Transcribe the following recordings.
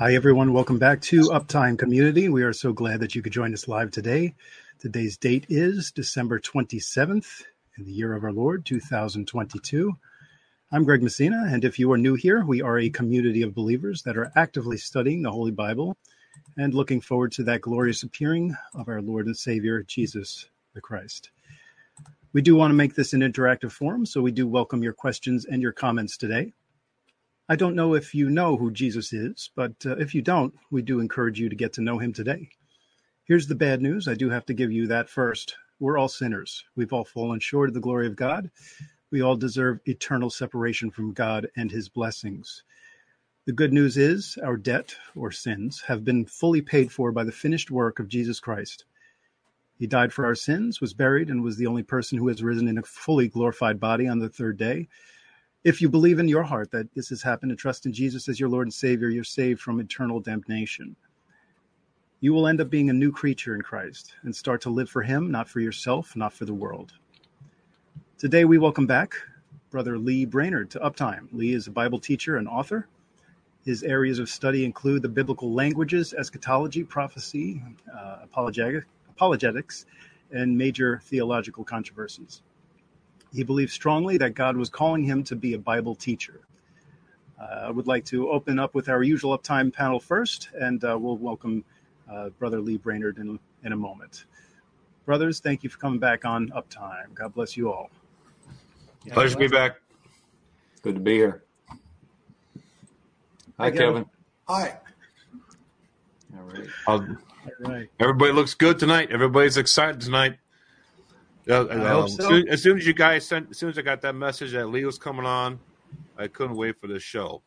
Hi, everyone. Welcome back to Uptime Community. We are so glad that you could join us live today. Today's date is December 27th in the year of our Lord, 2022. I'm Greg Messina, and if you are new here, we are a community of believers that are actively studying the Holy Bible and looking forward to that glorious appearing of our Lord and Savior, Jesus the Christ. We do want to make this an interactive forum, so we do welcome your questions and your comments today. I don't know if you know who Jesus is, but uh, if you don't, we do encourage you to get to know him today. Here's the bad news. I do have to give you that first. We're all sinners. We've all fallen short of the glory of God. We all deserve eternal separation from God and his blessings. The good news is our debt or sins have been fully paid for by the finished work of Jesus Christ. He died for our sins, was buried, and was the only person who has risen in a fully glorified body on the third day. If you believe in your heart that this has happened and trust in Jesus as your Lord and Savior, you're saved from eternal damnation. You will end up being a new creature in Christ and start to live for Him, not for yourself, not for the world. Today, we welcome back Brother Lee Brainard to Uptime. Lee is a Bible teacher and author. His areas of study include the biblical languages, eschatology, prophecy, uh, apologetics, and major theological controversies. He believed strongly that God was calling him to be a Bible teacher. Uh, I would like to open up with our usual uptime panel first, and uh, we'll welcome uh, Brother Lee Brainard in, in a moment. Brothers, thank you for coming back on Uptime. God bless you all. Yeah, Pleasure to be back. It's good to be here. Hi, Kevin. Hi. All right. All right. Everybody looks good tonight. Everybody's excited tonight. Um, so. as soon as you guys sent, as soon as I got that message that Lee was coming on, I couldn't wait for this show.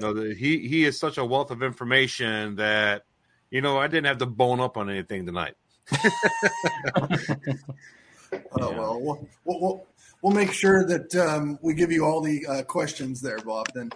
no, the, he he is such a wealth of information that you know I didn't have to bone up on anything tonight. oh well, we'll, we'll, we'll make sure that um, we give you all the uh, questions there, Bob. Then,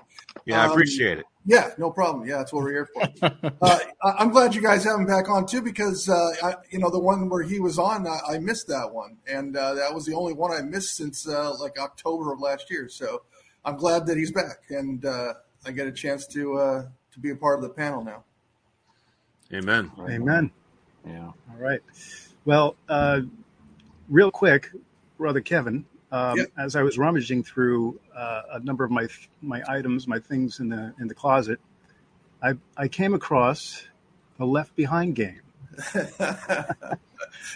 yeah, um, I appreciate it. Yeah, no problem. Yeah, that's what we're here for. uh, I'm glad you guys have him back on too, because uh, I, you know the one where he was on, I, I missed that one, and uh, that was the only one I missed since uh, like October of last year. So I'm glad that he's back, and uh, I get a chance to to be a part of the panel now. Amen. Amen. Yeah. All right. Well, real quick, brother Kevin, um, yep. as I was rummaging through uh, a number of my my items, my things in the in the closet, I I came across the Left Behind game.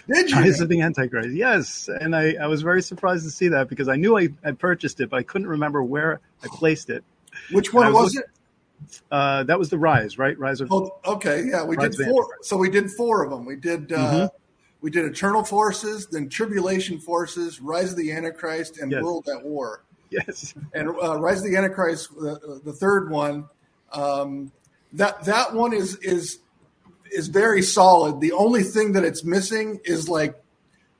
Did you? Rise of the Antichrist. Yes, and I, I was very surprised to see that because I knew I had purchased it, but I couldn't remember where I placed it. Which one was, was it? Uh, that was the Rise, right? Rise of. Oh, okay, yeah, we Rise did four. So we did four of them. We did uh, mm-hmm we did Eternal Forces, then Tribulation Forces, Rise of the Antichrist, and yes. World at War. Yes. And uh, Rise of the Antichrist, the, the third one, um, that that one is is is very solid. The only thing that it's missing is like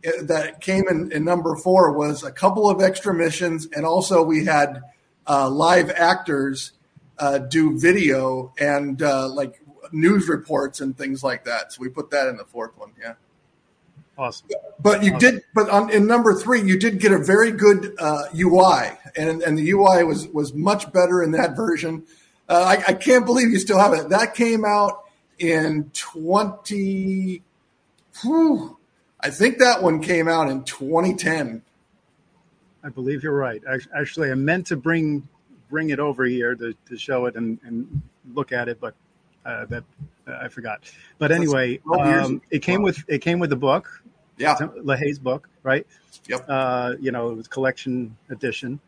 uh, that came in, in, number four was a couple of extra missions, and also we had uh, live actors uh, do video and uh, like news reports and things like that. So we put that in the fourth one. Yeah. Awesome. But you awesome. did, but on, in number three, you did get a very good uh, UI, and and the UI was was much better in that version. Uh, I, I, can't believe you still have it. That came out in twenty. Whew, I think that one came out in 2010. I believe you're right. Actually, I meant to bring bring it over here to, to show it and, and look at it, but uh, that I forgot. But anyway, um, it came with it came with the book. Yeah, LaHaye's book, right? Yep. Uh, you know, it was collection edition,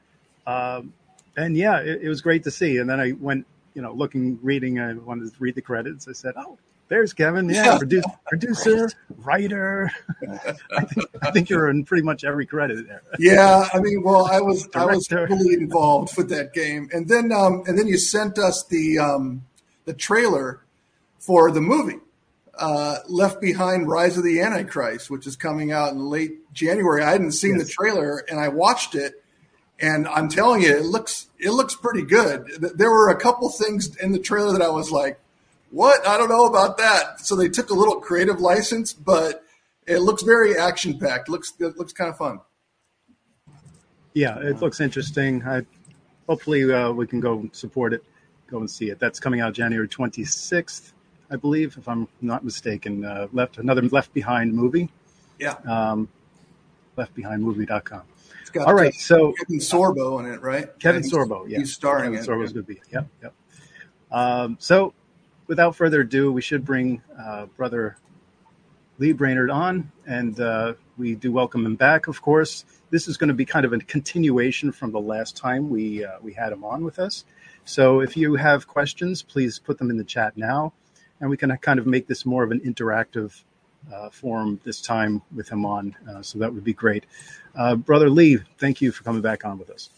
um, and yeah, it, it, was great to see. And then I went, you know, looking, reading. I wanted to read the credits. I said, "Oh, there's Kevin. Yeah, producer, producer writer. I, think, I think you're in pretty much every credit there. yeah, I mean, well, I was Director. I was fully involved with that game, and then um, and then you sent us the um, the trailer for the movie uh, Left Behind: Rise of the Antichrist, which is coming out in late January. I hadn't seen yes. the trailer, and I watched it, and I'm telling you, it looks it looks pretty good. There were a couple things in the trailer that I was like, "What? I don't know about that." So they took a little creative license, but it looks very action packed. looks it looks kind of fun. Yeah, it looks interesting. I, hopefully, uh, we can go support it go and see it. That's coming out January 26th, I believe, if I'm not mistaken. Uh, left another Left Behind movie. Yeah. Um, leftbehindmovie.com. All right, so Kevin Sorbo in it, right? Kevin Sorbo, yeah, he's starring. Kevin Sorbo's going to be, yep, yep. Um, so, without further ado, we should bring uh, brother Lee Brainard on, and uh, we do welcome him back, of course. This is going to be kind of a continuation from the last time we uh, we had him on with us. So, if you have questions, please put them in the chat now, and we can kind of make this more of an interactive uh, forum this time with him on. Uh, so that would be great. Uh, Brother Lee, thank you for coming back on with us.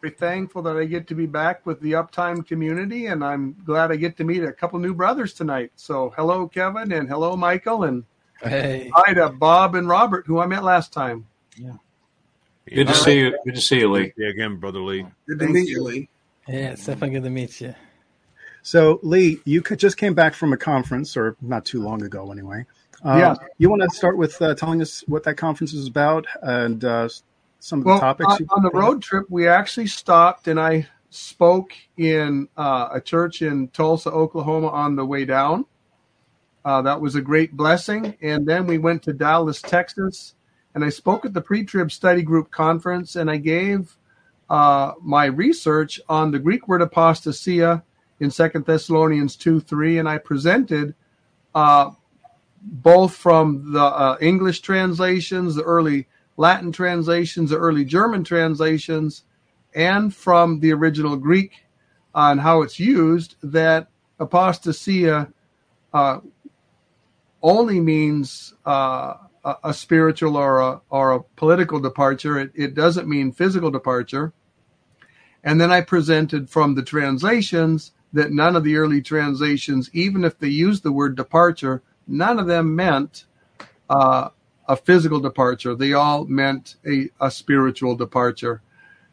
Very thankful that I get to be back with the Uptime community, and I'm glad I get to meet a couple new brothers tonight. So, hello, Kevin, and hello, Michael, and hey. hi to Bob and Robert, who I met last time. Yeah. Good to see you. Good to see you, Lee. Yeah, again, Brother Lee. Good to meet you, Lee. Yeah, it's definitely good to meet you. So, Lee, you just came back from a conference, or not too long ago, anyway. Uh, yeah. You want to start with uh, telling us what that conference is about and uh, some of well, the topics? On, on the road trip, we actually stopped and I spoke in uh, a church in Tulsa, Oklahoma on the way down. Uh, that was a great blessing. And then we went to Dallas, Texas, and I spoke at the pre trib study group conference and I gave uh, my research on the Greek word apostasia in Second Thessalonians 2 3, and I presented uh, both from the uh, English translations, the early Latin translations, the early German translations, and from the original Greek on how it's used, that apostasia uh, only means uh, a, spiritual or a, or a political departure. It, it doesn't mean physical departure. And then I presented from the translations that none of the early translations, even if they used the word departure, none of them meant uh, a physical departure. They all meant a, a spiritual departure.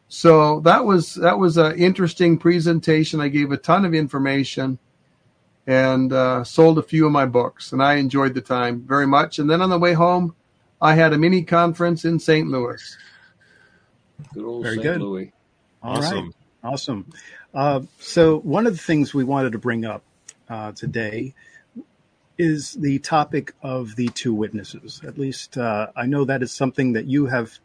So that was that was an interesting presentation. I gave a ton of information and uh, sold a few of my books, and I enjoyed the time very much. And then on the way home, I had a mini conference in St. Louis. Good old Very St. good. Louis. Awesome. Right. Awesome. Uh, so, one of the things we wanted to bring up uh, today is the topic of the two witnesses. At least uh, I know that is something that you have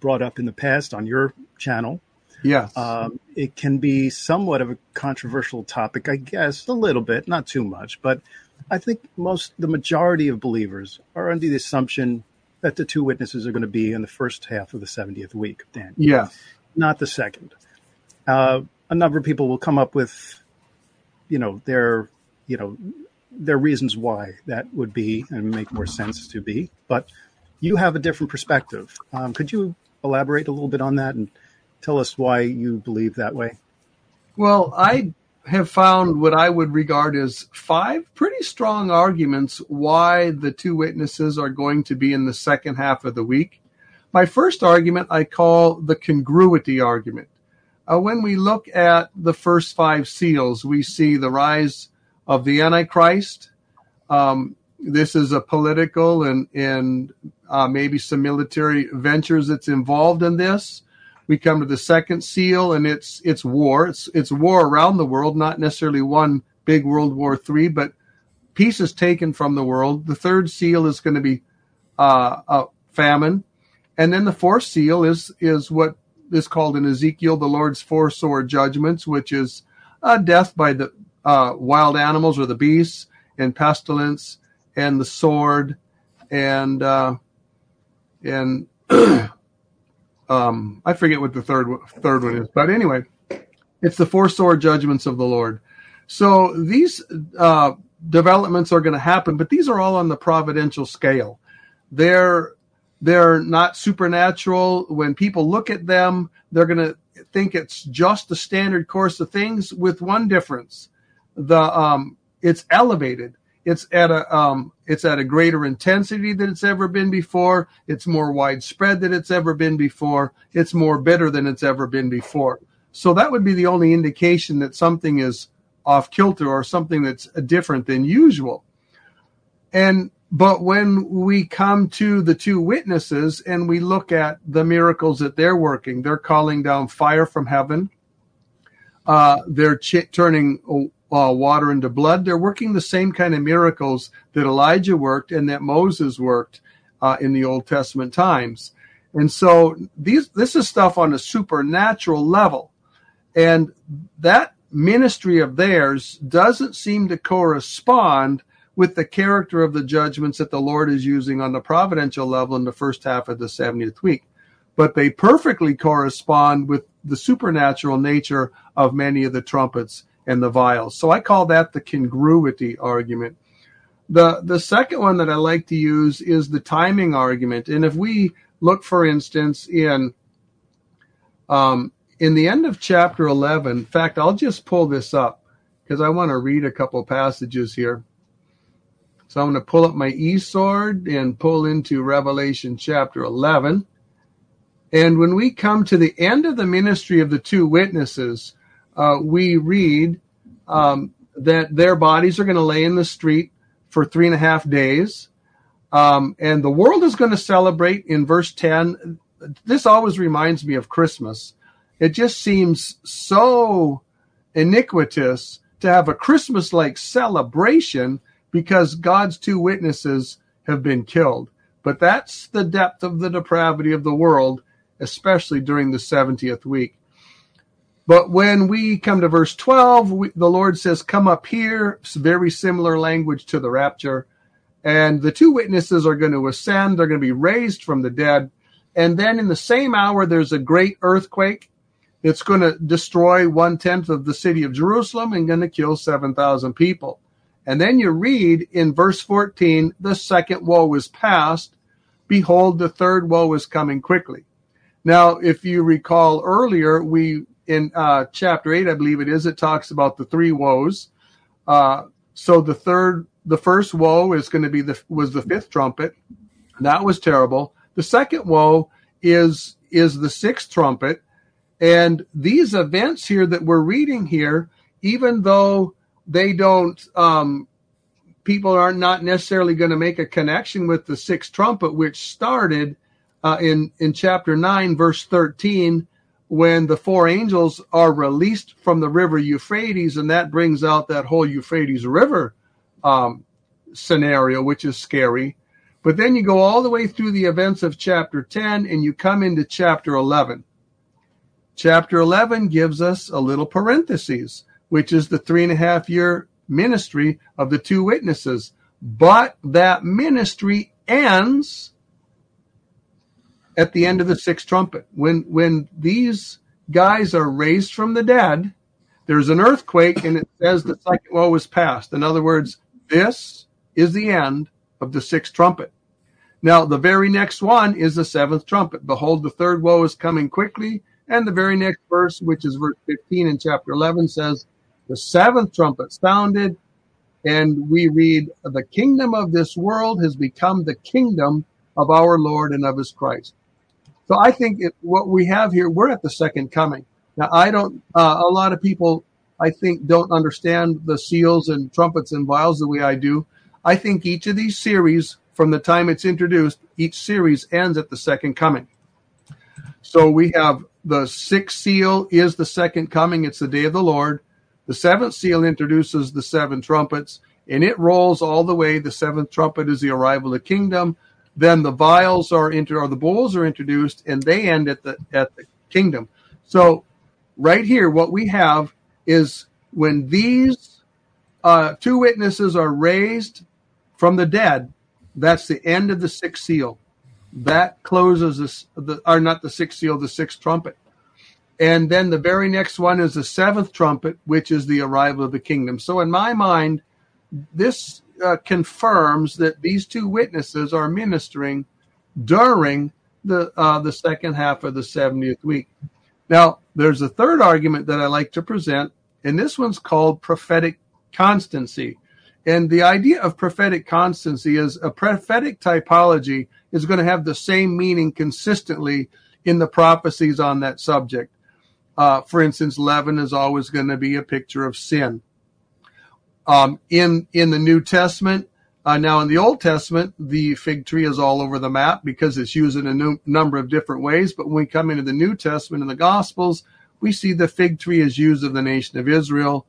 brought up in the past on your channel. Yes. Um, it can be somewhat of a controversial topic, I guess, a little bit, not too much, but I think most, the majority of believers are under the assumption that the two witnesses are going to be in the first half of the 70th week Daniel. Yes. Not the second. Uh, a number of people will come up with, you know, their, you know, their reasons why that would be and make more sense to be. But you have a different perspective. Um, could you elaborate a little bit on that and tell us why you believe that way? Well, I have found what I would regard as five pretty strong arguments why the two witnesses are going to be in the second half of the week. My first argument I call the congruity argument. Uh, when we look at the first five seals, we see the rise of the Antichrist. Um, this is a political and and uh, maybe some military ventures that's involved in this. We come to the second seal, and it's it's war. It's it's war around the world, not necessarily one big World War Three, but pieces taken from the world. The third seal is going to be uh, a famine, and then the fourth seal is is what is called in Ezekiel the Lord's four sword judgments, which is uh, death by the uh, wild animals or the beasts, and pestilence, and the sword, and uh, and um, I forget what the third third one is, but anyway, it's the four sword judgments of the Lord. So these uh, developments are going to happen, but these are all on the providential scale. They're they're not supernatural. When people look at them, they're going to think it's just the standard course of things with one difference. The um, it's elevated. It's at a um, it's at a greater intensity than it's ever been before. It's more widespread than it's ever been before. It's more bitter than it's ever been before. So that would be the only indication that something is off kilter or something that's different than usual. And but when we come to the two witnesses and we look at the miracles that they're working, they're calling down fire from heaven. Uh, they're ch- turning uh, water into blood. They're working the same kind of miracles that Elijah worked and that Moses worked uh, in the Old Testament times. And so these this is stuff on a supernatural level. And that ministry of theirs doesn't seem to correspond with the character of the judgments that the Lord is using on the providential level in the first half of the 70th week. But they perfectly correspond with the supernatural nature of many of the trumpets and the vials. So I call that the congruity argument. The the second one that I like to use is the timing argument. And if we look, for instance, in um, in the end of chapter 11, in fact, I'll just pull this up because I want to read a couple passages here. So I'm going to pull up my e-sword and pull into Revelation chapter 11. And when we come to the end of the ministry of the two witnesses, uh, we read um, that their bodies are going to lay in the street for three and a half days. Um, and the world is going to celebrate in verse 10. This always reminds me of Christmas. It just seems so iniquitous to have a Christmas like celebration because God's two witnesses have been killed. But that's the depth of the depravity of the world, especially during the 70th week. But when we come to verse 12, we, the Lord says, Come up here. It's very similar language to the rapture. And the two witnesses are going to ascend. They're going to be raised from the dead. And then in the same hour, there's a great earthquake. It's going to destroy one tenth of the city of Jerusalem and going to kill 7,000 people. And then you read in verse 14, the second woe is past. Behold, the third woe is coming quickly. Now, if you recall earlier, we in uh, chapter eight, I believe it is, it talks about the three woes. Uh, so the third, the first woe is going to be the was the fifth trumpet. That was terrible. The second woe is is the sixth trumpet, and these events here that we're reading here, even though they don't, um, people are not necessarily going to make a connection with the sixth trumpet, which started uh, in in chapter nine, verse thirteen when the four angels are released from the river Euphrates, and that brings out that whole Euphrates River um, scenario, which is scary. But then you go all the way through the events of chapter 10 and you come into chapter 11. Chapter 11 gives us a little parenthesis, which is the three and a half year ministry of the two witnesses. But that ministry ends at the end of the sixth trumpet. When when these guys are raised from the dead, there's an earthquake and it says the second woe is past. In other words, this is the end of the sixth trumpet. Now, the very next one is the seventh trumpet. Behold, the third woe is coming quickly. And the very next verse, which is verse 15 in chapter 11, says, The seventh trumpet sounded, and we read, The kingdom of this world has become the kingdom of our Lord and of his Christ. So I think it, what we have here, we're at the second coming. Now, I don't, uh, a lot of people, I think, don't understand the seals and trumpets and vials the way I do. I think each of these series, from the time it's introduced, each series ends at the second coming. So we have the sixth seal is the second coming. It's the day of the Lord. The seventh seal introduces the seven trumpets and it rolls all the way. The seventh trumpet is the arrival of the kingdom. Then the vials are into or the bowls are introduced, and they end at the at the kingdom. So right here, what we have is when these uh, two witnesses are raised from the dead, that's the end of the sixth seal. That closes this, the, or not the sixth seal, the sixth trumpet. And then the very next one is the seventh trumpet, which is the arrival of the kingdom. So in my mind, this uh, confirms that these two witnesses are ministering during the uh, the second half of the 70th week. Now, there's a third argument that I like to present, and this one's called prophetic constancy. And the idea of prophetic constancy is a prophetic typology is going to have the same meaning consistently in the prophecies on that subject. Uh, for instance, leaven is always going to be a picture of sin. Um, in in the New Testament, uh, now in the Old Testament, the fig tree is all over the map because it's used in a new, number of different ways. But when we come into the New Testament and the Gospels, we see the fig tree is used of the nation of Israel.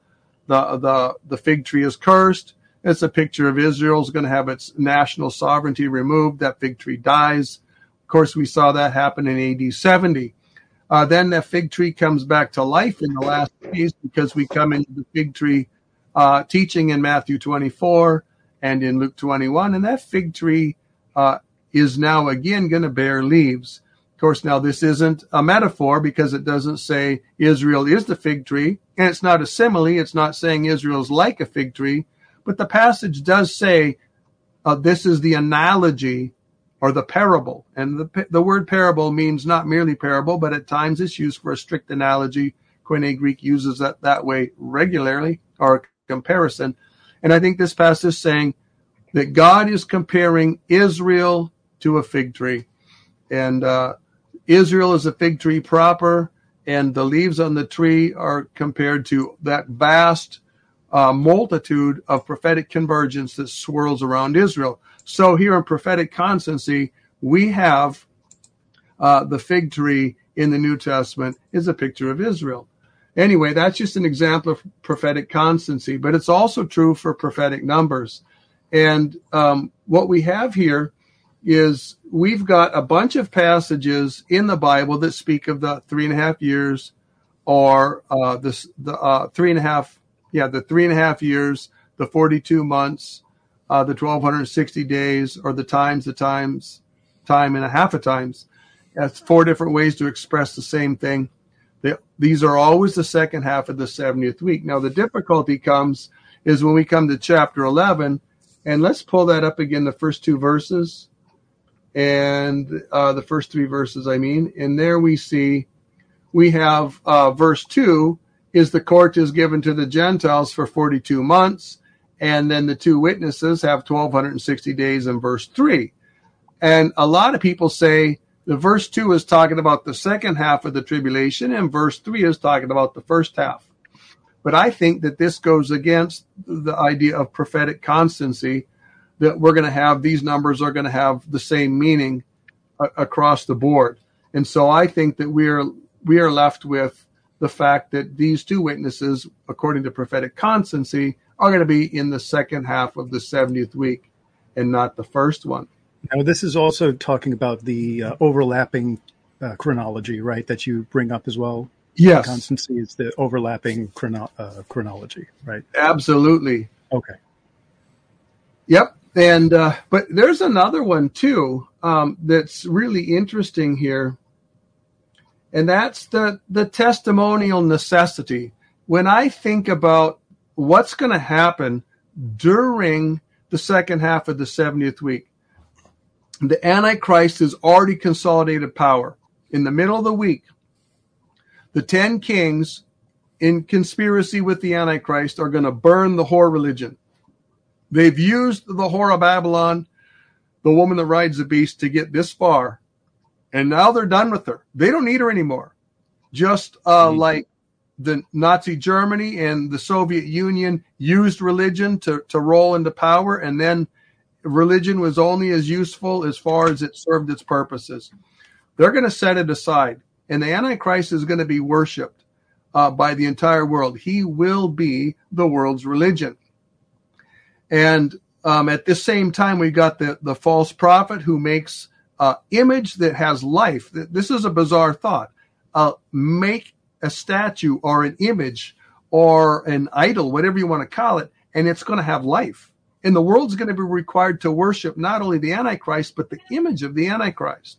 The, the, the fig tree is cursed. It's a picture of Israel is going to have its national sovereignty removed. That fig tree dies. Of course, we saw that happen in AD 70. Uh, then the fig tree comes back to life in the last days because we come into the fig tree uh, teaching in Matthew 24 and in Luke 21. And that fig tree uh, is now again going to bear leaves. Of course, now this isn't a metaphor because it doesn't say Israel is the fig tree, and it's not a simile. It's not saying Israel's like a fig tree, but the passage does say uh, this is the analogy or the parable. And the, the word parable means not merely parable, but at times it's used for a strict analogy. Koine Greek uses that that way regularly or comparison. And I think this passage is saying that God is comparing Israel to a fig tree. And uh, Israel is a fig tree proper, and the leaves on the tree are compared to that vast uh, multitude of prophetic convergence that swirls around Israel. So here in prophetic constancy, we have uh, the fig tree in the New Testament is a picture of Israel. Anyway, that's just an example of prophetic constancy, but it's also true for prophetic numbers. And um, what we have here is we've got a bunch of passages in the Bible that speak of the three and a half years, or uh, this the uh, three and a half, yeah, the three and a half years, the forty-two months, uh, the 1260 days or the times, the times, time and a half of times. That's four different ways to express the same thing. They, these are always the second half of the 70th week. Now, the difficulty comes is when we come to chapter 11, and let's pull that up again, the first two verses and uh, the first three verses, I mean. And there we see we have uh, verse 2 is the court is given to the Gentiles for 42 months and then the two witnesses have 1260 days in verse 3 and a lot of people say the verse 2 is talking about the second half of the tribulation and verse 3 is talking about the first half. But i think that this goes against the idea of prophetic constancy that we're going to have these numbers are going to have the same meaning a- across the board. And so i think that we are we are left with the fact that these two witnesses according to prophetic constancy are going to be in the second half of the 70th week and not the first one. Now, this is also talking about the uh, overlapping uh, chronology, right? That you bring up as well. Yes. Constancy is the overlapping chrono- uh, chronology, right? Absolutely. Okay. Yep. And, uh, but there's another one too um, that's really interesting here. And that's the, the testimonial necessity. When I think about what's going to happen during the second half of the 70th week. The Antichrist has already consolidated power. In the middle of the week, the 10 kings in conspiracy with the Antichrist are going to burn the whore religion. They've used the whore of Babylon, the woman that rides the beast, to get this far. And now they're done with her. They don't need her anymore. Just uh, mm-hmm. like the Nazi Germany and the Soviet Union used religion to, to roll into power, and then religion was only as useful as far as it served its purposes. They're going to set it aside, and the Antichrist is going to be worshipped uh, by the entire world. He will be the world's religion. And um, at the same time, we've got the, the false prophet who makes uh, image that has life. This is a bizarre thought. Uh, make a statue or an image or an idol, whatever you want to call it, and it's going to have life. And the world's going to be required to worship not only the Antichrist, but the image of the Antichrist.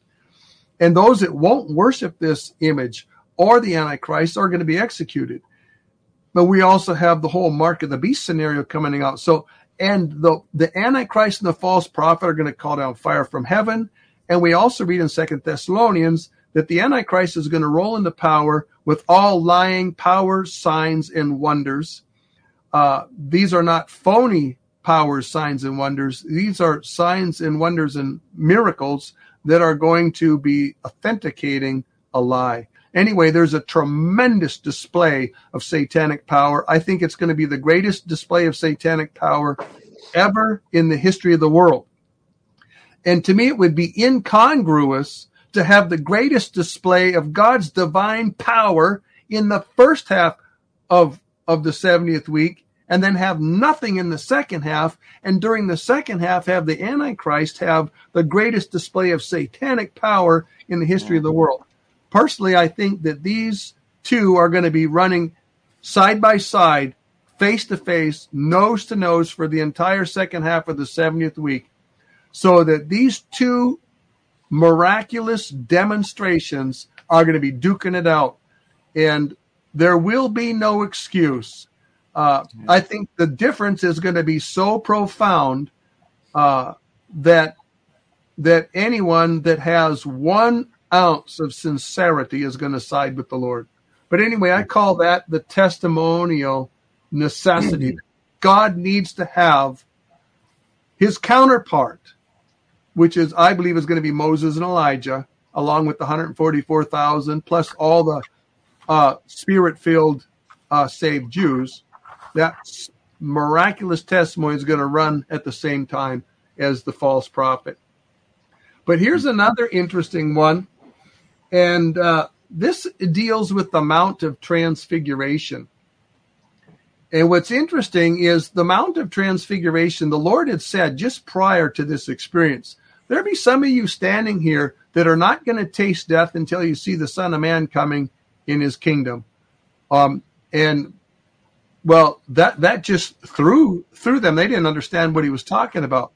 And those that won't worship this image or the Antichrist are going to be executed. But we also have the whole mark of the beast scenario coming out. So, and the, the Antichrist and the false prophet are going to call down fire from heaven. And we also read in Second Thessalonians that the Antichrist is going to roll into power with all lying powers, signs, and wonders. Uh, these are not phony powers, signs, and wonders. These are signs and wonders and miracles that are going to be authenticating a lie. Anyway, there's a tremendous display of satanic power. I think it's going to be the greatest display of satanic power ever in the history of the world. And to me, it would be incongruous to have the greatest display of God's divine power in the first half of of the 70th week and then have nothing in the second half and during the second half have the antichrist have the greatest display of satanic power in the history of the world. Personally i think that these two are going to be running side by side face to face nose to nose for the entire second half of the 70th week so that these two miraculous demonstrations are going to be duking it out and there will be no excuse. Uh, I think the difference is going to be so profound uh, that that anyone that has one ounce of sincerity is going to side with the Lord. But anyway, I call that the testimonial necessity. God needs to have his counterpart, which is, I believe, is going to be Moses and Elijah, along with the 144,000 plus all the uh, spirit filled uh, saved Jews, that miraculous testimony is going to run at the same time as the false prophet. But here's another interesting one, and uh, this deals with the Mount of Transfiguration. And what's interesting is the Mount of Transfiguration, the Lord had said just prior to this experience, there be some of you standing here that are not going to taste death until you see the Son of Man coming in his kingdom. Um, and well, that that just threw through them. They didn't understand what he was talking about.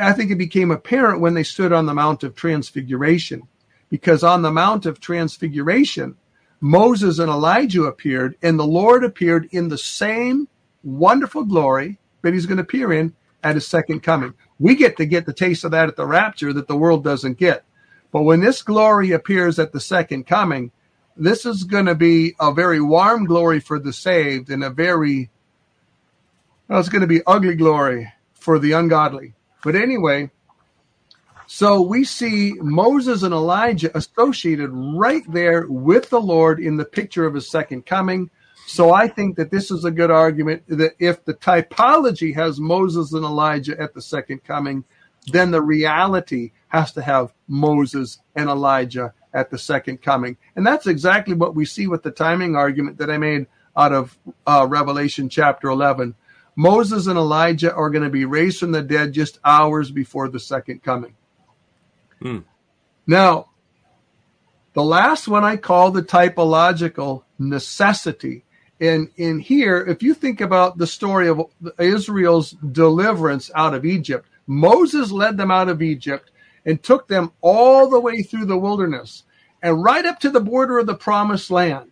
I think it became apparent when they stood on the Mount of Transfiguration, because on the Mount of Transfiguration, Moses and Elijah appeared, and the Lord appeared in the same wonderful glory that he's going to appear in at his second coming. We get to get the taste of that at the rapture that the world doesn't get. But when this glory appears at the second coming, this is going to be a very warm glory for the saved and a very well, it's going to be ugly glory for the ungodly. But anyway, so we see Moses and Elijah associated right there with the Lord in the picture of his second coming. So I think that this is a good argument that if the typology has Moses and Elijah at the second coming, then the reality has to have Moses and Elijah at the second coming. And that's exactly what we see with the timing argument that I made out of uh, Revelation chapter 11. Moses and Elijah are going to be raised from the dead just hours before the second coming. Hmm. Now, the last one I call the typological necessity. And in here, if you think about the story of Israel's deliverance out of Egypt, Moses led them out of Egypt and took them all the way through the wilderness and right up to the border of the promised land.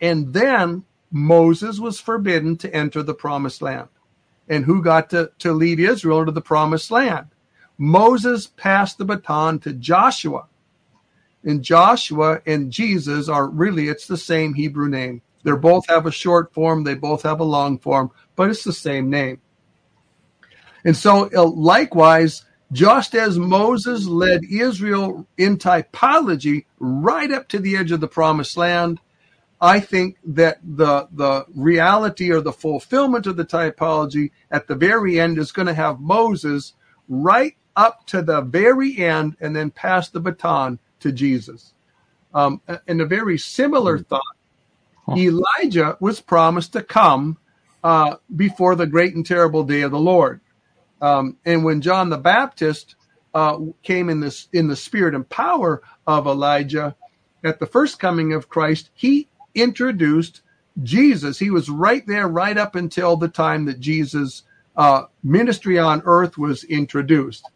And then Moses was forbidden to enter the promised land. And who got to, to lead Israel to the promised land? Moses passed the baton to Joshua. And Joshua and Jesus are really, it's the same Hebrew name. They both have a short form, they both have a long form, but it's the same name. And so, uh, likewise, just as Moses led Israel in typology right up to the edge of the promised land, I think that the the reality or the fulfillment of the typology at the very end is going to have Moses right up to the very end and then pass the baton to Jesus. Um, and a very similar hmm. thought, Elijah was promised to come uh, before the great and terrible day of the Lord. Um, and when John the Baptist uh, came in this in the spirit and power of Elijah at the first coming of Christ, he introduced Jesus. He was right there, right up until the time that Jesus' uh, ministry on earth was introduced.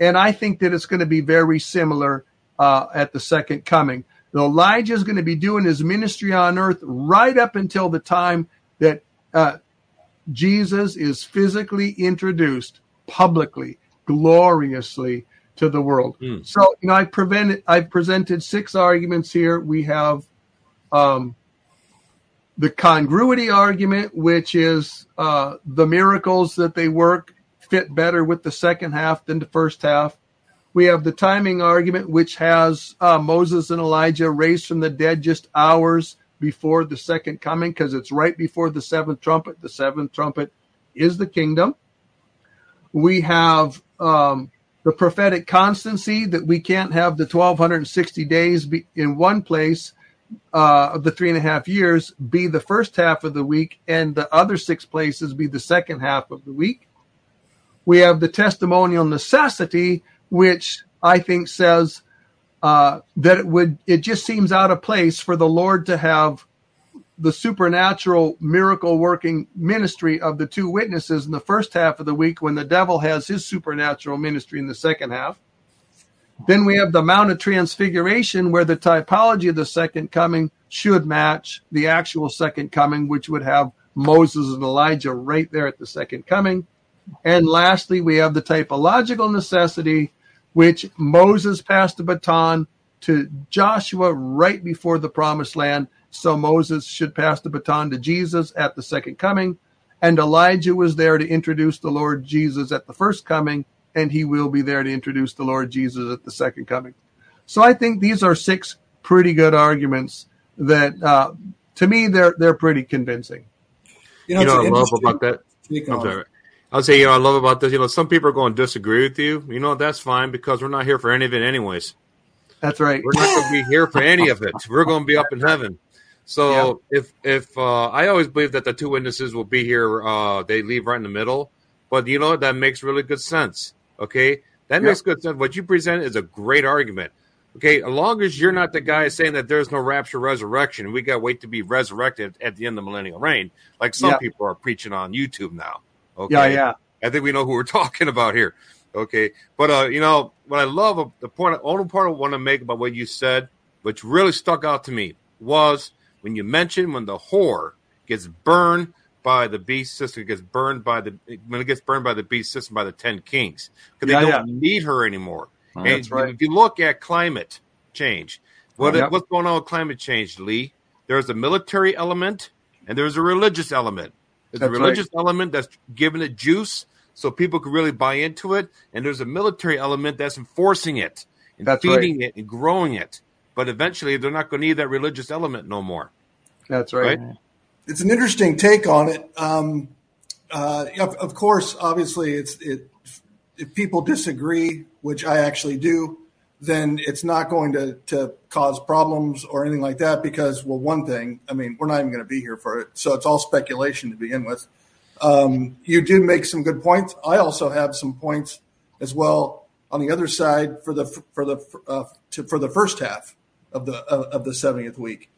And I think that it's going to be very similar uh, at the second coming. Elijah is going to be doing his ministry on earth right up until the time that uh, Jesus is physically introduced publicly, gloriously to the world. Mm. So, you know, I prevented, I've presented six arguments here. We have um, the congruity argument, which is uh, the miracles that they work fit better with the second half than the first half. We have the timing argument, which has uh, Moses and Elijah raised from the dead just hours before the second coming, because it's right before the seventh trumpet. The seventh trumpet is the kingdom. We have um, the prophetic constancy that we can't have the 1260 days be in one place uh, of the three and a half years be the first half of the week, and the other six places be the second half of the week. We have the testimonial necessity, which I think says uh, that it would it just seems out of place for the Lord to have the supernatural miracle working ministry of the two witnesses in the first half of the week when the devil has his supernatural ministry in the second half. Then we have the Mount of Transfiguration, where the typology of the second coming should match the actual second coming, which would have Moses and Elijah right there at the second coming. And lastly, we have the typological necessity, which Moses passed the baton to Joshua right before the promised land. So Moses should pass the baton to Jesus at the second coming. And Elijah was there to introduce the Lord Jesus at the first coming and he will be there to introduce the Lord Jesus at the second coming. So I think these are six pretty good arguments that, uh, to me, they're they're pretty convincing. You know, you know I love about that. I'm sorry. I'll say, you know, I love about this. You know, some people are going to disagree with you. You know, that's fine because we're not here for any of it, anyways. That's right. We're not going to be here for any of it. We're going to be up in heaven. So yeah. if if uh, I always believe that the two witnesses will be here, uh, they leave right in the middle. But you know that makes really good sense. Okay, that yep. makes good sense. What you present is a great argument. Okay, as long as you're not the guy saying that there's no rapture resurrection, we got to wait to be resurrected at the end of the millennial reign, like some yep. people are preaching on YouTube now. Okay, yeah, yeah. I think we know who we're talking about here. Okay, but uh, you know what I love the point, only part I want to make about what you said, which really stuck out to me, was when you mentioned when the whore gets burned by the beast system gets burned by the when it gets burned by the beast system by the ten kings because yeah, they don't yeah. need her anymore. Oh, and right. if you look at climate change, what, oh, what's going on with climate change, Lee? There's a military element and there's a religious element. There's that's a religious right. element that's giving it juice so people can really buy into it, and there's a military element that's enforcing it and that's feeding right. it and growing it. But eventually, they're not going to need that religious element no more. That's right? right? it's an interesting take on it. Um, uh, of, of, course, obviously, it's it. If people disagree, which I actually do, then it's not going to to cause problems or anything like that. Because, well, one thing, I mean, we're not even going to be here for it, so it's all speculation to begin with. Um, you did make some good points. I also have some points as well on the other side for the for the uh, to, for the first half of the of the 70th week.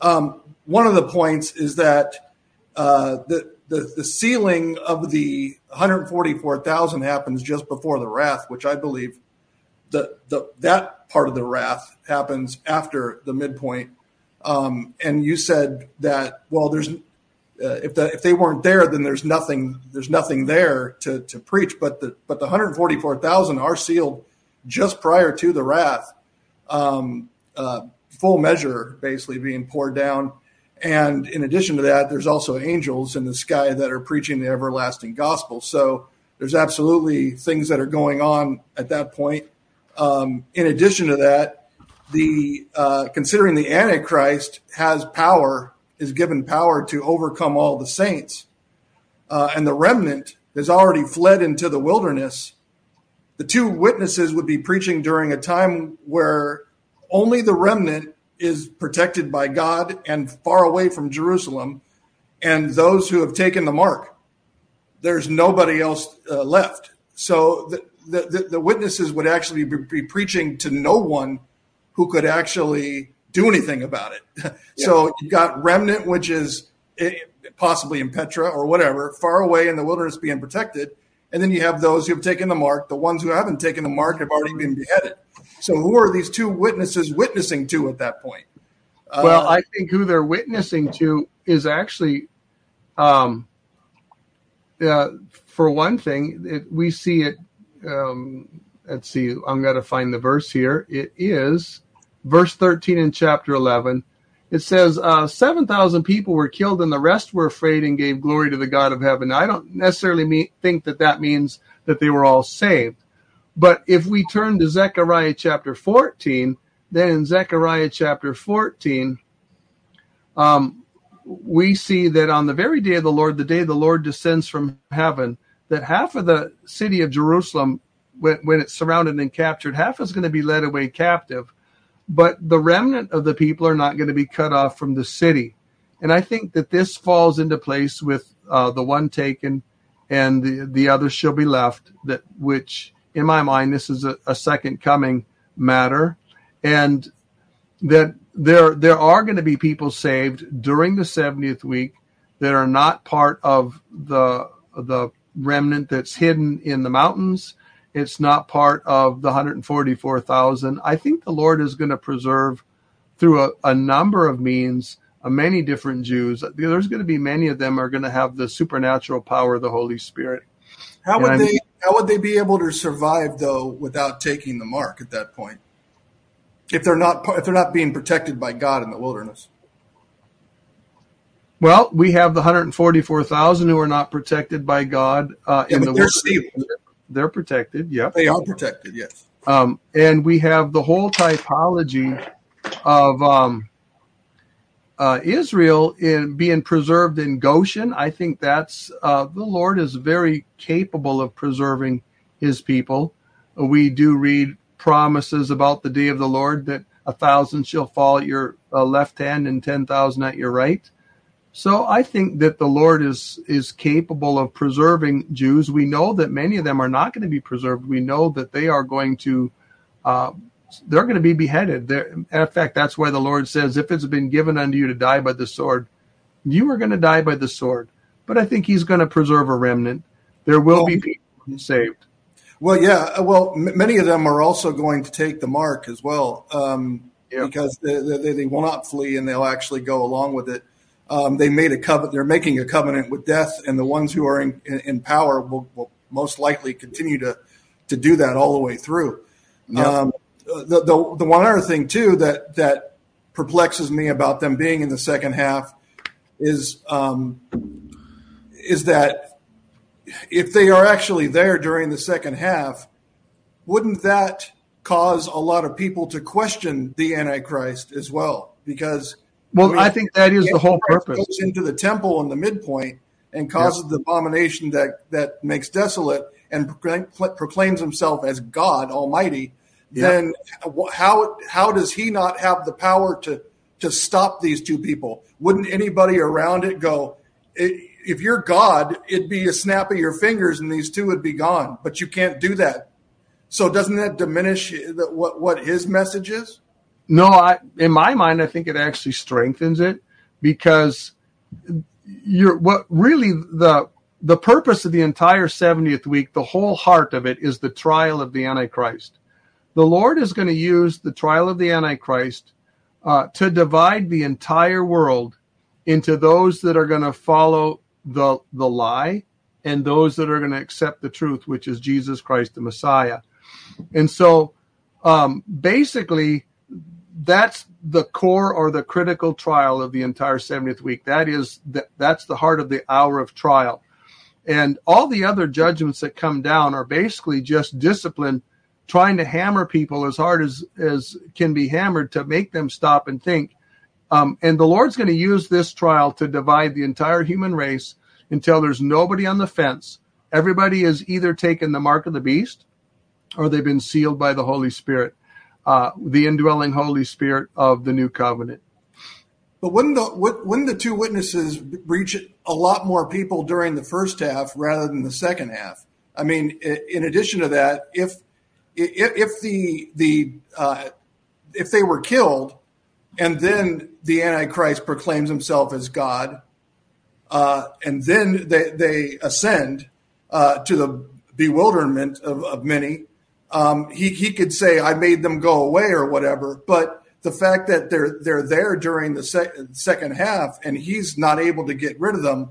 Um, one of the points is that uh, the, the, the sealing of the 144,000 happens just before the wrath, which I believe the, the that part of the wrath happens after the midpoint. Um, and you said that well, there's uh, if the, if they weren't there, then there's nothing there's nothing there to to preach. But the but the 144,000 are sealed just prior to the wrath. Um, uh, full measure basically being poured down. And in addition to that, there's also angels in the sky that are preaching the everlasting gospel. So there's absolutely things that are going on at that point. Um, in addition to that, the uh, considering the Antichrist has power, is given power to overcome all the saints, uh, and the remnant has already fled into the wilderness. The two witnesses would be preaching during a time where only the remnant is protected by God and far away from Jerusalem, and those who have taken the mark. There's nobody else uh, left. So the, the, the, witnesses would actually be, be, preaching to no one who could actually do anything about it. Yeah. So you've got remnant, which is eh, possibly in Petra or whatever, far away in the wilderness being protected. And then you have those who have taken the mark. The ones who haven't taken the mark have already been beheaded. So who are these two witnesses witnessing to at that point? Well, uh, I think who they're witnessing to is actually, um, uh, for one thing, it, we see it. Um, let's see, I'm going to find the verse here. It is verse 13 in chapter 11. It says, uh, 7,000 people were killed and the rest were afraid and gave glory to the God of heaven. Now, I don't necessarily mean, think that that means that they were all saved. But if we turn to Zechariah chapter 14, then in Zechariah chapter 14, um, we see that on the very day of the Lord, the day the Lord descends from heaven, that half of the city of Jerusalem, when, when it's surrounded and captured, half is going to be led away captive. but the remnant of the people are not going to be cut off from the city. And I think that this falls into place with uh, the one taken and the, the other shall be left, that which in my mind, this is a, a second coming matter. And that there there are going to be people saved during the 70th week that are not part of the the remnant that's hidden in the mountains. It's not part of the 144,000. I think the Lord is going to preserve through a, a number of means uh, many different Jews. There's going to be many of them are going to have the supernatural power of the Holy Spirit. How would they how would they be able to survive though without taking the mark at that point? If they're not if they're not being protected by God in the wilderness. Well, we have the 144,000 who are not protected by God uh, yeah, in the they're. They're protected. Yep. They are protected. Yes. Um, and we have the whole typology of um, uh, Israel in being preserved in Goshen. I think that's uh, the Lord is very capable of preserving His people. We do read promises about the day of the Lord that a thousand shall fall at your uh, left hand and ten thousand at your right. So I think that the Lord is is capable of preserving Jews. We know that many of them are not going to be preserved. We know that they are going to uh, they're going to be beheaded. They're, in fact, that's why the Lord says, "If it's been given unto you to die by the sword, you are going to die by the sword." But I think He's going to preserve a remnant. There will well, be people saved. Well, yeah. Well, m- many of them are also going to take the mark as well, um, yeah. because they, they, they, will not flee and they'll actually go along with it um, they made a covenant. They're making a covenant with death, and the ones who are in, in, in power will, will, most likely continue to to do that all the way through. Yep. Um, the, the the one other thing too that that perplexes me about them being in the second half is um, is that if they are actually there during the second half, wouldn't that cause a lot of people to question the Antichrist as well? Because well, I, mean, I think that is the whole purpose. Goes into the temple in the midpoint and causes the abomination that that makes desolate and proclaims himself as God Almighty. Then how how does he not have the power to to stop these two people? Wouldn't anybody around it go? If you're God, it'd be a snap of your fingers and these two would be gone. But you can't do that. So doesn't that diminish what what his message is? No, I in my mind, I think it actually strengthens it because you're what really the the purpose of the entire 70th week, the whole heart of it is the trial of the Antichrist. The Lord is going to use the trial of the Antichrist uh, to divide the entire world into those that are going to follow the the lie and those that are going to accept the truth, which is Jesus Christ the Messiah. And so, um, basically, that's the core or the critical trial of the entire 70th week. That is that that's the heart of the hour of trial. And all the other judgments that come down are basically just discipline trying to hammer people as hard as as can be hammered to make them stop and think. Um, and the Lord's going to use this trial to divide the entire human race until there's nobody on the fence. Everybody is either taken the mark of the beast or they've been sealed by the Holy Spirit uh, the indwelling Holy Spirit of the new covenant. But wouldn't the wouldn't the two witnesses reach a lot more people during the first half rather than the second half? I mean, in addition to that, if if, the the uh, if they were killed, and then the Antichrist proclaims himself as God, uh, and then they they ascend uh, to the bewilderment of, of many, um, he he could say I made them go away or whatever, but the fact that they're they're there during the second half and he's not able to get rid of them,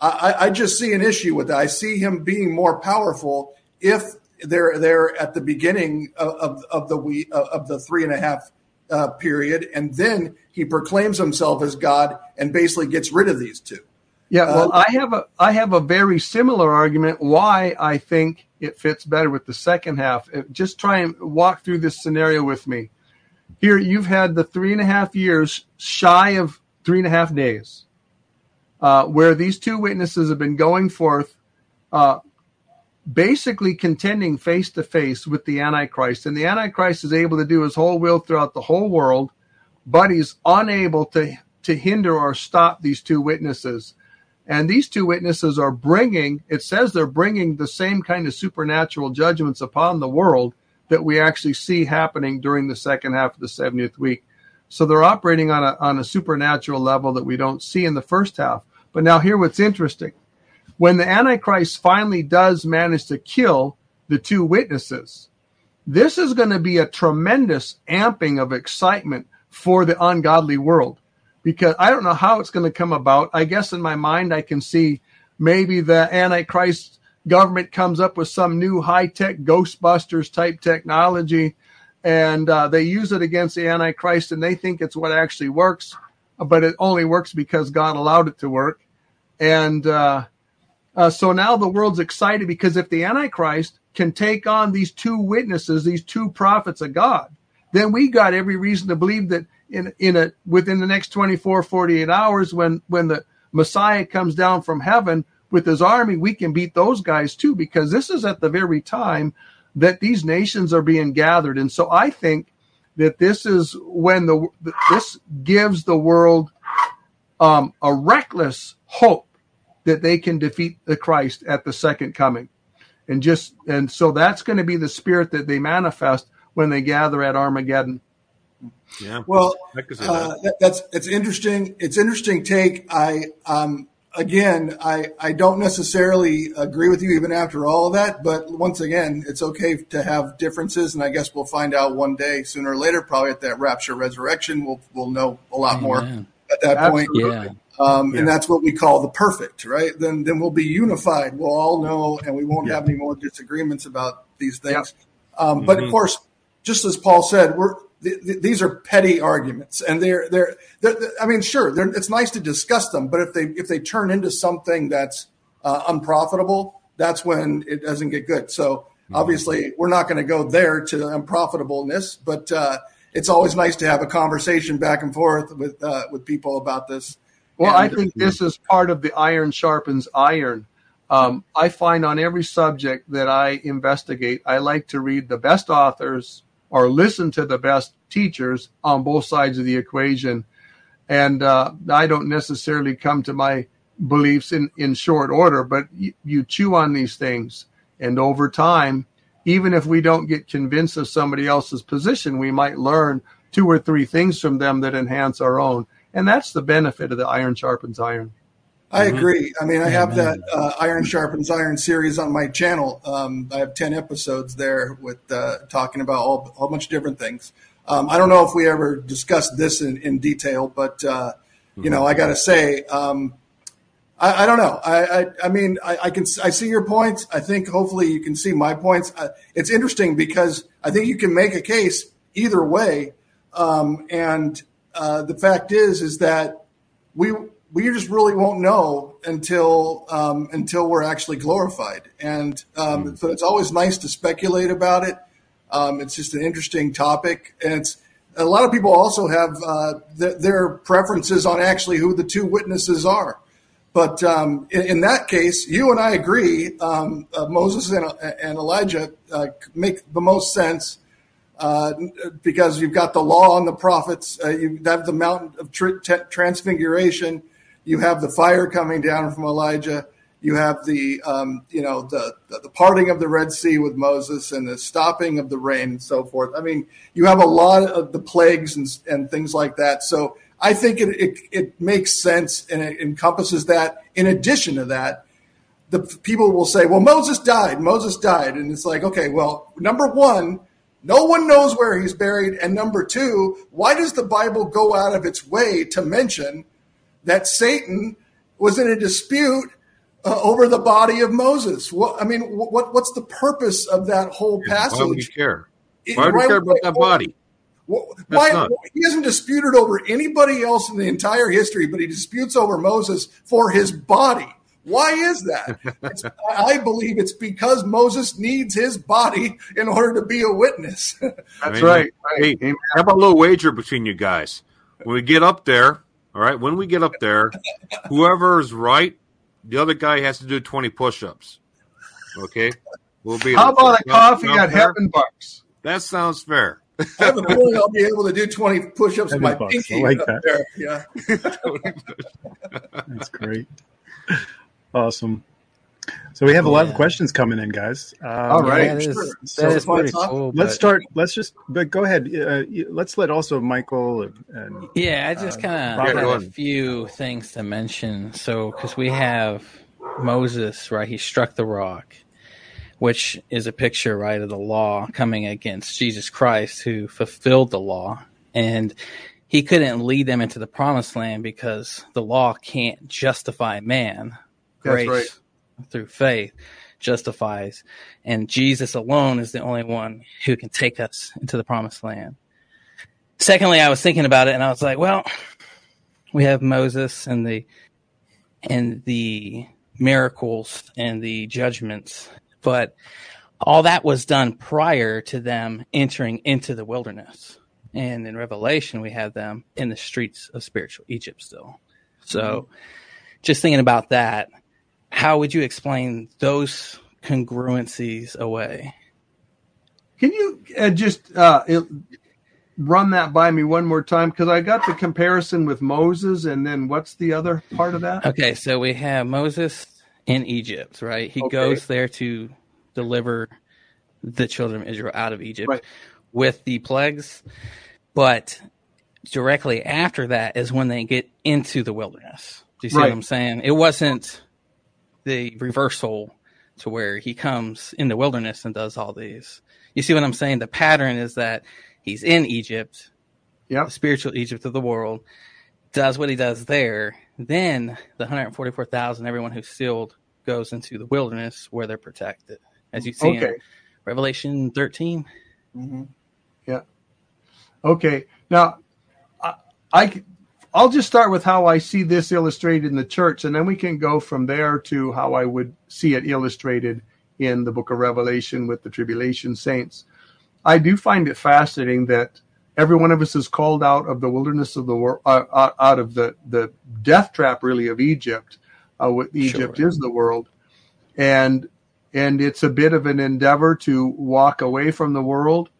I, I just see an issue with that. I see him being more powerful if they're there at the beginning of, of, of the we of the three and a half uh, period, and then he proclaims himself as God and basically gets rid of these two. Yeah, well, uh, I have a I have a very similar argument why I think it fits better with the second half. Uh, just try and walk through this scenario with me. Here, you've had the three and a half years shy of three and a half days, uh, where these two witnesses have been going forth, uh, basically contending face to face with the Antichrist. And the Antichrist is able to do his whole will throughout the whole world, but he's unable to, to hinder or stop these two witnesses. And these two witnesses are bringing, it says they're bringing the same kind of supernatural judgments upon the world that we actually see happening during the second half of the 70th week. So they're operating on a, on a supernatural level that we don't see in the first half. But now, here what's interesting when the Antichrist finally does manage to kill the two witnesses, this is going to be a tremendous amping of excitement for the ungodly world because I don't know how it's going to come about. I guess in my mind, I can see maybe the Antichrist government comes up with some new high tech Ghostbusters type technology and uh, they use it against the Antichrist and they think it's what actually works, but it only works because God allowed it to work. And uh, uh, so now the world's excited because if the Antichrist can take on these two witnesses, these two prophets of God, then we got every reason to believe that in in a within the next 24 48 hours when when the Messiah comes down from heaven with his army, we can beat those guys too because this is at the very time that these nations are being gathered. And so I think that this is when the this gives the world um, a reckless hope that they can defeat the Christ at the second coming. And just and so that's going to be the spirit that they manifest when they gather at Armageddon. Yeah. Well, uh, that. that's it's interesting. It's interesting take. I um again, I I don't necessarily agree with you even after all of that. But once again, it's okay to have differences, and I guess we'll find out one day, sooner or later, probably at that rapture resurrection. We'll we'll know a lot Amen. more at that Absolutely. point. Yeah. Um, yeah. And that's what we call the perfect, right? Then, then we'll be unified. We'll all know, and we won't yeah. have any more disagreements about these things. Yeah. Um, mm-hmm. But of course, just as Paul said, we're th- th- these are petty arguments, and they're, they're, they're, I mean, sure, it's nice to discuss them, but if they if they turn into something that's uh, unprofitable, that's when it doesn't get good. So mm-hmm. obviously, we're not going to go there to unprofitableness, but uh, it's always nice to have a conversation back and forth with uh, with people about this well, I think this is part of the iron sharpens iron. Um, I find on every subject that I investigate, I like to read the best authors or listen to the best teachers on both sides of the equation. And uh, I don't necessarily come to my beliefs in, in short order, but you, you chew on these things. And over time, even if we don't get convinced of somebody else's position, we might learn two or three things from them that enhance our own and that's the benefit of the iron sharpens iron. I mm-hmm. agree. I mean, I have that uh, Iron Sharpens Iron series on my channel. Um, I have 10 episodes there with uh, talking about all, a whole bunch of different things. Um, I don't know if we ever discussed this in, in detail, but, uh, you know, I got to say, um, I, I, don't know. I, I, I mean, I, I, can I see your points. I think hopefully you can see my points. Uh, it's interesting because I think you can make a case either way. Um, and uh, the fact is, is that we we just really won't know until um, until we're actually glorified. And um, mm. so it's always nice to speculate about it. Um, it's just an interesting topic, and it's a lot of people also have uh, th- their preferences on actually who the two witnesses are. But um, in, in, that case, you and I agree. Um, uh, Moses and, and Elijah uh, make the most sense uh, because you've got the law and the prophets. Uh, you have the mountain of tr- t- transfiguration. You have the fire coming down from Elijah. You have the um, you know the, the parting of the Red Sea with Moses and the stopping of the rain and so forth. I mean, you have a lot of the plagues and, and things like that. So I think it, it, it makes sense and it encompasses that. In addition to that, the people will say, "Well, Moses died. Moses died," and it's like, okay, well, number one no one knows where he's buried. And number two, why does the Bible go out of its way to mention that Satan was in a dispute uh, over the body of Moses? What, I mean, what, what's the purpose of that whole passage? Why would you care? Why would you care about that body? Why he hasn't disputed over anybody else in the entire history, but he disputes over Moses for his body. Why is that? I believe it's because Moses needs his body in order to be a witness. That's I mean, right. Hey, hey, how about a little wager between you guys? When we get up there, all right, when we get up there, whoever is right, the other guy has to do 20 push ups. Okay, we'll be. How about a coffee at Heaven Bucks? That sounds fair. I have a feeling I'll be able to do 20 push-ups with my bucks. pinky I like that. there. Yeah, that's great. Awesome. So we have a lot of questions coming in, guys. Um, All right, yeah, that is, so that is pretty cool. Let's start. Let's just. But go ahead. Uh, let's let also Michael and, and yeah. I just uh, kind of have a few things to mention. So because we have Moses, right? He struck the rock, which is a picture, right, of the law coming against Jesus Christ, who fulfilled the law, and he couldn't lead them into the promised land because the law can't justify man. Grace right. Through faith justifies, and Jesus alone is the only one who can take us into the promised land. Secondly, I was thinking about it, and I was like, well, we have Moses and the and the miracles and the judgments, but all that was done prior to them entering into the wilderness. And in Revelation, we have them in the streets of spiritual Egypt still. So, mm-hmm. just thinking about that, how would you explain those congruencies away? Can you uh, just uh, run that by me one more time? Because I got the comparison with Moses, and then what's the other part of that? Okay, so we have Moses in Egypt, right? He okay. goes there to deliver the children of Israel out of Egypt right. with the plagues. But directly after that is when they get into the wilderness. Do you see right. what I'm saying? It wasn't the reversal to where he comes in the wilderness and does all these. You see what I'm saying? The pattern is that he's in Egypt, yep. the spiritual Egypt of the world, does what he does there. Then the 144,000, everyone who's sealed, goes into the wilderness where they're protected, as you see okay. in Revelation 13. Mm-hmm. Yeah. Okay. Now, I, I I'll just start with how I see this illustrated in the church, and then we can go from there to how I would see it illustrated in the book of Revelation with the tribulation saints. I do find it fascinating that every one of us is called out of the wilderness of the world, uh, out of the, the death trap, really, of Egypt. Uh, what Egypt sure. is the world, and and it's a bit of an endeavor to walk away from the world.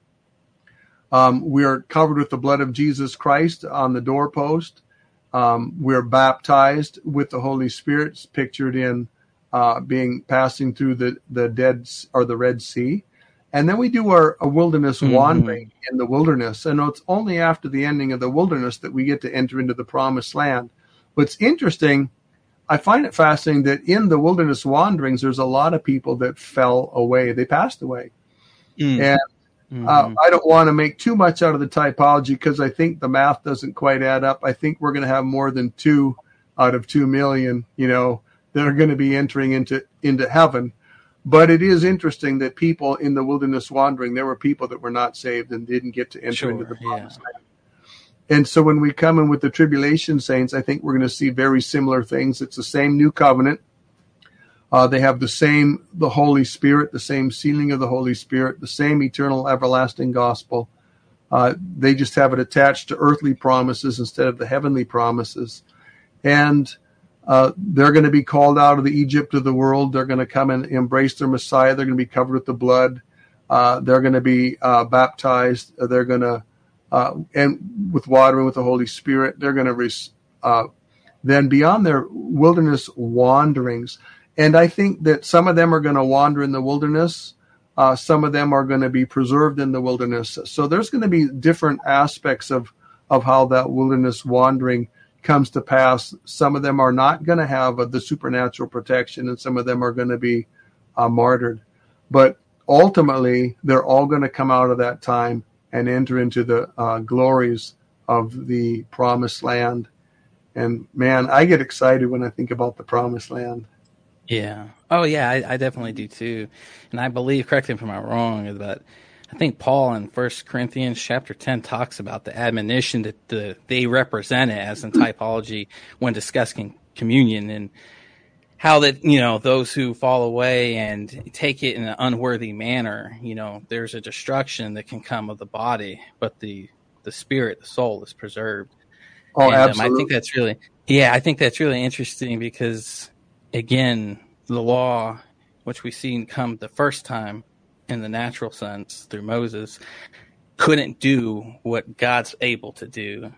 Um, we are covered with the blood of Jesus Christ on the doorpost. Um, we're baptized with the Holy Spirit, pictured in uh, being passing through the the dead or the Red Sea, and then we do our wilderness mm-hmm. wandering in the wilderness. And it's only after the ending of the wilderness that we get to enter into the Promised Land. What's interesting, I find it fascinating that in the wilderness wanderings, there's a lot of people that fell away. They passed away, mm. and Mm-hmm. Uh, I don't want to make too much out of the typology because I think the math doesn't quite add up. I think we're going to have more than two out of two million, you know, that are going to be entering into into heaven. But it is interesting that people in the wilderness wandering, there were people that were not saved and didn't get to enter sure, into the promised yeah. land. And so when we come in with the tribulation saints, I think we're going to see very similar things. It's the same new covenant uh, they have the same, the Holy Spirit, the same sealing of the Holy Spirit, the same eternal, everlasting gospel. Uh, they just have it attached to earthly promises instead of the heavenly promises. And uh, they're going to be called out of the Egypt of the world. They're going to come and embrace their Messiah. They're going to be covered with the blood. Uh, they're going to be uh, baptized. They're going to, uh, and with water and with the Holy Spirit, they're going to then beyond their wilderness wanderings, and I think that some of them are going to wander in the wilderness. Uh, some of them are going to be preserved in the wilderness. So there's going to be different aspects of, of how that wilderness wandering comes to pass. Some of them are not going to have uh, the supernatural protection, and some of them are going to be uh, martyred. But ultimately, they're all going to come out of that time and enter into the uh, glories of the promised land. And man, I get excited when I think about the promised land. Yeah. Oh, yeah. I, I, definitely do too, and I believe. Correct me if I'm wrong, but I think Paul in First Corinthians chapter ten talks about the admonition that the, they represent it as in typology when discussing communion and how that you know those who fall away and take it in an unworthy manner. You know, there's a destruction that can come of the body, but the the spirit, the soul, is preserved. Oh, and, absolutely. Um, I think that's really, yeah, I think that's really interesting because again, the law which we seen come the first time in the natural sense through Moses, couldn't do what God's able to do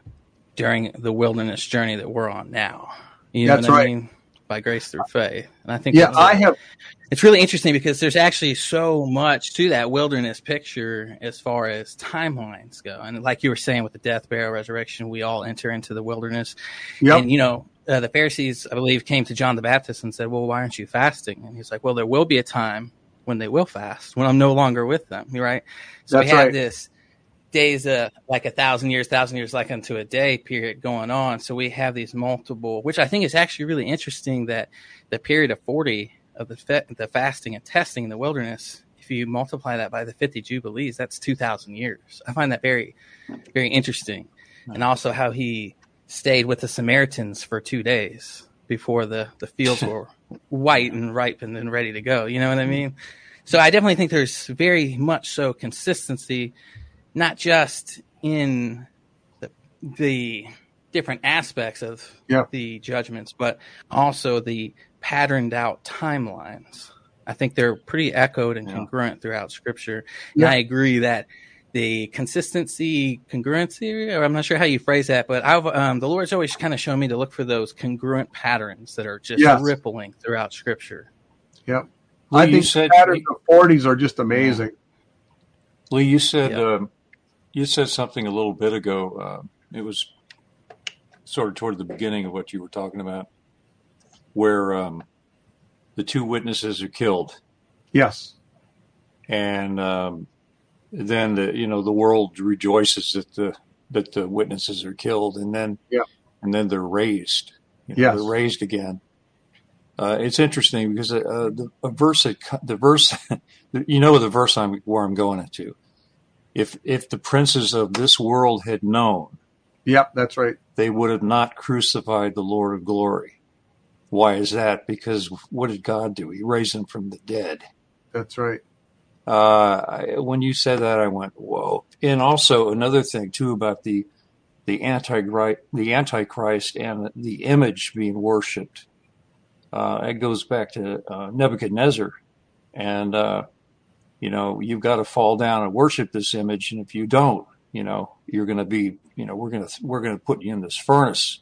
during the wilderness journey that we're on now. You know That's what I right. mean? By grace through faith. And I think Yeah, I have. it's really interesting because there's actually so much to that wilderness picture as far as timelines go. And like you were saying with the death, burial, resurrection, we all enter into the wilderness. Yep. And, you know, uh, the Pharisees, I believe, came to John the Baptist and said, Well, why aren't you fasting? And he's like, Well, there will be a time when they will fast, when I'm no longer with them. Right. So That's we have right. this days uh, like a thousand years, thousand years like unto a day period going on. So we have these multiple, which I think is actually really interesting that the period of 40 of the, fa- the fasting and testing in the wilderness, if you multiply that by the 50 Jubilees, that's 2,000 years. I find that very, very interesting. And also how he stayed with the Samaritans for two days before the, the fields were white and ripe and then ready to go. You know what I mean? So I definitely think there's very much so consistency, not just in the, the different aspects of Yeah. the judgments, but also the patterned out timelines. I think they're pretty echoed and Yeah. congruent throughout Scripture. Yeah. And I agree that the consistency, congruency, or I'm not sure how you phrase that, but I've, um, the Lord's always kind of shown me to look for those congruent patterns that are just Yes. rippling throughout Scripture. Yep. Lee, I think said- the patterns of forties are just amazing. Lee, you said Yeah. um, you said something a little bit ago. Uh, it was sort of toward the beginning of what you were talking about, where um, the two witnesses are killed, Yes. and um, then the you know the world rejoices that the that the witnesses are killed, and then Yeah. and then they're raised. You know, Yes. they're raised again. Uh, it's interesting because uh, the a verse that the verse you know the verse I'm where I'm going into. If if the princes of this world had known, Yep. That's right. they would have not crucified the Lord of glory. Why is that? Because what did God do? He raised him from the dead. That's right. Uh, I, when you said that, I went, "Whoa!" And also another thing too about the the antichrist, the antichrist, and the image being worshipped. Uh, it goes back to uh, Nebuchadnezzar, and uh, you know you've got to fall down and worship this image, and if you don't, you know you're going to be, you know, we're going to we're going to put you in this furnace.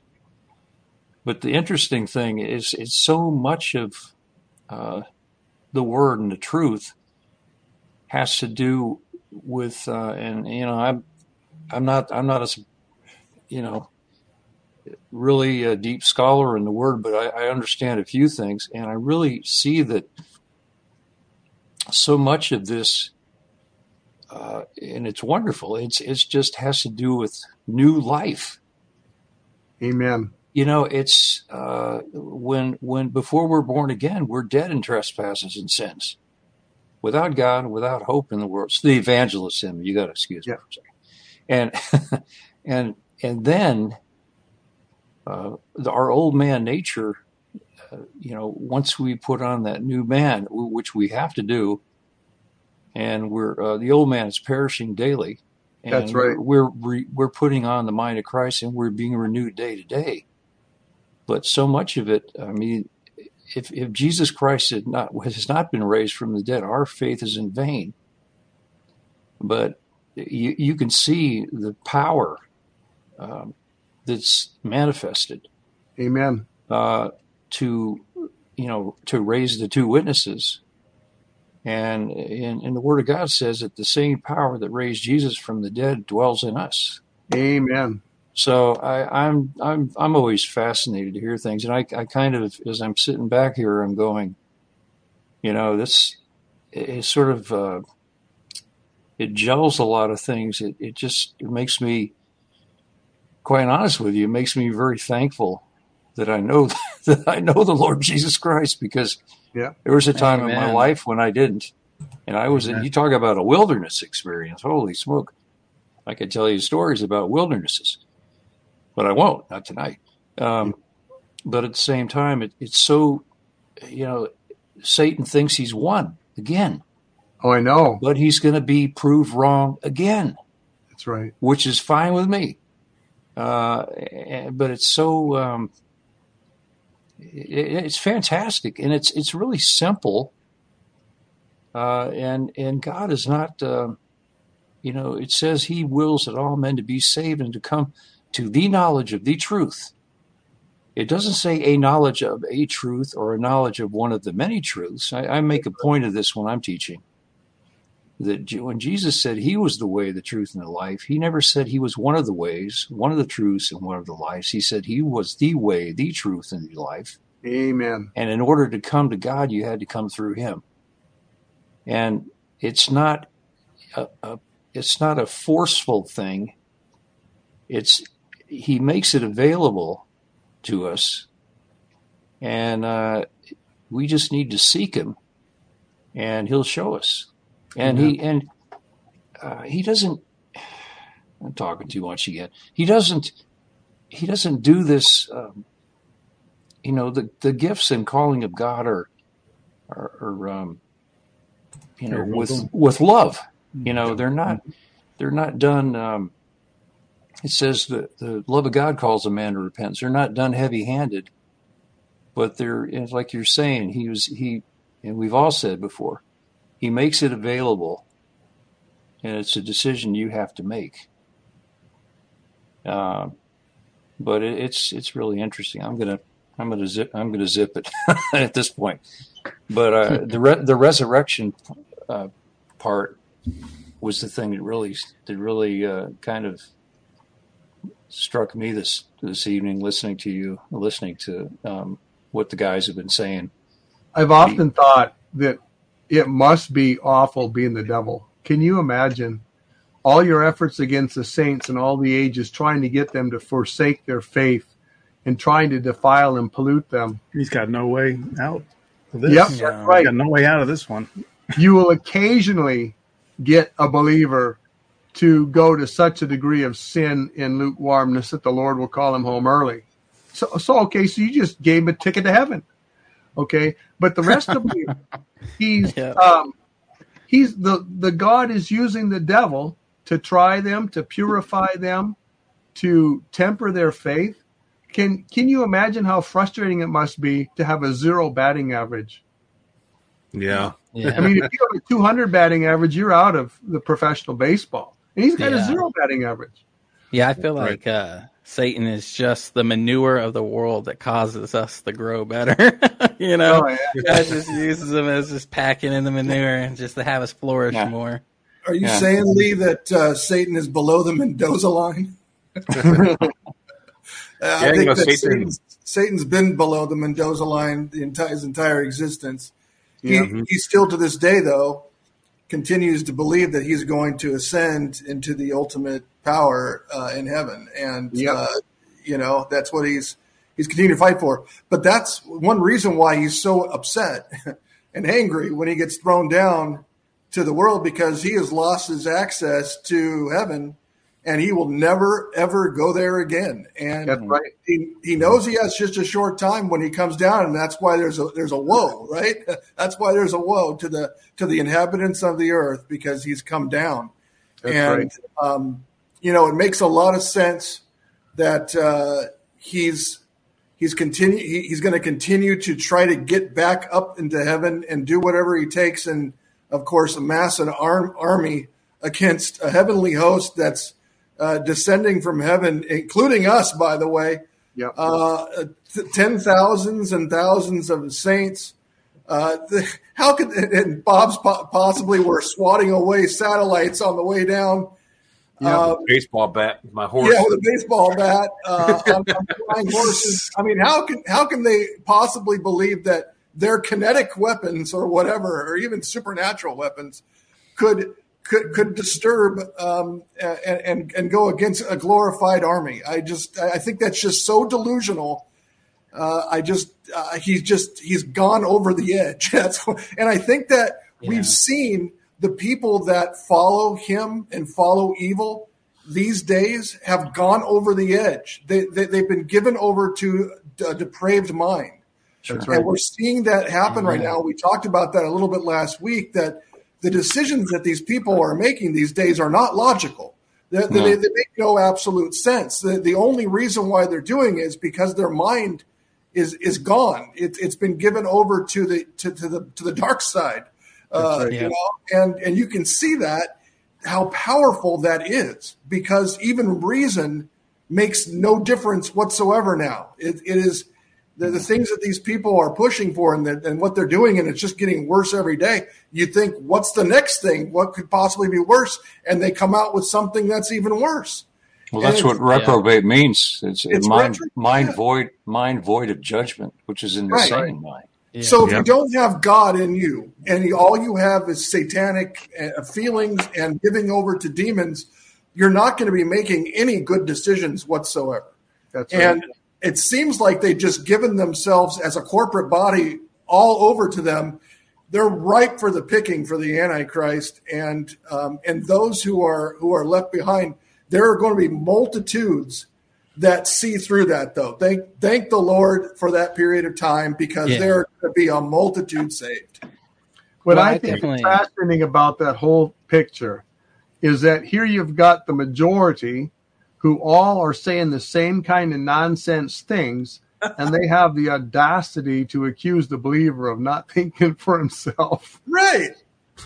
But the interesting thing is, it's so much of uh, the word and the truth has to do with uh, and you know I'm I'm not I'm not a you know really a deep scholar in the word, but I, I understand a few things, and I really see that so much of this, uh, and it's wonderful. It's it's just has to do with new life. Amen. You know, it's uh, when when before we're born again, we're dead in trespasses and sins without God, without hope in the world. It's the evangelist in me. You got to excuse me for a second. And and and then uh, the, our old man nature, you know, once we put on that new man, which we have to do, and we're uh, the old man is perishing daily. And That's right. We're we're, we're putting on the mind of Christ, and we're being renewed day to day. But so much of it, I mean, if if Jesus Christ had not has not been raised from the dead, our faith is in vain. But you you can see the power um, that's manifested Amen. uh, to you know to raise the two witnesses, and and the Word of God says that the same power that raised Jesus from the dead dwells in us. Amen. So I, I'm I'm I'm always fascinated to hear things, and I I kind of as I'm sitting back here, I'm going, you know, this is sort of uh, it gels a lot of things. It it just it makes me, quite honest with you, it makes me very thankful that I know that I know the Lord Jesus Christ because Yeah. there was a time in my life when I didn't, and I was in, you talk about a wilderness experience. Holy smoke! I could tell you stories about wildernesses, but I won't, not tonight. Um, but at the same time, it, it's so, you know, Satan thinks he's won again, Oh, I know. but he's going to be proved wrong again, That's right. which is fine with me. Uh, but it's so, um, it, it's fantastic, and it's it's really simple Uh, and and God is not, uh, you know, it says He wills that all men to be saved and to come to the knowledge of the truth. It doesn't say a knowledge of a truth or a knowledge of one of the many truths. I, I make a point of this when I'm teaching. That when Jesus said He was the way, the truth, and the life, He never said He was one of the ways, one of the truths, and one of the lives. He said He was the way, the truth, and the life. Amen. And in order to come to God, you had to come through Him. And it's not a, a it's not a forceful thing. It's He makes it available to us, and uh, we just need to seek Him, and He'll show us. And He and uh, He doesn't. I'm talking too much again. He doesn't. He doesn't do this. Um, you know, the the gifts and calling of God are are, are um, you know with with love. You know, they're not they're not done. Um, it says that the love of God calls a man to repentance. They're not done heavy handed, but they're like you're saying. He was he, and we've all said before, he makes it available, and it's a decision you have to make. Uh, but it, it's it's really interesting. I'm gonna I'm gonna zip I'm gonna zip it at this point. But uh, the re- the resurrection uh, part was the thing that really that really uh, kind of struck me this this evening listening to you listening to um, what the guys have been saying i've often thought that it must be awful being the devil can you imagine all your efforts against the saints and all the ages trying to get them to forsake their faith and trying to defile and pollute them he's got no way out of this yep yeah. right he's got no way out of this one you will occasionally get a believer to go to such a degree of sin and lukewarmness that the Lord will call him home early. So, so okay, so you just gave him a ticket to heaven, okay? But the rest of you, he's yeah. um, he's the the God is using the devil to try them, to purify them, to temper their faith. Can can you imagine how frustrating it must be to have a zero batting average? Yeah. yeah. I mean, if you have a 200 batting average, you're out of the professional baseball. And he's got yeah. a zero batting average. Yeah, I feel like uh, Satan is just the manure of the world that causes us to grow better. you know, oh, yeah. God just uses them as just packing in the manure and just to have us flourish yeah. more. Are you saying, Lee, that uh, Satan is below the Mendoza line? uh, I think that Satan. Satan's, Satan's been below the Mendoza line the entire, his entire existence. He, mm-hmm. He still to this day, though, continues to believe that he's going to ascend into the ultimate power uh, in heaven, and yep. uh, you know that's what he's he's continuing to fight for. But that's one reason why he's so upset and angry when he gets thrown down to the world because he has lost his access to heaven and he will never ever go there again. And that's right. He, he knows he has just a short time when he comes down, and that's why there's a there's a woe, right? That's why there's a woe to the to the inhabitants of the earth because he's come down. That's and right. um, you know, it makes a lot of sense that uh, he's he's continue he, he's going to continue to try to get back up into heaven and do whatever he takes, and of course, amass an arm, army against a heavenly host that's uh, descending from heaven, including us, by the way. Yep. Uh, ten thousands and thousands of saints. Uh, the, how could and Bob's possibly were swatting away satellites on the way down. Yeah, uh, baseball bat, my horse. Yeah, with a baseball bat uh, on, on flying horses. I mean, how can how can they possibly believe that their kinetic weapons or whatever, or even supernatural weapons, could could could disturb um, and, and, and go against a glorified army. I just I think that's just so delusional. Uh, I just uh, he's just he's gone over the edge. That's and I think that yeah. we've seen the people that follow him and follow evil these days have gone over the edge. They, they have been given over to a depraved mind. Sure. And we're seeing that happen right now. We talked about that a little bit last week. That the decisions that these people are making these days are not logical. They, no. they, they make no absolute sense. The, the, only reason why they're doing it is because their mind is is gone. It, has been given over to the to, to, the to the dark side Uh, right. You know, and and you can see that how powerful that is because even reason makes no difference whatsoever now. It, it is the, the, things that these people are pushing for and, the, and what they're doing, and it's just getting worse every day. You think, what's the next thing? What could possibly be worse? And they come out with something that's even worse. Well, that's what reprobate yeah. means. It's, it's mind, retro- mind yeah. void, mind void of judgment, which is in the right. same mind. Yeah. So if you don't have God in you, and all you have is satanic uh, feelings and giving over to demons, you're not going to be making any good decisions whatsoever. That's right. And it seems like they've just given themselves as a corporate body all over to them. They're ripe for the picking for the Antichrist, and um, and those who are who are left behind there are going to be multitudes that see through that, though. Thank thank the Lord for that period of time because yeah. there are going to be a multitude saved. What well, I think definitely. is fascinating about that whole picture is that here you've got the majority who all are saying the same kind of nonsense things, and they have the audacity to accuse the believer of not thinking for himself. Right.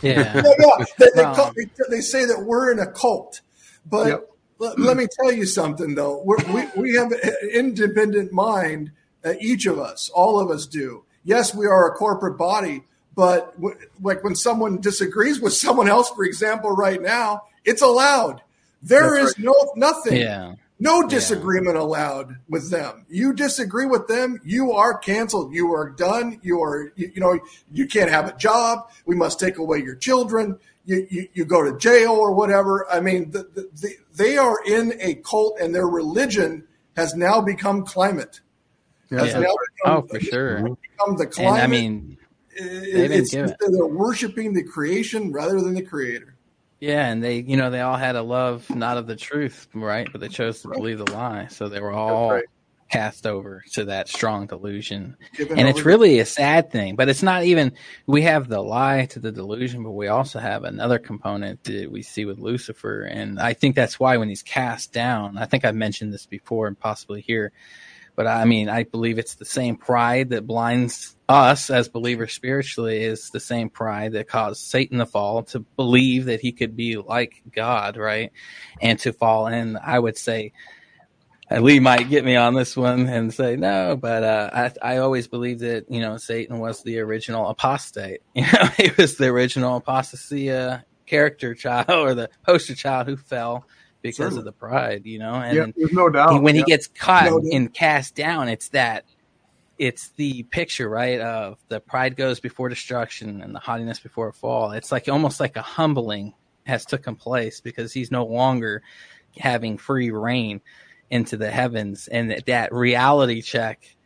Yeah. yeah, yeah. They, they, call, they, they, say that we're in a cult, but yep let, let me tell you something, though. We're, we we have an independent mind, uh, each of us, all of us do. Yes, we are a corporate body, but w- like when someone disagrees with someone else, for example, right now, it's allowed. There That's is right. no nothing. Yeah. No disagreement yeah. allowed with them. You disagree with them, you are canceled. You are done. You are, you, you know, you can't have a job. We must take away your children you, you, you go to jail or whatever. I mean, the, the, the, they are in a cult and their religion has now become climate. Yeah. Become, oh, for sure. Become the climate. And I mean, it's, they're worshiping the creation rather than the creator. Yeah, and they, you know, they all had a love not of the truth, right? But they chose to believe the lie, so they were all right cast over to that strong delusion. Given and it's really a sad thing, but it's not even, we have the lie to the delusion, but we also have another component that we see with Lucifer. And I think that's why when he's cast down, I think I've mentioned this before and possibly here, but I mean, I believe it's the same pride that blinds us as believers spiritually is the same pride that caused Satan to fall to believe that he could be like God, right? And to fall. in, I would say, Lee might get me on this one and say no, but uh, I, I always believed that you know Satan was the original apostate. You know, he was the original apostasy uh, character child or the poster child who fell because Certainly. of the pride. You know, and yeah, there's no doubt. He, when yeah. he gets caught no and cast down, it's that it's the picture right of the pride goes before destruction and the haughtiness before a fall. It's like almost like a humbling has taken place because he's no longer having free reign into the heavens and that, that reality check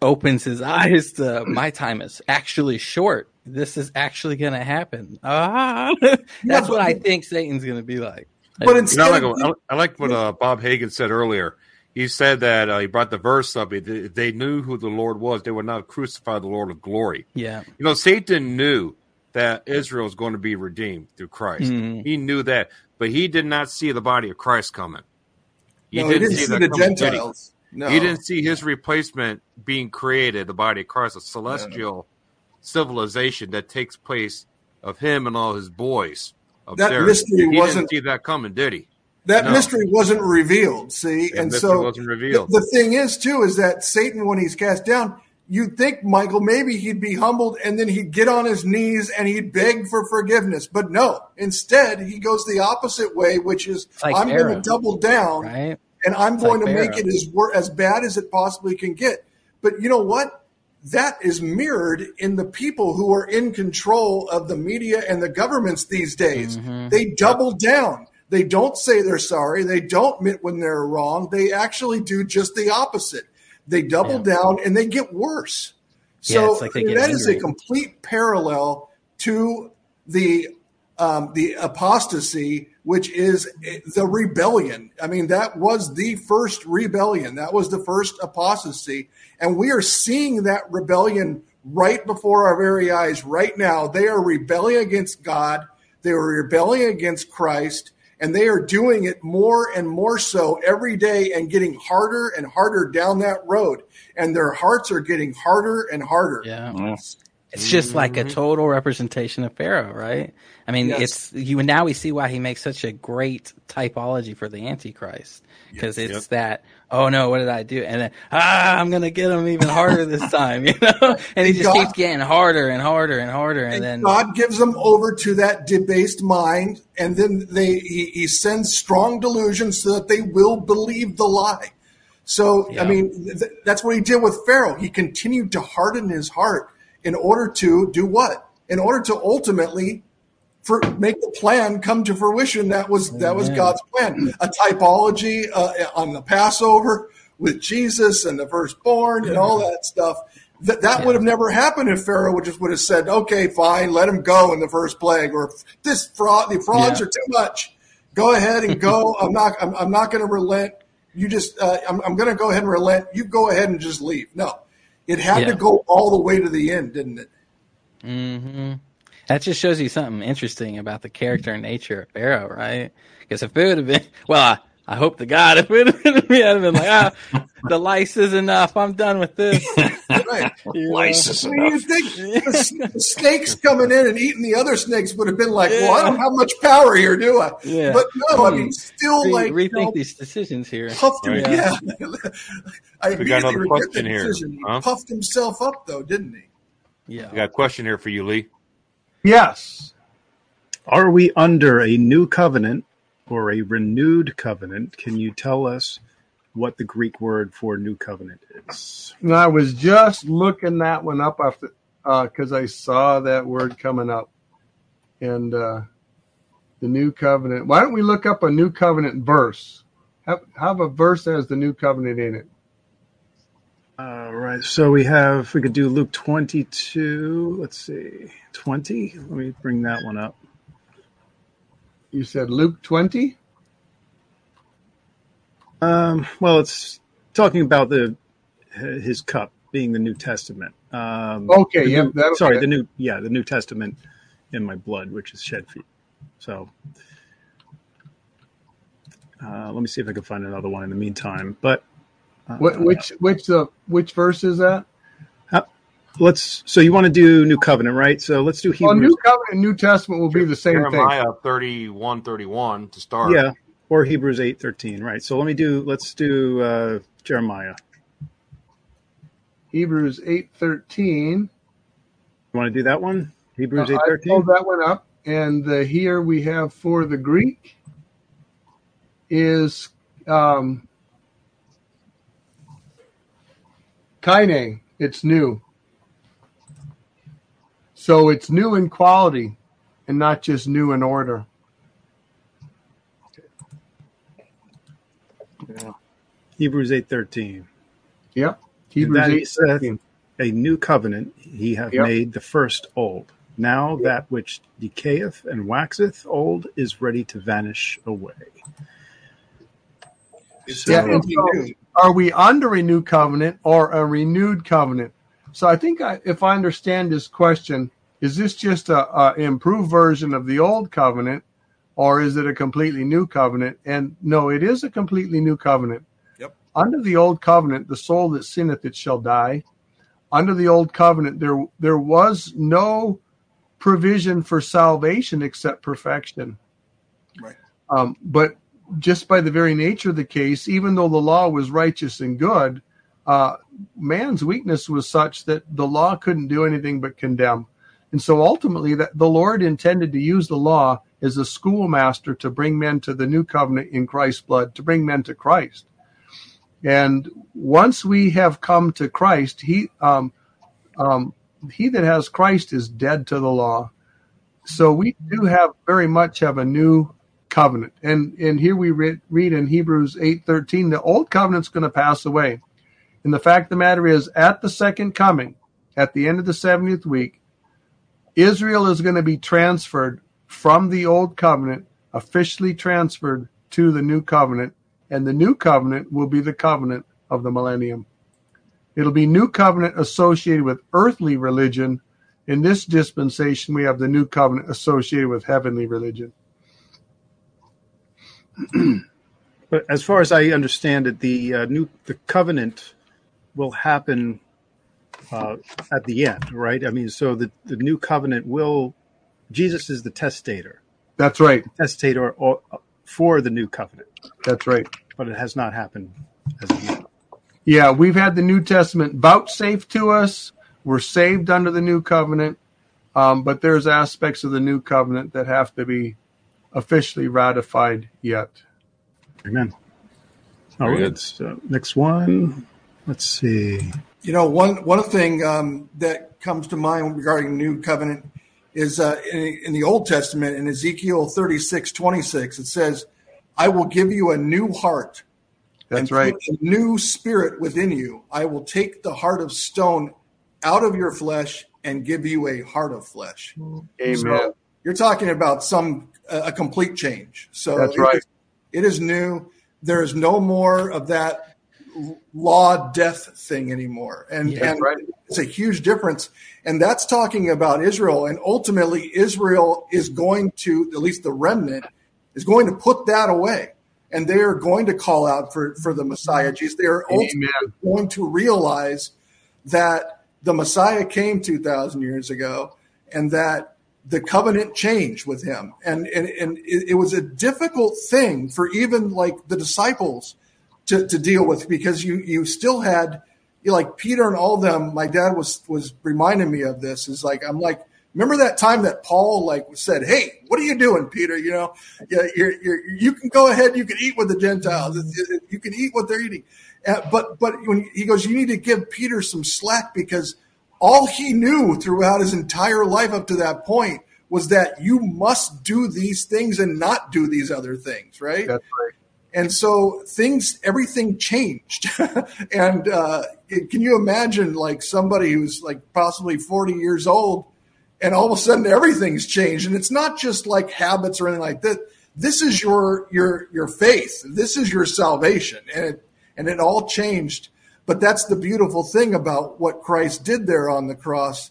opens his eyes to my time is actually short. This is actually going to happen. Ah, that's what I think Satan's going to be like. But instead, you know, like, I like what uh, Bob Hagan said earlier. He said that uh, he brought the verse up. If they knew who the Lord was, they would not crucify the Lord of glory. Yeah. You know, Satan knew that Israel was going to be redeemed through Christ. Mm-hmm. He knew that, but he did not see the body of Christ coming. He, no, didn't, didn't see, see the Gentiles. No. He didn't see his replacement being created, the body of Christ, a celestial no. civilization that takes place of him and all his boys. That there. mystery he wasn't see that coming, did he? That no. mystery wasn't revealed. See, that and so wasn't revealed. The, the thing is, too, is that Satan, when he's cast down, you'd think, Michael, maybe he'd be humbled and then he'd get on his knees and he'd beg for forgiveness. But no, instead, he goes the opposite way, which is like I'm going to double down right? and I'm it's going like to make it as, as bad as it possibly can get. But you know what? That is mirrored in the people who are in control of the media and the governments these days. Mm-hmm. They double down. They don't say they're sorry. They don't admit when they're wrong. They actually do just the opposite they double yeah. down and they get worse. So yeah, like that angry. is a complete parallel to the um, the apostasy, which is the rebellion. I mean, that was the first rebellion. That was the first apostasy, and we are seeing that rebellion right before our very eyes right now. They are rebelling against God. They are rebelling against Christ and they are doing it more and more so every day and getting harder and harder down that road and their hearts are getting harder and harder yeah It's just like a total representation of Pharaoh, right? I mean, yes. it's you now we see why he makes such a great typology for the Antichrist because yes. it's yep. that oh no, what did I do? And then ah, I'm gonna get him even harder this time, you know. And he just God, keeps getting harder and harder and harder, and, and, then God gives them over to that debased mind, and then they he, he sends strong delusions so that they will believe the lie. So I mean, th- that's what he did with Pharaoh. He continued to harden his heart in order to do what? In order to ultimately for make the plan come to fruition. That was that was God's plan. A typology uh, on the Passover with Jesus and the firstborn and all that stuff. That that yeah. would have never happened if Pharaoh would just would have said, "Okay, fine, let him go in the first plague," or "This fraud, the frauds yeah. are too much. Go ahead and go. I'm not. I'm, I'm not going to relent. You just. Uh, I'm, I'm going to go ahead and relent. You go ahead and just leave." No, it had yeah. to go all the way to the end, didn't it? Hmm. That just shows you something interesting about the character and nature of Pharaoh, right? Because if it would have been, well, I, I hope to God, if it would have been, I'd have been like, ah, the lice is enough. I'm done with this. right. lice is enough. You think the snakes coming in and eating the other snakes would have been like, yeah. well, I don't have much power here, do I? Yeah. But no, I mean, still Re- like rethink you know, these decisions here. Puffed him, yeah. yeah. I we got another question here. Huh? He puffed himself up though, didn't he? Yeah. We got a question here for you, Lee. Yes. Are we under a new covenant or a renewed covenant? Can you tell us what the Greek word for new covenant is? I was just looking that one up after because uh, I saw that word coming up, and uh, the new covenant. Why don't we look up a new covenant verse? Have, have a verse that has the new covenant in it. All right. So we have, we could do Luke 22. Let's see, 20. Let me bring that one up. You said Luke 20? Um, well, it's talking about the his cup being the New Testament. Um, okay. Yeah. New, sorry. The new, yeah, the New Testament in my blood, which is shed for you. So, uh, let me see if I can find another one in the meantime. But what, which which uh, which verse is that? Let's. So you want to do New Covenant, right? So let's do Hebrews. Well, New Covenant, New Testament will be the same Jeremiah thing. 31, 31 to start. Yeah, or Hebrews eight thirteen, right? So let me do. Let's do uh, Jeremiah. Hebrews eight thirteen. You want to do that one? Hebrews uh, eight thirteen. I pulled that one up, and uh, here we have for the Greek is um, Kaine, it's new. So it's new in quality and not just new in order. Yeah. Hebrews 8:13. Yep. Hebrews 8:13. A new covenant he hath yep. made the first old. Now yep. that which decayeth and waxeth old is ready to vanish away. So, yeah, so, are we under a new covenant or a renewed covenant? So I think I, if I understand this question, is this just a, a, improved version of the old covenant, or is it a completely new covenant? And no, it is a completely new covenant. Yep. Under the old covenant, the soul that sinneth it shall die. Under the old covenant, there there was no provision for salvation except perfection. Right. Um, but just by the very nature of the case, even though the law was righteous and good, uh, man's weakness was such that the law couldn't do anything but condemn. And so ultimately, that the Lord intended to use the law as a schoolmaster to bring men to the new covenant in Christ's blood, to bring men to Christ. And once we have come to Christ, he um, um, he that has Christ is dead to the law. So we do have very much have a new covenant. And and here we read, read in Hebrews 8:13 the old covenant's going to pass away. And the fact of the matter is at the second coming, at the end of the 70th week, Israel is going to be transferred from the old covenant, officially transferred to the new covenant, and the new covenant will be the covenant of the millennium. It'll be new covenant associated with earthly religion. In this dispensation, we have the new covenant associated with heavenly religion. but as far as I understand it, the uh, new the covenant will happen uh, at the end, right? I mean, so the, the new covenant will, Jesus is the testator. That's right. Testator for the new covenant. That's right. But it has not happened as of yet. Yeah, we've had the New Testament vouchsafed to us. We're saved under the new covenant, um, but there's aspects of the new covenant that have to be officially ratified yet. Amen. All right. So next one. Let's see. You know, one one thing um, that comes to mind regarding new covenant is uh, in, in, the Old Testament in Ezekiel 36, 26, it says, I will give you a new heart. That's right. A new spirit within you. I will take the heart of stone out of your flesh and give you a heart of flesh. Amen. So you're talking about some a complete change. So that's right. It is, it is new. There is no more of that law death thing anymore. And, yeah, and right. it's a huge difference. And that's talking about Israel. And ultimately, Israel is going to, at least the remnant, is going to put that away. And they are going to call out for, for the Messiah. Jesus, they are ultimately going to realize that the Messiah came 2,000 years ago and that the covenant changed with him. And, and, and it, it was a difficult thing for even like the disciples to, to deal with because you, you still had you like Peter and all them. My dad was, was reminding me of this is like, I'm like, remember that time that Paul like said, Hey, what are you doing, Peter? You know, yeah, you're, you're, you can go ahead. You can eat with the Gentiles. You can eat what they're eating. Uh, but, but when he goes, you need to give Peter some slack because all he knew throughout his entire life up to that point was that you must do these things and not do these other things, right? That's right. And so things, everything changed. and uh, can you imagine like somebody who's like possibly 40 years old and all of a sudden everything's changed? And it's not just like habits or anything like that. This is your, your, your faith. This is your salvation. And it, and it all changed but that's the beautiful thing about what Christ did there on the cross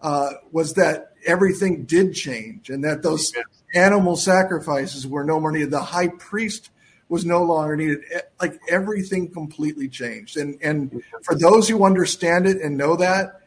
uh, was that everything did change, and that those animal sacrifices were no more needed. The high priest was no longer needed. Like everything completely changed, and and for those who understand it and know that,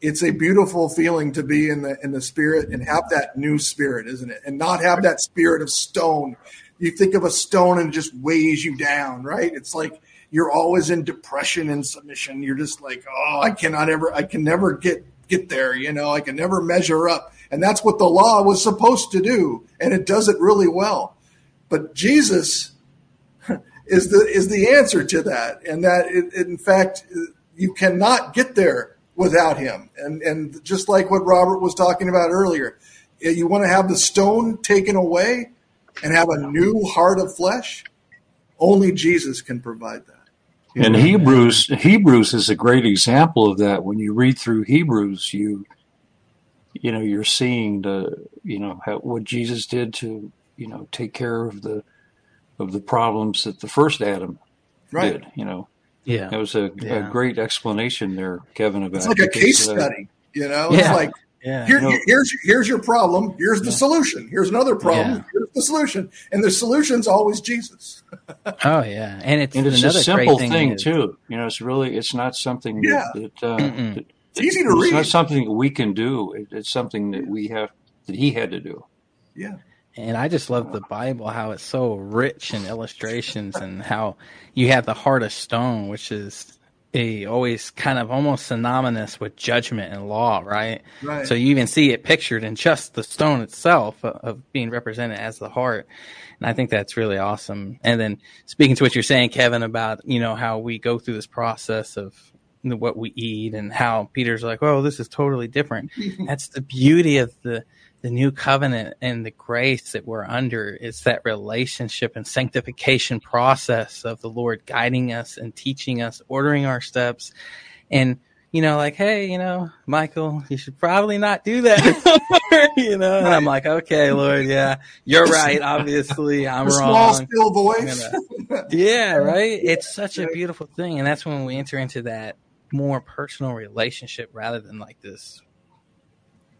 it's a beautiful feeling to be in the in the spirit and have that new spirit, isn't it? And not have that spirit of stone. You think of a stone and it just weighs you down, right? It's like you're always in depression and submission. You're just like, oh, I cannot ever, I can never get get there. You know, I can never measure up, and that's what the law was supposed to do, and it does it really well. But Jesus is the is the answer to that, and that it, in fact you cannot get there without Him. And and just like what Robert was talking about earlier, you want to have the stone taken away and have a new heart of flesh. Only Jesus can provide that. And Hebrews Hebrews is a great example of that. When you read through Hebrews, you you know you're seeing the you know how, what Jesus did to you know take care of the of the problems that the first Adam right. did. You know, yeah, that was a, yeah. a great explanation there, Kevin. About it's like because, a case uh, study. You know, yeah. it's like yeah. Here, here's here's your problem. Here's the yeah. solution. Here's another problem. Yeah. Here's the solution. And the solution's always Jesus. oh yeah, and it's and it's a simple thing, thing too. You know, it's really it's not something yeah. that, that, uh, that it's easy to it's read. It's not something we can do. It, it's something that we have that he had to do. Yeah. And I just love the Bible, how it's so rich in illustrations and how you have the heart of stone, which is a always kind of almost synonymous with judgment and law, right? Right. So you even see it pictured in just the stone itself of, of being represented as the heart. And I think that's really awesome. And then speaking to what you're saying, Kevin, about, you know, how we go through this process of what we eat and how Peter's like, oh, this is totally different. that's the beauty of the, the new covenant and the grace that we're under is that relationship and sanctification process of the Lord guiding us and teaching us, ordering our steps. And, you know, like, hey, you know, Michael, you should probably not do that. you know, and I'm like, okay, Lord, yeah, you're right. Obviously, I'm wrong. Small, still voice. Gonna, yeah, right. It's such a beautiful thing. And that's when we enter into that more personal relationship rather than like this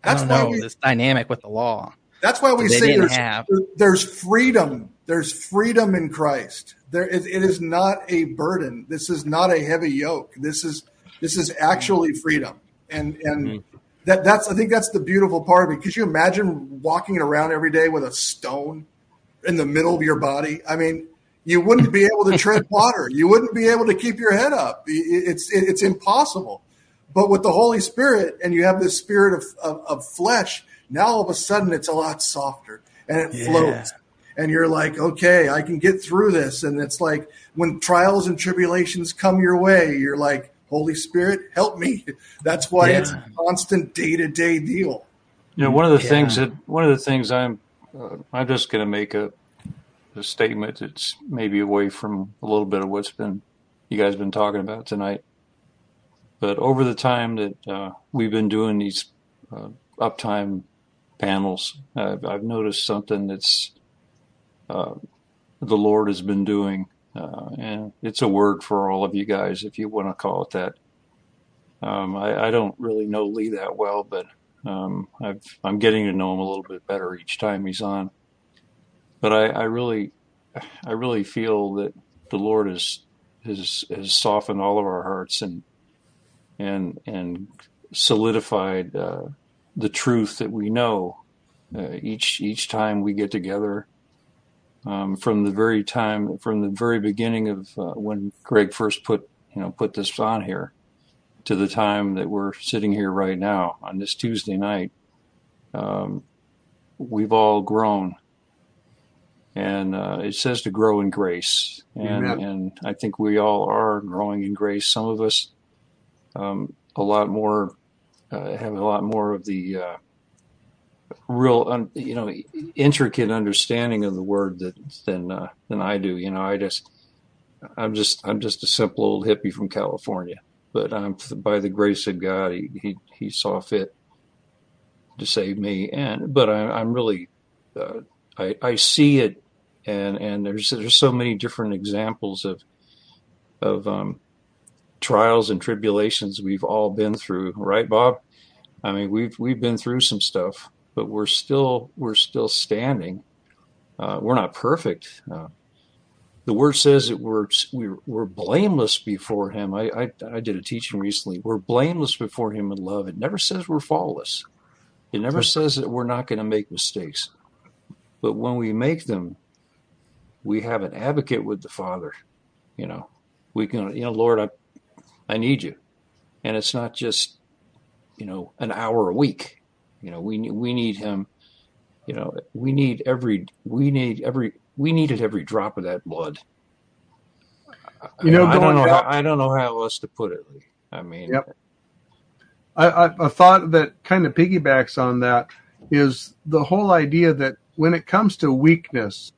that's why we, this dynamic with the law. That's why we say there's, have. there's freedom. There's freedom in Christ. There, it, it is not a burden. This is not a heavy yoke. This is This is actually freedom, and and mm-hmm. that that's I think that's the beautiful part of it. Could you imagine walking around every day with a stone in the middle of your body? I mean, you wouldn't be able to tread water. You wouldn't be able to keep your head up. It's it's impossible. But with the Holy Spirit, and you have this spirit of, of, of flesh, now all of a sudden it's a lot softer and it yeah. floats. And you're like, okay, I can get through this. And it's like when trials and tribulations come your way, you're like, Holy Spirit, help me. That's why yeah. it's a constant day to day deal. You know, one of the yeah. things that one of the things I'm uh, I'm just going to make a a statement that's maybe away from a little bit of what's been you guys been talking about tonight. But over the time that uh, we've been doing these uh, uptime panels, I've, I've, noticed something that's uh, the Lord has been doing, uh, and it's a word for all of you guys, if you want to call it that. Um, I, I, don't really know Lee that well, but um, i am getting to know him a little bit better each time he's on but I, I really, I really feel that the Lord has has has softened all of our hearts and and and solidified uh, the truth that we know uh, each each time we get together. Um, from the very time, from the very beginning of uh, when Greg first put you know put this on here, to the time that we're sitting here right now on this Tuesday night, um, we've all grown and uh, it says to grow in grace, and and I think we all are growing in grace. Some of us, um, a lot more, uh, have a lot more of the uh, real, un, you know, intricate understanding of the word that than uh, than I do. You know, I just, I'm just, I'm just a simple old hippie from California, but I'm by the grace of God, he he, he saw fit to save me, and but I, I'm really uh, I, I see it, and and there's there's so many different examples of of um, trials and tribulations we've all been through, right, Bob? I mean, we've we've been through some stuff, but we're still we're still standing. Uh, we're not perfect. Uh, the word says that we're we're, we're blameless before Him. I, I, I did a teaching recently. We're blameless before Him in love. It never says we're faultless. It never says that we're not going to make mistakes. But when we make them, we have an advocate with the Father. You know, we can, you know, Lord, I, I need you, and it's not just, you know, an hour a week. You know, we we need Him. You know, we need every we need every we needed every drop of that blood. You know, I, I don't know. How, I don't know how else to put it. I mean, yep. I, I, a thought that kind of piggybacks on that is the whole idea that when it comes to weakness,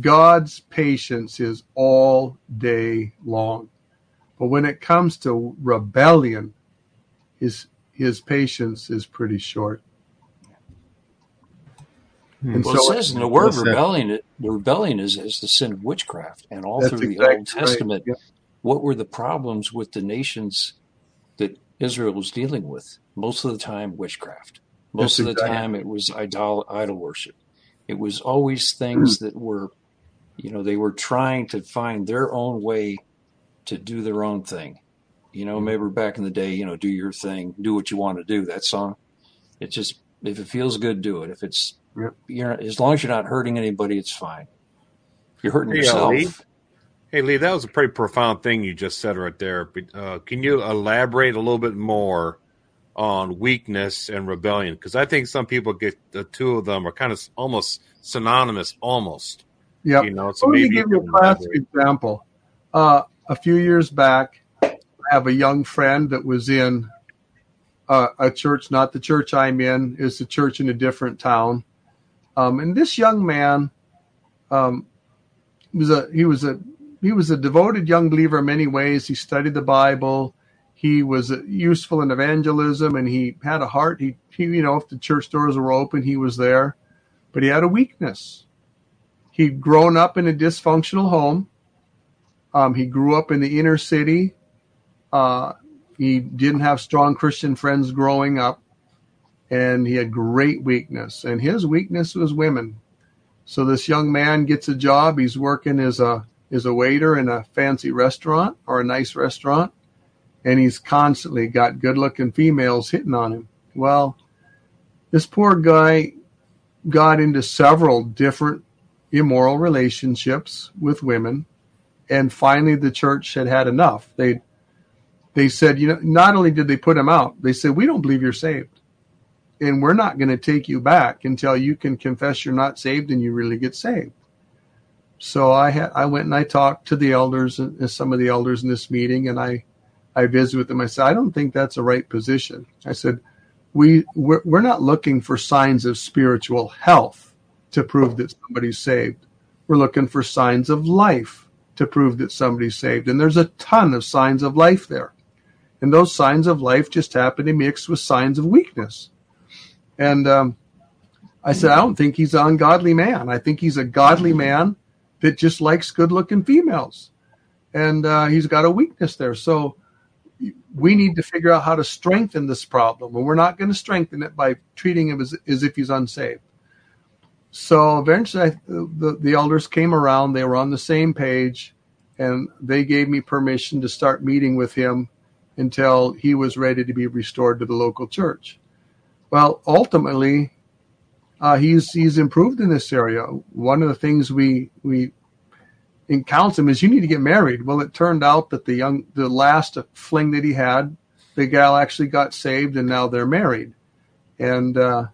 God's patience is all day long. But when it comes to rebellion, his his patience is pretty short. Hmm. And well, so it says in the word rebellion, it, the rebellion is, is the sin of witchcraft. And all through exactly the Old Testament, right. what were the problems with the nations that Israel was dealing with? Most of the time, witchcraft. Most That's of the exactly. time, it was idol, idol worship. It was always things that were, you know, they were trying to find their own way to do their own thing. You know, maybe back in the day, you know, do your thing, do what you want to do. That song, it just if it feels good, do it. If it's yep. you're as long as you're not hurting anybody, it's fine. If you're hurting hey, yourself. Lee. Hey Lee, that was a pretty profound thing you just said right there. Uh, can you elaborate a little bit more on weakness and rebellion because I think some people get the two of them are kind of almost synonymous, almost. Yeah. You know, so Let me give you a classic example. Uh, a few years back, I have a young friend that was in uh, a church, not the church I'm in, is a church in a different town. Um, and this young man um, was a he was a he was a devoted young believer in many ways. He studied the Bible he was useful in evangelism and he had a heart. He, he, you know, if the church doors were open, he was there, but he had a weakness. He'd grown up in a dysfunctional home. Um, he grew up in the inner city. Uh, he didn't have strong Christian friends growing up, and he had great weakness. And his weakness was women. So this young man gets a job. He's working as a as a waiter in a fancy restaurant or a nice restaurant and he's constantly got good looking females hitting on him. Well, this poor guy got into several different immoral relationships with women, and finally the church had had enough. They they said, you know, not only did they put him out, they said, we don't believe you're saved, and we're not going to take you back until you can confess you're not saved and you really get saved. So I had I went and I talked to the elders and some of the elders in this meeting, and I I visited with them. I said, I don't think that's a right position. I said, we we're, we're not looking for signs of spiritual health to prove that somebody's saved. We're looking for signs of life to prove that somebody's saved, and there's a ton of signs of life there. And those signs of life just happen to mix with signs of weakness. And um, I said, I don't think he's an ungodly man. I think he's a godly man that just likes good looking females. And uh, he's got a weakness there. So we need to figure out how to strengthen this problem. And we're not going to strengthen it by treating him as, as if he's unsaved. So eventually, I, the, the elders came around. They were on the same page. And they gave me permission to start meeting with him until he was ready to be restored to the local church. Well, ultimately, uh, he's he's improved in this area. One of the things we we counsel him is you need to get married. Well, it turned out that the young the last fling that he had, the gal actually got saved, and now they're married. And uh,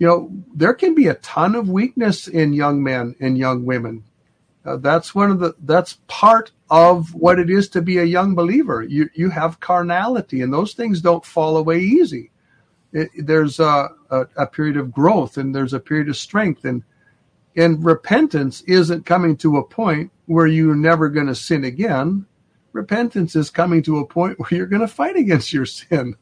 you know there can be a ton of weakness in young men and young women. Uh, that's one of the that's part of what it is to be a young believer. You you have carnality, and those things don't fall away easy it, there's a, a, a, period of growth and there's a period of strength and and repentance isn't coming to a point where you're never going to sin again repentance is coming to a point where you're going to fight against your sin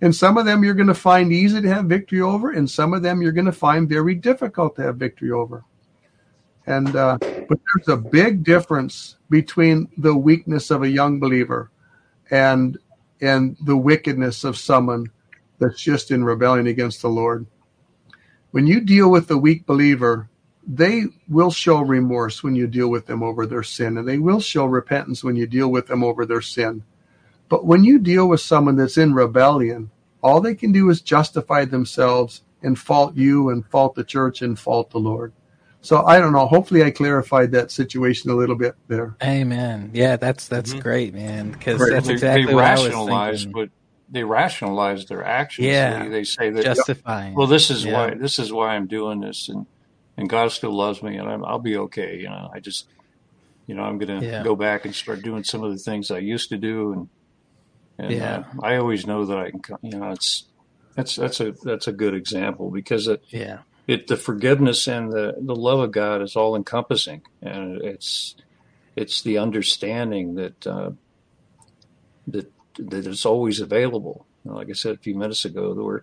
and some of them you're going to find easy to have victory over and some of them you're going to find very difficult to have victory over and uh, but there's a big difference between the weakness of a young believer and and the wickedness of someone that's just in rebellion against the Lord. When you deal with the weak believer, they will show remorse when you deal with them over their sin, and they will show repentance when you deal with them over their sin. But when you deal with someone that's in rebellion, all they can do is justify themselves and fault you and fault the church and fault the Lord. So I don't know. Hopefully, I clarified that situation a little bit there. Amen. Yeah, that's that's mm-hmm. great, man. Because right. that's exactly they, they what I was thinking they rationalize their actions. Yeah, they, they say that justifying. Well, this is yeah. why this is why I'm doing this, and and God still loves me, and i will be okay. You know, I just, you know, I'm gonna yeah. go back and start doing some of the things I used to do, and and yeah. uh, I always know that I can. You know, it's that's that's a that's a good example because it yeah it the forgiveness and the the love of God is all encompassing, and it's it's the understanding that uh, that that it's always available. Like I said a few minutes ago, we're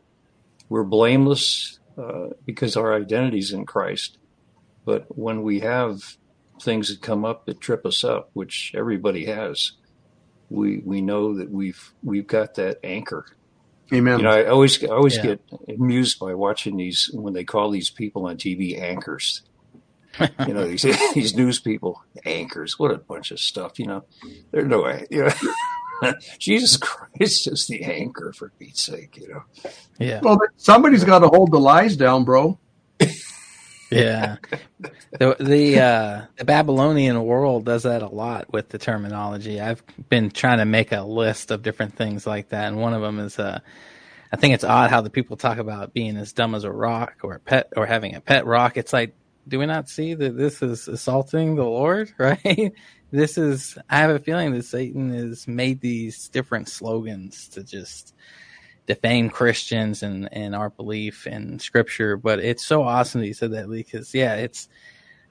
we're blameless uh, because our identity is in Christ. But when we have things that come up that trip us up, which everybody has, we we know that we've we've got that anchor. Amen. You know, I always I always yeah. get amused by watching these when they call these people on TV anchors. you know these these news people anchors. What a bunch of stuff. You know, there's no way. You know. Jesus Christ is the anchor for Pete's sake, you know. Yeah. Well, somebody's got to hold the lies down, bro. Yeah. The the, uh, the Babylonian world does that a lot with the terminology. I've been trying to make a list of different things like that, and one of them is uh, I think it's odd how the people talk about being as dumb as a rock or a pet or having a pet rock. It's like, do we not see that this is assaulting the Lord, right? this is I have a feeling that Satan has made these different slogans to just defame Christians and, and our belief in scripture. But it's so awesome that you said that, Lee, because yeah, it's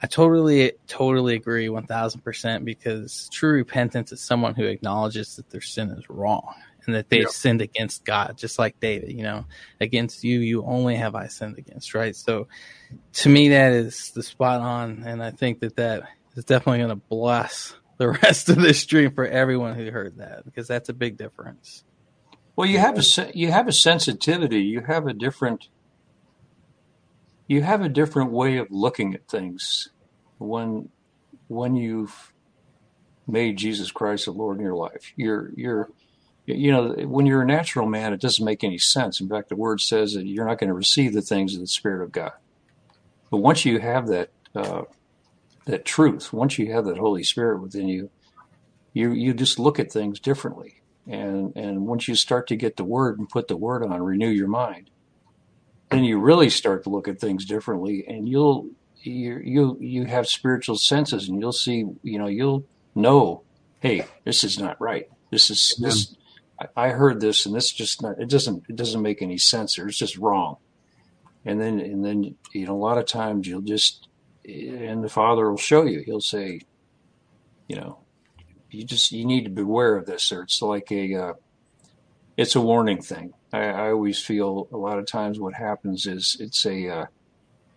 I totally, totally agree one thousand percent because true repentance is someone who acknowledges that their sin is wrong and that they've yeah. sinned against God, just like David, you know, against you, you only have I sinned against, right? So to me, that is the spot on. And I think that that is definitely going to bless the rest of this stream for everyone who heard that because that's a big difference. Well, you have a you have a sensitivity. You have a different you have a different way of looking at things when when you've made Jesus Christ the Lord in your life. You're you're you know when you're a natural man, it doesn't make any sense. In fact, the word says that you're not going to receive the things of the Spirit of God. But once you have that uh, that truth, once you have that Holy Spirit within you, you you just look at things differently. And and once you start to get the word and put the word on, renew your mind, then you really start to look at things differently, and you'll you you you have spiritual senses, and you'll see you know you'll know, hey, this is not right. This is this. I heard this, and this just not. It doesn't. It doesn't make any sense, or it's just wrong. And then and then you know a lot of times you'll just and the Father will show you. He'll say, you know, you just you need to beware of this, or it's like a uh, it's a warning thing. I, I, always feel a lot of times what happens is it's a uh,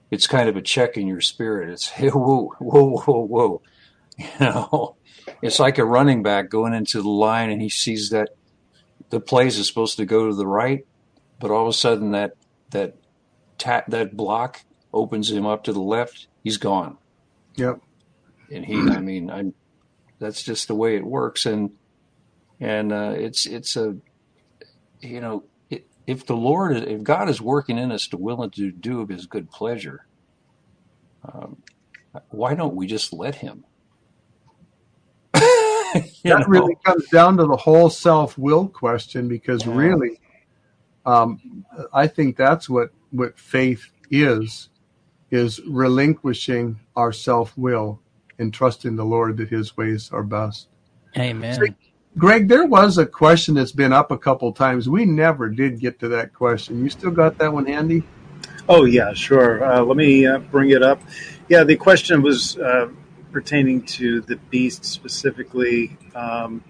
it's kind of a check in your spirit. It's hey, whoa, whoa, whoa, whoa. You know, it's like a running back going into the line and he sees that the plays is supposed to go to the right, but all of a sudden that that ta- that block opens him up to the left. He's gone. Yep. And he, I mean, I'm that's just the way it works, and and uh, it's it's a you know if the Lord if God is working in us to willing to do of His good pleasure, um, why don't we just let Him? that know? really comes down to the whole self will question because yeah. really, um, I think that's what what faith is is relinquishing our self will and trusting the Lord that His ways are best. Amen. So, Greg, there was a question that's been up a couple times. We never did get to that question. You still got that one handy? Oh yeah, sure. Uh, let me uh, bring it up. Yeah, the question was uh, pertaining to the beast specifically. Um,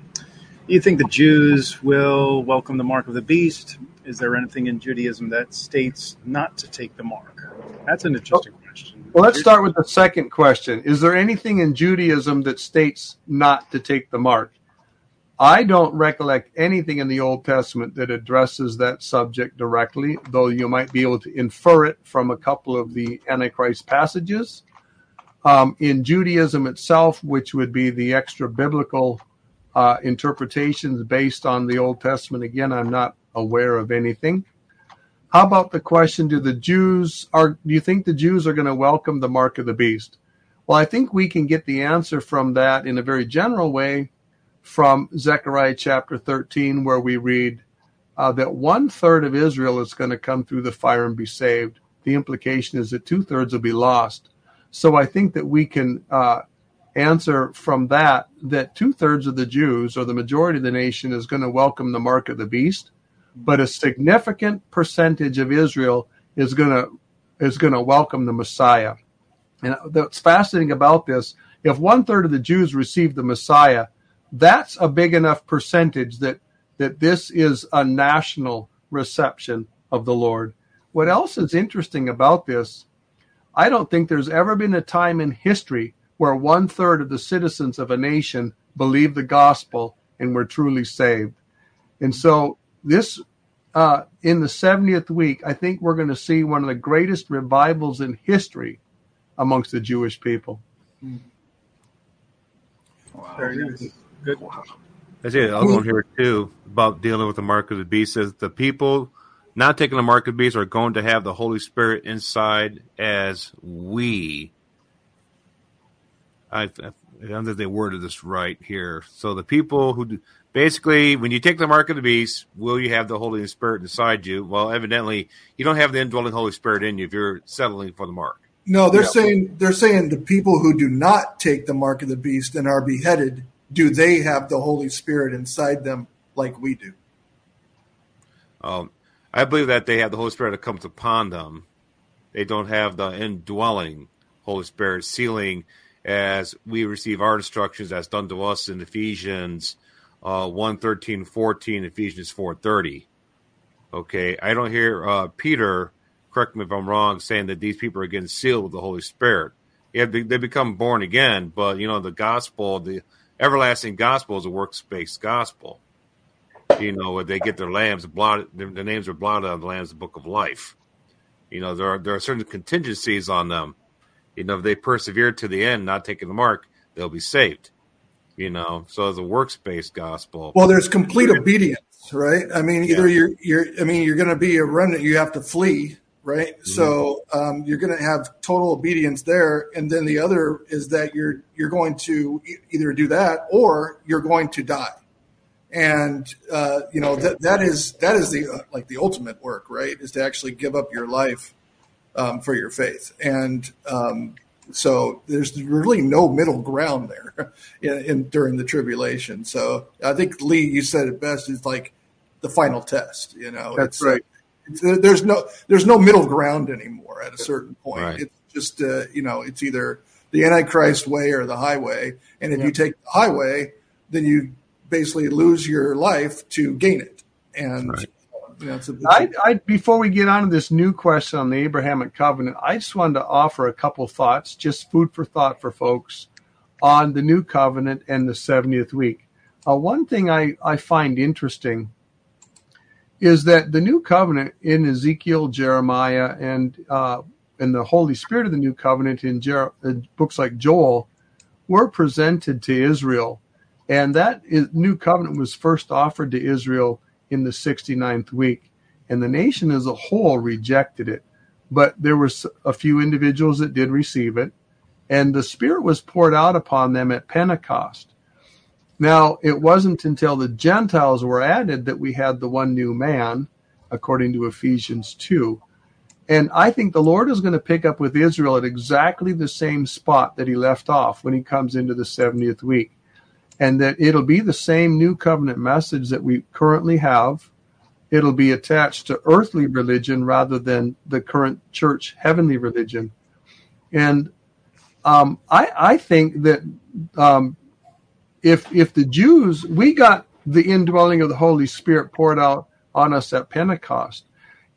you think the Jews will welcome the mark of the beast? Is there anything in Judaism that states not to take the mark? That's an interesting question. Well, let's start with the second question. Is there anything in Judaism that states not to take the mark? I don't recollect anything in the Old Testament that addresses that subject directly, though you might be able to infer it from a couple of the Antichrist passages. Um, in Judaism itself, which would be the extra biblical uh, interpretations based on the Old Testament, again, I'm not aware of anything. How about the question do the Jews are do you think the Jews are going to welcome the mark of the beast? Well, I think we can get the answer from that in a very general way from Zechariah chapter 13, where we read uh, that one third of Israel is going to come through the fire and be saved. The implication is that two thirds will be lost. So I think that we can uh, answer from that that two thirds of the Jews or the majority of the nation is going to welcome the mark of the beast but a significant percentage of Israel is going to is going to welcome the Messiah. And what's fascinating about this, if one third of the Jews receive the Messiah, that's a big enough percentage that that this is a national reception of the Lord. What else is interesting about this? I don't think there's ever been a time in history where one third of the citizens of a nation believe the gospel and were truly saved. And so this uh, in the 70th week, I think we're going to see one of the greatest revivals in history amongst the Jewish people. Wow. Very nice. Good. Wow. I see another one here too about dealing with the mark of the beast. Says the people not taking the mark of the beast are going to have the Holy Spirit inside as we. I, I, I don't think they worded this right here. So the people who basically, when you take the mark of the beast, will you have the Holy Spirit inside you? Well, evidently, you don't have the indwelling Holy Spirit in you if you're settling for the mark. No, they're yeah. saying they're saying the people who do not take the mark of the beast and are beheaded, do they have the Holy Spirit inside them like we do? Um, I believe that they have the Holy Spirit that comes upon them. They don't have the indwelling Holy Spirit sealing as we receive our instructions as done to us in Ephesians uh, 1 13 14 ephesians 4 30 okay i don't hear uh, peter correct me if i'm wrong saying that these people are getting sealed with the holy spirit. Yeah they, become born again but you know the gospel the everlasting gospel is a works-based gospel. You know they get their lambs blotted their, their names are blotted on the lamb's book of life. You know there are there are certain contingencies on them. You know if they persevere to the end not taking the mark they'll be saved You know, so the works-based gospel. Well, there's complete obedience, right? I mean, either yeah. you're you're I mean, you're going to be a remnant, you have to flee, right? Mm-hmm. So um, you're going to have total obedience there, and then the other is that you're you're going to either do that or you're going to die, and uh, you know that that is that is the uh, like the ultimate work, right? Is to actually give up your life um, for your faith, and um, so there's really no middle ground there in, in, during the tribulation. So I think Lee, you said it best. It's like the final test. You know, that's it's, right. It's, there's no there's no middle ground anymore. At a certain point, right. it's just uh, you know it's either the Antichrist way or the highway. And if yeah. you take the highway, then you basically lose your life to gain it. And right. Yeah, I, I, before we get on to this new question on the Abrahamic covenant, I just wanted to offer a couple thoughts, just food for thought for folks on the new covenant and the 70th week. Uh, one thing I, I find interesting is that the new covenant in Ezekiel, Jeremiah, and uh, and the Holy Spirit of the new covenant in, Jer- in books like Joel were presented to Israel, and that is, new covenant was first offered to Israel in the 69th week, and the nation as a whole rejected it. But there were a few individuals that did receive it, and the Spirit was poured out upon them at Pentecost. Now, it wasn't until the Gentiles were added that we had the one new man, according to Ephesians 2. And I think the Lord is going to pick up with Israel at exactly the same spot that he left off when he comes into the 70th week and that it'll be the same new covenant message that we currently have. It'll be attached to earthly religion rather than the current church heavenly religion. And um, I, I, think that um, if if the Jews we got the indwelling of the Holy Spirit poured out on us at Pentecost.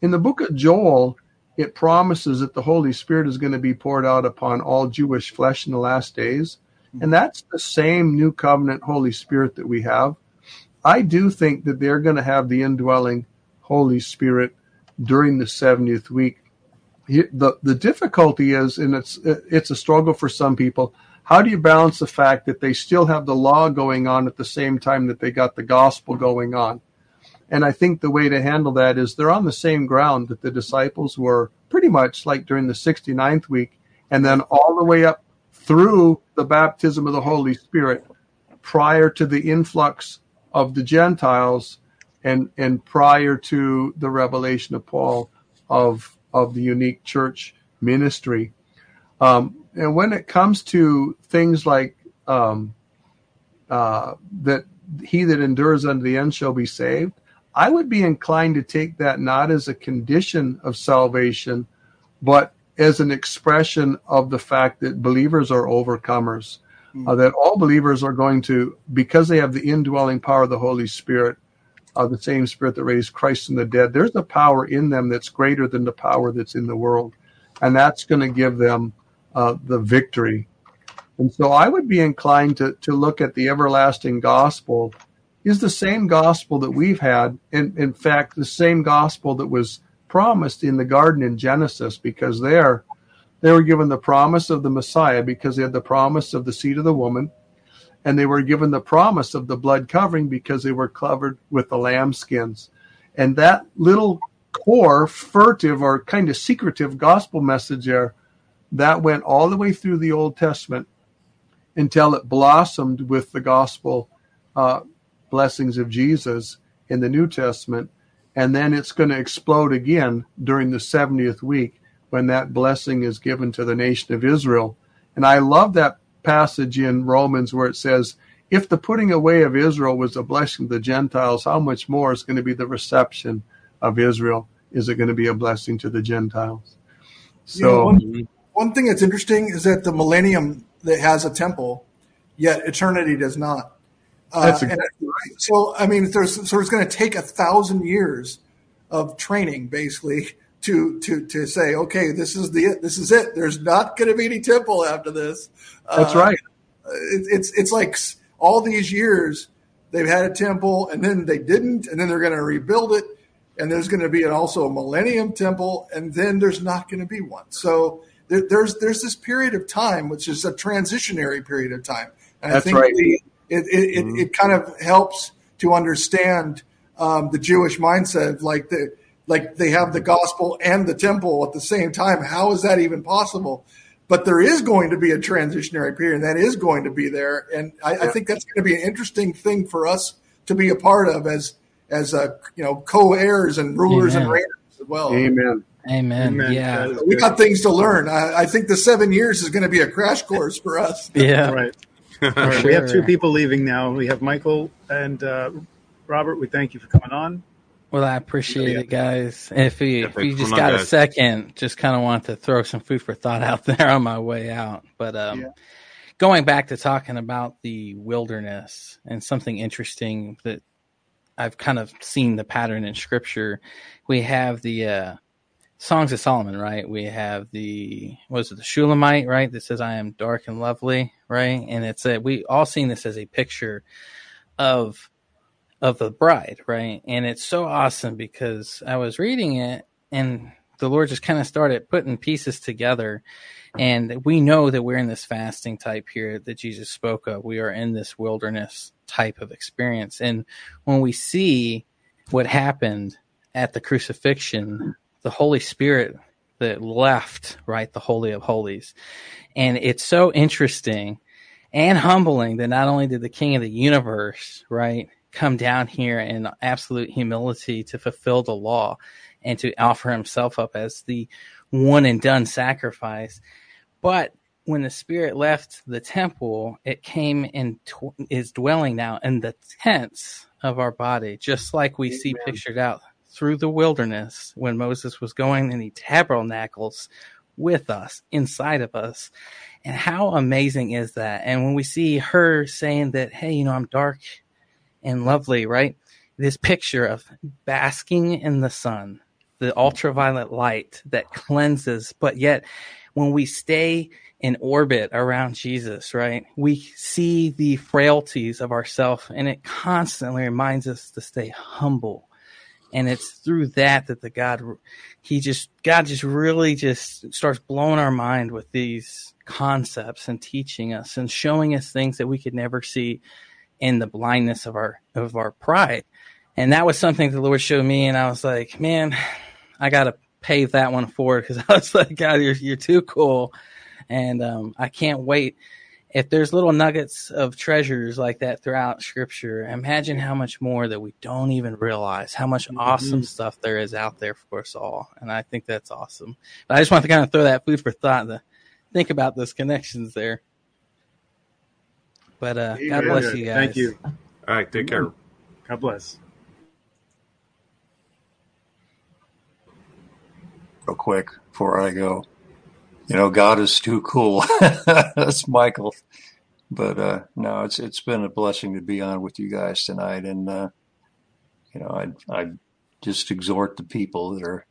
In the book of Joel, it promises that the Holy Spirit is going to be poured out upon all Jewish flesh in the last days. And that's the same new covenant Holy Spirit that we have. I do think that they're going to have the indwelling Holy Spirit during the 70th week. The, the difficulty is, and it's, it's a struggle for some people, how do you balance the fact that they still have the law going on at the same time that they got the gospel going on? And I think the way to handle that is they're on the same ground that the disciples were pretty much like during the 69th week, and then all the way up through the baptism of the Holy Spirit prior to the influx of the Gentiles and and prior to the revelation of Paul of of the unique church ministry. Um, and when it comes to things like um, uh, that he that endures unto the end shall be saved, I would be inclined to take that not as a condition of salvation, but as an expression of the fact that believers are overcomers, mm. uh, that all believers are going to, because they have the indwelling power of the Holy Spirit, uh, the same Spirit that raised Christ from the dead, there's a power in them that's greater than the power that's in the world. And that's going to give them uh, the victory. And so I would be inclined to, to look at the everlasting gospel is the same gospel that we've had. In, in fact, the same gospel that was promised in the garden in Genesis because there they were given the promise of the Messiah because they had the promise of the seed of the woman, and they were given the promise of the blood covering because they were covered with the lamb skins. And that little core, furtive or kind of secretive gospel message there, that went all the way through the Old Testament until it blossomed with the gospel uh, blessings of Jesus in the New Testament and then it's going to explode again during the 70th week when that blessing is given to the nation of Israel. And I love that passage in Romans where it says, if the putting away of Israel was a blessing to the Gentiles, how much more is going to be the reception of Israel? Is it going to be a blessing to the Gentiles? So, you know, one, one thing that's interesting is that the millennium that has a temple, yet eternity does not. That's uh, right. So, I mean, there's, so it's going to take a thousand years of training, basically, to to to say, okay, this is the this is it. There's not going to be any temple after this. That's uh, right. It, it's it's like all these years they've had a temple, and then they didn't, and then they're going to rebuild it, and there's going to be an, also a millennium temple, and then there's not going to be one. So there, there's there's this period of time, which is a transitionary period of time. And That's I think right. the, It it, mm-hmm. it, it, kind of helps to understand um, the Jewish mindset, like the like they have the gospel and the temple at the same time. How is that even possible? But there is going to be a transitionary period, and that is going to be there. And I, I think that's going to be an interesting thing for us to be a part of as as a you know co-heirs and rulers Amen. and reigners as well. Amen. Amen. Amen. Yeah, we got things to learn. I, I, think the seven years is going to be a crash course for us. yeah, right. All right. Sure. We have two people leaving now. We have Michael and uh, Robert. We thank you for coming on. Well, I appreciate yeah. it, guys. If you, if you just got a second, just kind of want to throw some food for thought out there on my way out. But um, yeah. going back to talking about the wilderness and something interesting that I've kind of seen the pattern in Scripture, we have the uh, Songs of Solomon, right? We have the was it the Shulamite, right? That says, "I am dark and lovely," right? And it's a we all seen this as a picture of of the bride, right? And it's so awesome because I was reading it and the Lord just kind of started putting pieces together. And we know that we're in this fasting type period that Jesus spoke of. We are in this wilderness type of experience. And when we see what happened at the crucifixion, the Holy Spirit that left, right, the Holy of Holies. And it's so interesting and humbling that not only did the King of the universe, right, come down here in absolute humility to fulfill the law and to offer himself up as the one and done sacrifice, but when the spirit left the temple, it came and is dwelling now in the tents of our body, just like we Amen. see pictured out through the wilderness when Moses was going and he tabernacles with us, inside of us. And how amazing is that? And when we see her saying that, hey, you know, I'm dark and lovely, right? This picture of basking in the sun, the ultraviolet light that cleanses, but yet when we stay in orbit around Jesus, right, we see the frailties of ourself and it constantly reminds us to stay humble and it's through that that the God he just God just really just starts blowing our mind with these concepts and teaching us and showing us things that we could never see in the blindness of our of our pride. And that was something the Lord showed me and I was like, man, I got to pave that one forward because I was like, God, you're you're too cool. And um, I can't wait if there's little nuggets of treasures like that throughout scripture, imagine how much more that we don't even realize, how much mm-hmm. awesome stuff there is out there for us all. And I think that's awesome. But I just want to kind of throw that food for thought to think about those connections there. But uh, God bless you guys. Thank you. All right. Take care. God bless. Real quick before I go you know, God is too cool. That's Michael. But uh, no, it's it's been a blessing to be on with you guys tonight, and uh, you know, I I just exhort the people that are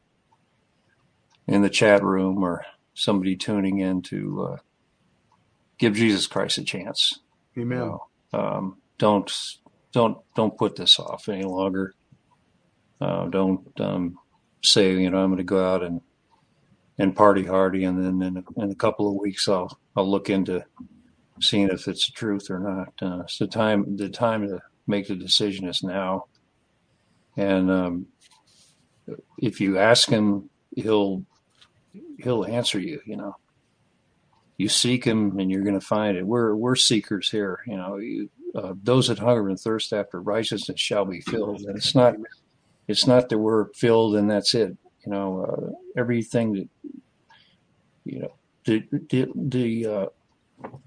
in the chat room or somebody tuning in to uh, give Jesus Christ a chance. Amen. You know, um, don't don't don't put this off any longer. Uh, don't um, say you know I'm going to go out and and party hardy, and then in a, in a couple of weeks I'll I'll look into seeing if it's the truth or not. Uh, it's the time the time to make the decision is now, and um, if you ask him, he'll he'll answer you. You know, you seek him, and you're going to find it. We're we're seekers here. You know, you, uh, those that hunger and thirst after righteousness shall be filled. And it's not it's not that we're filled and that's it. You know, uh, everything that you know the the, the uh,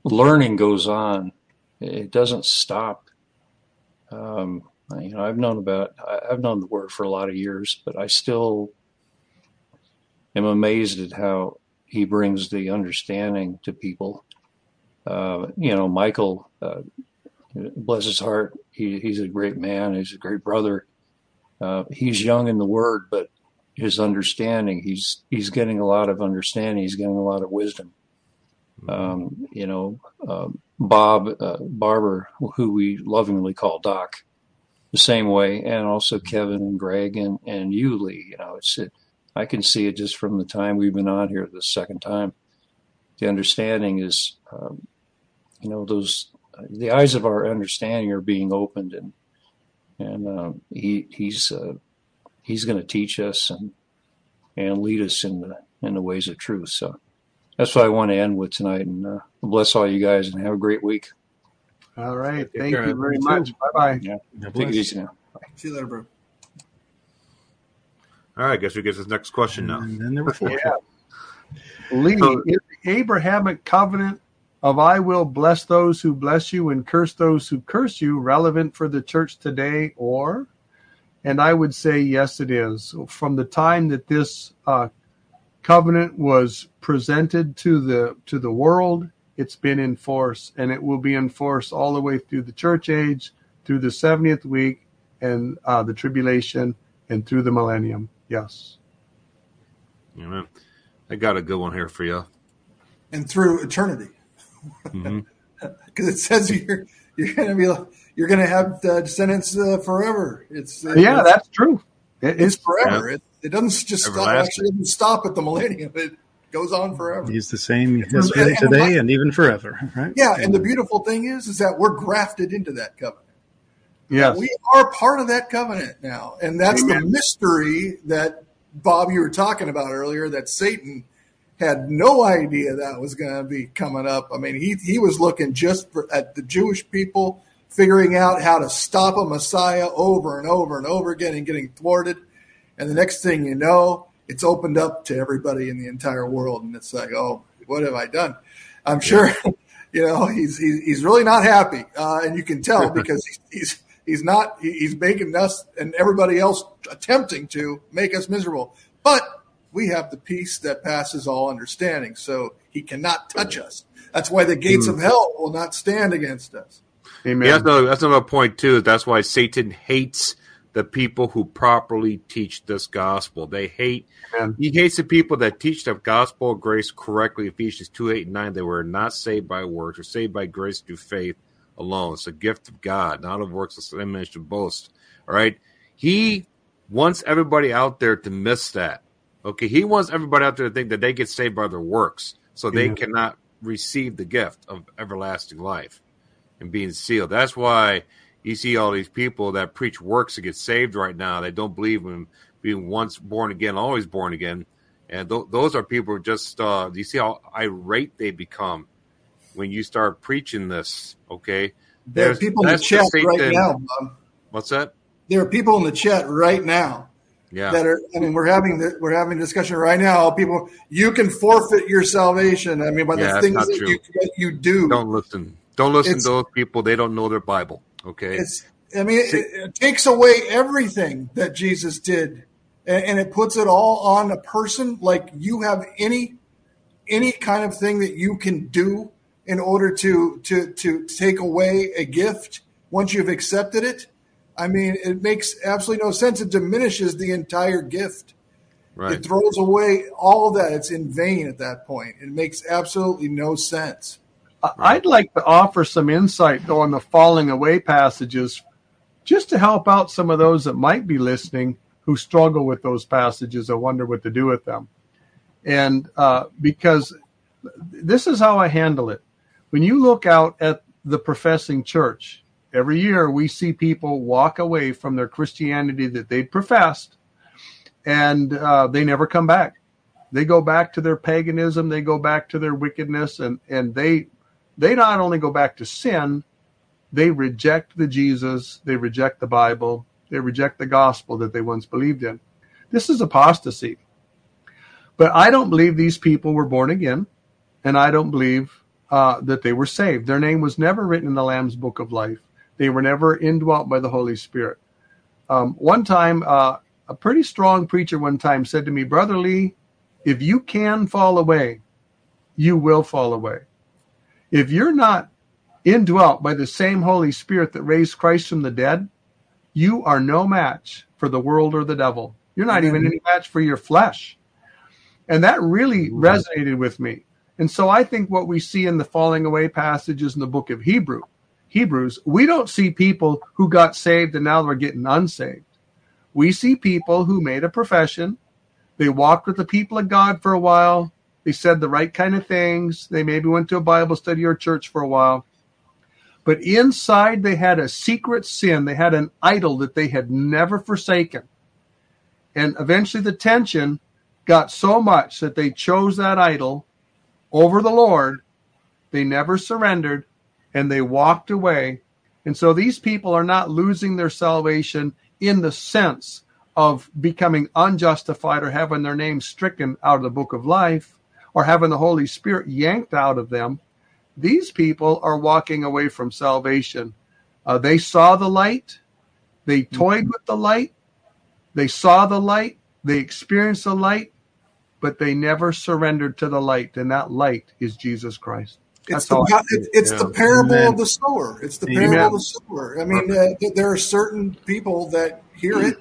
learning goes on. It doesn't stop. Um, you know, I've known about I've known the word for a lot of years, but I still am amazed at how he brings the understanding to people. Uh, you know, Michael, uh, bless his heart, he, he's a great man. He's a great brother. Uh, he's young in the word, but his understanding. He's he's getting a lot of understanding. He's getting a lot of wisdom. Um, you know, uh, Bob uh, Barber, who we lovingly call Doc, the same way, and also Kevin and Greg and and you, Lee. You know, it's it, I can see it just from the time we've been on here the second time. The understanding is, um, you know, those the eyes of our understanding are being opened, and and uh, he he's uh, he's going to teach us and and lead us in the in the ways of truth. So that's what I want to end with tonight. And uh, bless all you guys and have a great week. All right. Take Thank care. you very much. Bye bye. Yeah. Take it easy now. Bye. See you later, bro. All right. I guess we get this next question now. And then number four. Yeah. Lee, so, is the Abrahamic covenant of I will bless those who bless you and curse those who curse you relevant for the church today or? And I would say yes, it is. From the time that this uh, covenant was presented to the to the world, it's been in force, and it will be in force all the way through the church age, through the 70th week, and uh, the tribulation, and through the millennium. Yes. Amen. I got a good one here for you. And through eternity, because mm-hmm. it says you're you're going to be you're going to have uh, descendants uh, forever. It's yeah, it's, that's true. It, it's, it's forever. Yeah. It, it, doesn't just stop. Actually, doesn't stop at the millennium. It goes on forever. He's the same yesterday, and, today, and even forever. Right? Yeah, and the beautiful thing is, is that we're grafted into that covenant. Yes. we are part of that covenant now, and that's Amen. the mystery that Bob you were talking about earlier. That Satan had no idea that was going to be coming up. I mean, he he was looking just for, at the Jewish people, figuring out how to stop a Messiah over and over and over again, and getting thwarted. And the next thing you know, it's opened up to everybody in the entire world, and it's like, oh, what have I done? I'm sure, you know, he's he's, he's really not happy, uh, and you can tell because he's, he's he's not he's making us and everybody else attempting to make us miserable, but we have the peace that passes all understanding, so he cannot touch us. That's why the gates of hell will not stand against us. Amen. Yeah, that's another, that's another point too. That's why Satan hates the people who properly teach this gospel. They hate Amen. he hates the people that teach the gospel of grace correctly. Ephesians two eight and nine. They were not saved by works, or saved by grace through faith alone. It's a gift of God, not of works. It's an image to boast. All right. He wants everybody out there to miss that. Okay. He wants everybody out there to think that they get saved by their works, so they cannot receive the gift of everlasting life and being sealed. That's why you see all these people that preach works to get saved right now. They don't believe in being once born again, always born again. And th- those are people who just, uh, you see how irate they become when you start preaching this, okay? There are people in the chat the right now, Bob. What's that? There are people in the chat right now. Yeah. That are. I mean, we're having the, we're having a discussion right now. People, you can forfeit your salvation. I mean, by the yeah, things that you, you do. Don't listen. Don't listen it's, to those people. They don't know their Bible. Okay. It's, I mean, it, it takes away everything that Jesus did and, and it puts it all on a person. Like you have any, any kind of thing that you can do in order to, to, to take away a gift once you've accepted it. I mean, it makes absolutely no sense. It diminishes the entire gift. Right. It throws away all of that. It's in vain at that point. It makes absolutely no sense. I'd like to offer some insight though on the falling away passages, just to help out some of those that might be listening who struggle with those passages or wonder what to do with them. And uh, because this is how I handle it. When you look out at the professing church, every year we see people walk away from their Christianity that they professed and uh, they never come back. They go back to their paganism, they go back to their wickedness, and, and they they not only go back to sin, they reject the Jesus, they reject the Bible, they reject the gospel that they once believed in. This is apostasy. But I don't believe these people were born again, and I don't believe uh, that they were saved. Their name was never written in the Lamb's Book of Life. They were never indwelt by the Holy Spirit. Um, one time, uh, a pretty strong preacher one time said to me, Brother Lee, if you can fall away, you will fall away. If you're not indwelt by the same Holy Spirit that raised Christ from the dead, you are no match for the world or the devil. You're not even any match for your flesh. And that really resonated with me. And so I think what we see in the falling away passages in the book of Hebrew, Hebrews, we don't see people who got saved and now they're getting unsaved. We see people who made a profession. They walked with the people of God for a while. They said the right kind of things. They maybe went to a Bible study or church for a while. But inside, they had a secret sin. They had an idol that they had never forsaken. And eventually, the tension got so much that they chose that idol over the Lord. They never surrendered and they walked away. And so these people are not losing their salvation in the sense of becoming unjustified or having their name stricken out of the book of life or having the Holy Spirit yanked out of them. These people are walking away from salvation. Uh, they saw the light, they toyed with the light, they saw the light, they experienced the light, but they never surrendered to the light, and that light is Jesus Christ. It's the, it's, it's yeah. the parable Amen. of the sower. It's the parable Amen. of the sower. I mean, uh, there are certain people that hear it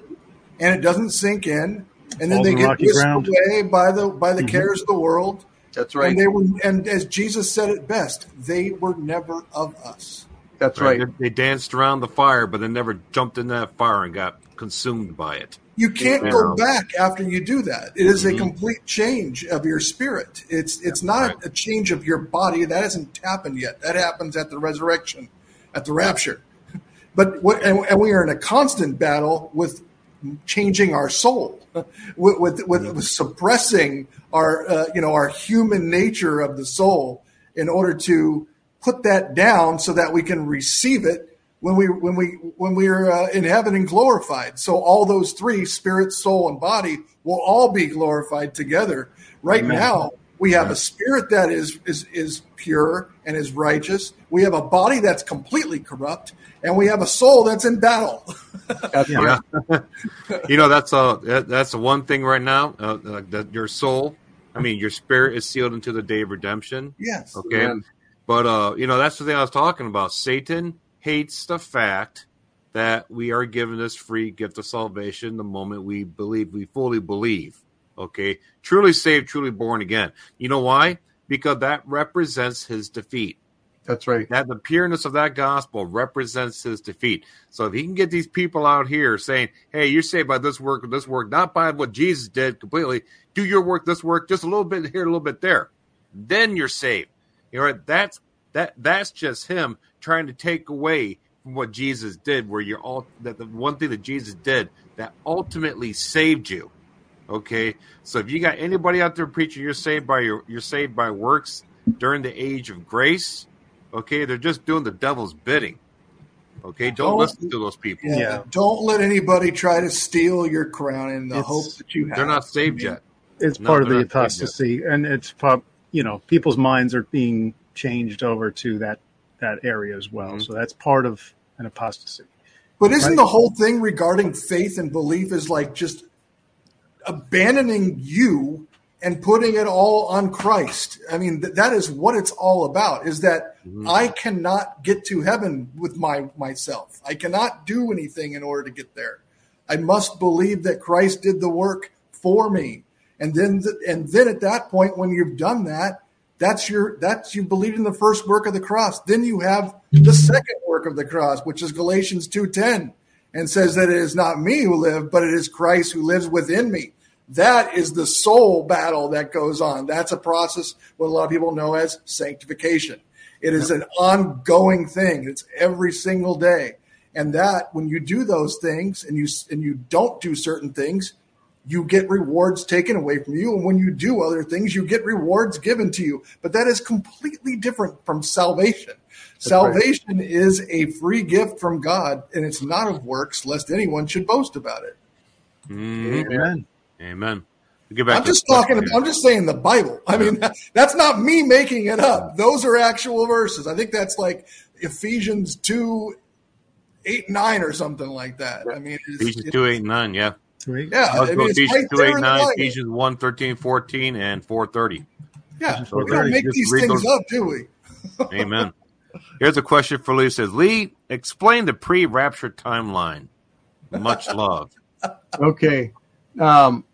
and it doesn't sink in, and then they get whisked ground. away by the by the mm-hmm. cares of the world. That's right. And they were, and as Jesus said it best, they were never of us. That's right. right. They danced around the fire, but they never jumped in that fire and got consumed by it. You can't go back after you do that. It is mm-hmm. a complete change of your spirit. It's it's not right. a change of your body. That hasn't happened yet. That happens at the resurrection, at the rapture. But what and, and we are in a constant battle with changing our soul, with with, with, with suppressing our uh, you know our human nature of the soul in order to put that down so that we can receive it when we when we when we are uh, in heaven and glorified. So all those three, spirit, soul, and body, will all be glorified together. Right Amen. now, we have a spirit that is is is pure and is righteous. We have a body that's completely corrupt, and we have a soul that's in battle. yeah. you know that's a that's the one thing right now uh, uh, that your soul, I mean your spirit is sealed into the day of redemption. Yes. Okay. But uh, you know that's the thing I was talking about. Satan hates the fact that we are given this free gift of salvation the moment we believe, we fully believe. Okay. Truly saved, truly born again. You know why? Because that represents his defeat. That's right. That the pureness of that gospel represents his defeat. So if he can get these people out here saying, "Hey, you're saved by this work, this work, not by what Jesus did completely. Do your work, this work, just a little bit here, a little bit there, then you're saved." You know, that's that. That's just him trying to take away from what Jesus did, where you're all that the one thing that Jesus did that ultimately saved you. Okay, so if you got anybody out there preaching you're saved by your you're saved by works during the age of grace, okay, they're just doing the devil's bidding. Okay, don't, don't listen to those people. Yeah, yeah, don't let anybody try to steal your crown in the it's, hope that you have. They're not saved yet. It's no, part of the apostasy, and it's pop. you know people's minds are being changed over to that that area as well. Mm-hmm. So that's part of an apostasy. But isn't right? the whole thing regarding faith and belief is like just abandoning you and putting it all on Christ? I mean, th- that is what it's all about. Is that mm-hmm. I cannot get to heaven with my myself. I cannot do anything in order to get there. I must believe that Christ did the work for me. And then, th- and then at that point, when you've done that, that's your that's you believe in the first work of the cross. Then you have the second work of the cross, which is Galatians 2:10 and says that it is not me who live, but it is Christ who lives within me. That is the soul battle that goes on. That's a process what a lot of people know as sanctification. It is an ongoing thing. It's every single day. And that when you do those things and you and you don't do certain things, you get rewards taken away from you. And when you do other things, you get rewards given to you. But that is completely different from salvation. That's salvation right. is a free gift from God, and it's not of works, lest anyone should boast about it. Mm-hmm. Amen. Amen. I'm just talking. About, I'm just saying the Bible. I mean, that's not me making it up. Those are actual verses. I think that's like Ephesians two, eight, nine, or something like that. I mean, Ephesians two, eight, nine. Yeah. Three. Yeah, I mean, Ephesians right 2, 8, 9, Ephesians 1, 13, 14, and 430. Yeah, so we don't make these things those. up, do we? Amen. Here's a question for Lee. It says, Lee, explain the pre-rapture timeline. Much love. okay. Um,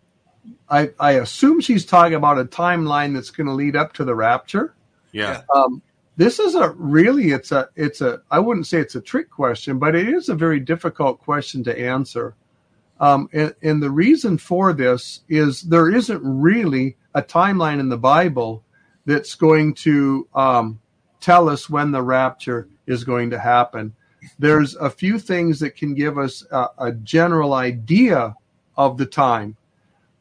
I, I assume she's talking about a timeline that's going to lead up to the rapture. Yeah. Um, this is a really it's a it's a I wouldn't say it's a trick question, but it is a very difficult question to answer. Um, and, and, the reason for this is there isn't really a timeline in the Bible that's going to um, tell us when the rapture is going to happen. There's a few things that can give us a, a general idea of the time,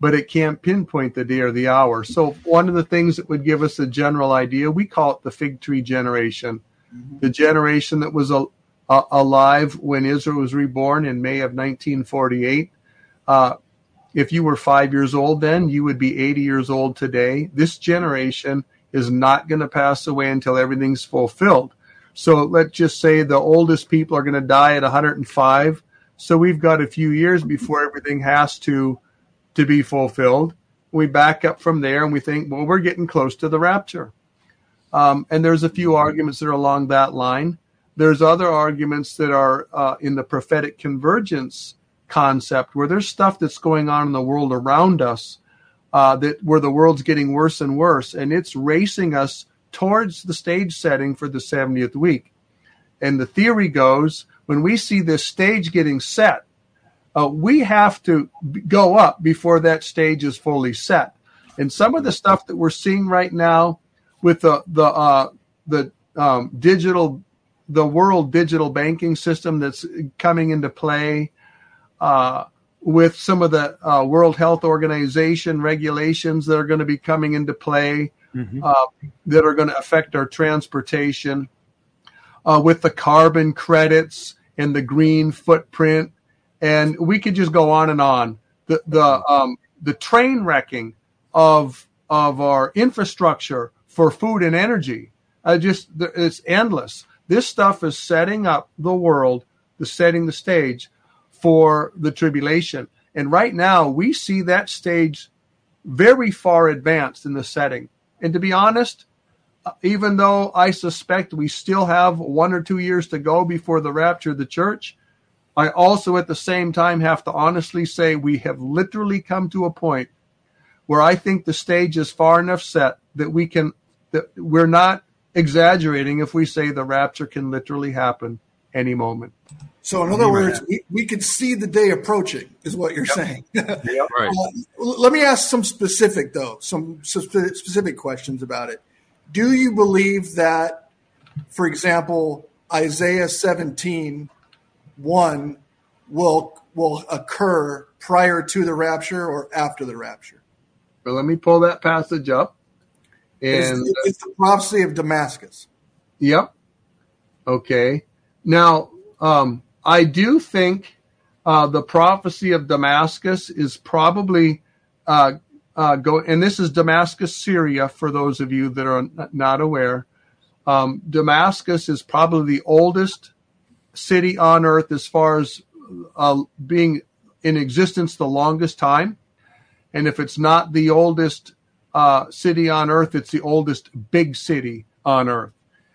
but it can't pinpoint the day or the hour. So, one of the things that would give us a general idea, we call it the fig tree generation, mm-hmm. the generation that was a, a, alive when Israel was reborn in May of 1948. Uh, if you were five years old then, you would be 80 years old today. This generation is not going to pass away until everything's fulfilled. So let's just say the oldest people are going to die at 105. So we've got a few years before everything has to to be fulfilled. We back up from there and we think, well, we're getting close to the rapture. Um, and there's a few arguments that are along that line. There's other arguments that are uh, in the prophetic convergence concept where there's stuff that's going on in the world around us uh, that where the world's getting worse and worse, and it's racing us towards the stage setting for the 70th week. And the theory goes when we see this stage getting set, uh, we have to go up before that stage is fully set. And some of the stuff that we're seeing right now with the the uh, the um, digital the world digital banking system that's coming into play, uh, with some of the uh, World Health Organization regulations that are going to be coming into play mm-hmm. uh, that are going to affect our transportation, uh, with the carbon credits and the green footprint, and we could just go on and on. The the um, the train wrecking of of our infrastructure for food and energy, just it's endless. This stuff is setting up the world, the setting the stage for the tribulation. And right now, we see that stage very far advanced in the setting. And to be honest, uh, even though I suspect we still have one or two years to go before the rapture of the church, I also at the same time have to honestly say we have literally come to a point where I think the stage is far enough set that we can that we're not exaggerating if we say the rapture can literally happen any moment. So, in other words, we, we could see the day approaching, is what you're yep. saying. yep. Right. Uh, let me ask some specific, though, some specific questions about it. Do you believe that, for example, Isaiah 17 1 will, will occur prior to the rapture or after the rapture? Well, let me pull that passage up. And it's, it's the prophecy of Damascus. Yep. Okay. Now, um, I do think uh, the prophecy of Damascus is probably uh, uh, go, and this is Damascus, Syria, for those of you that are not aware. Um, Damascus is probably the oldest city on earth as far as uh, being in existence the longest time. And if it's not the oldest uh, city on earth, it's the oldest big city on earth.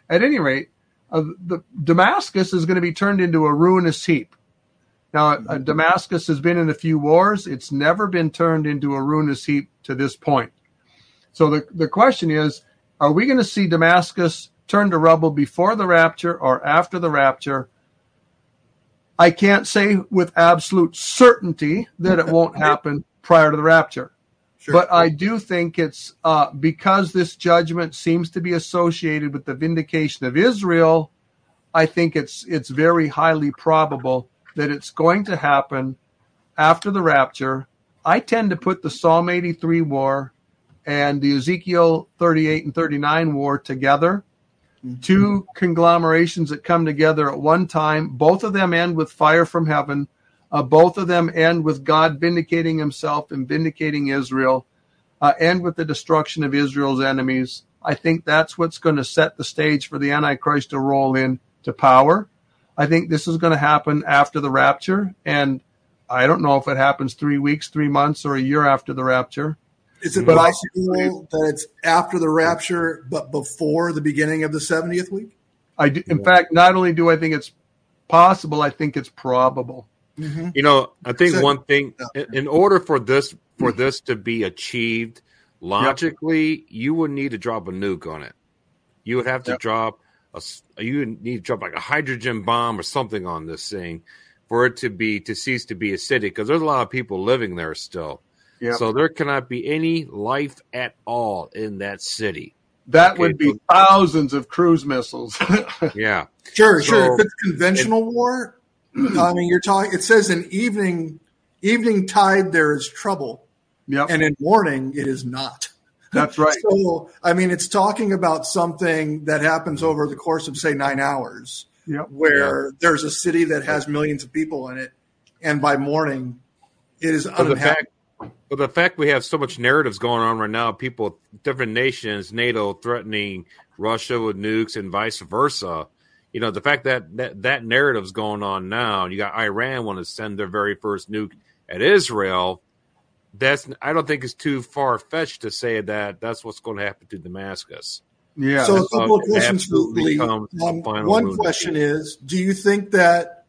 At any rate, uh, the, Damascus is going to be turned into a ruinous heap. Now, uh, mm-hmm. Damascus has been in a few wars. It's never been turned into a ruinous heap to this point. So the, the question is are we going to see Damascus turned to rubble before the rapture or after the rapture? I can't say with absolute certainty that it won't happen prior to the rapture. Sure. But I do think it's uh, because this judgment seems to be associated with the vindication of Israel. I think it's it's very highly probable that it's going to happen after the rapture. I tend to put the Psalm 83 war and the Ezekiel 38 and 39 war together. Mm-hmm. Two conglomerations that come together at one time. Both of them end with fire from heaven uh, both of them end with God vindicating himself and vindicating Israel, uh, and with the destruction of Israel's enemies. I think that's what's going to set the stage for the Antichrist to roll in to power. I think this is going to happen after the rapture, and I don't know if it happens three weeks, three months, or a year after the rapture. Is it possible that it's after the rapture, but before the beginning of the 70th week? I do, in fact, not only do I think it's possible, I think it's probable. Mm-hmm. You know, I think so, one thing in order for this for this to be achieved logically, yep. you would need to drop a nuke on it. You would have to yep. drop a you would need to drop like a hydrogen bomb or something on this thing for it to be to cease to be a city because there's a lot of people living there still. Yep. So there cannot be any life at all in that city. That okay, would be so, thousands of cruise missiles. yeah. Sure, so, sure. If it's conventional it, war, I mean, you're talking. It says in evening, evening tide there is trouble. Yep. And in morning it is not. That's right. so, I mean, it's talking about something that happens over the course of say nine hours, yep. where there's a city that has millions of people in it, and by morning, it is uninhabitable. But the fact we have so much narratives going on right now, people, different nations, NATO threatening Russia with nukes and vice versa. You know, the fact that that, that narrative's going on now, you got Iran want to send their very first nuke at Israel. That's I don't think it's too far fetched to say that that's what's going to happen to Damascus. Yeah. So a couple of questions for Lee. Um, one question is: Do you think that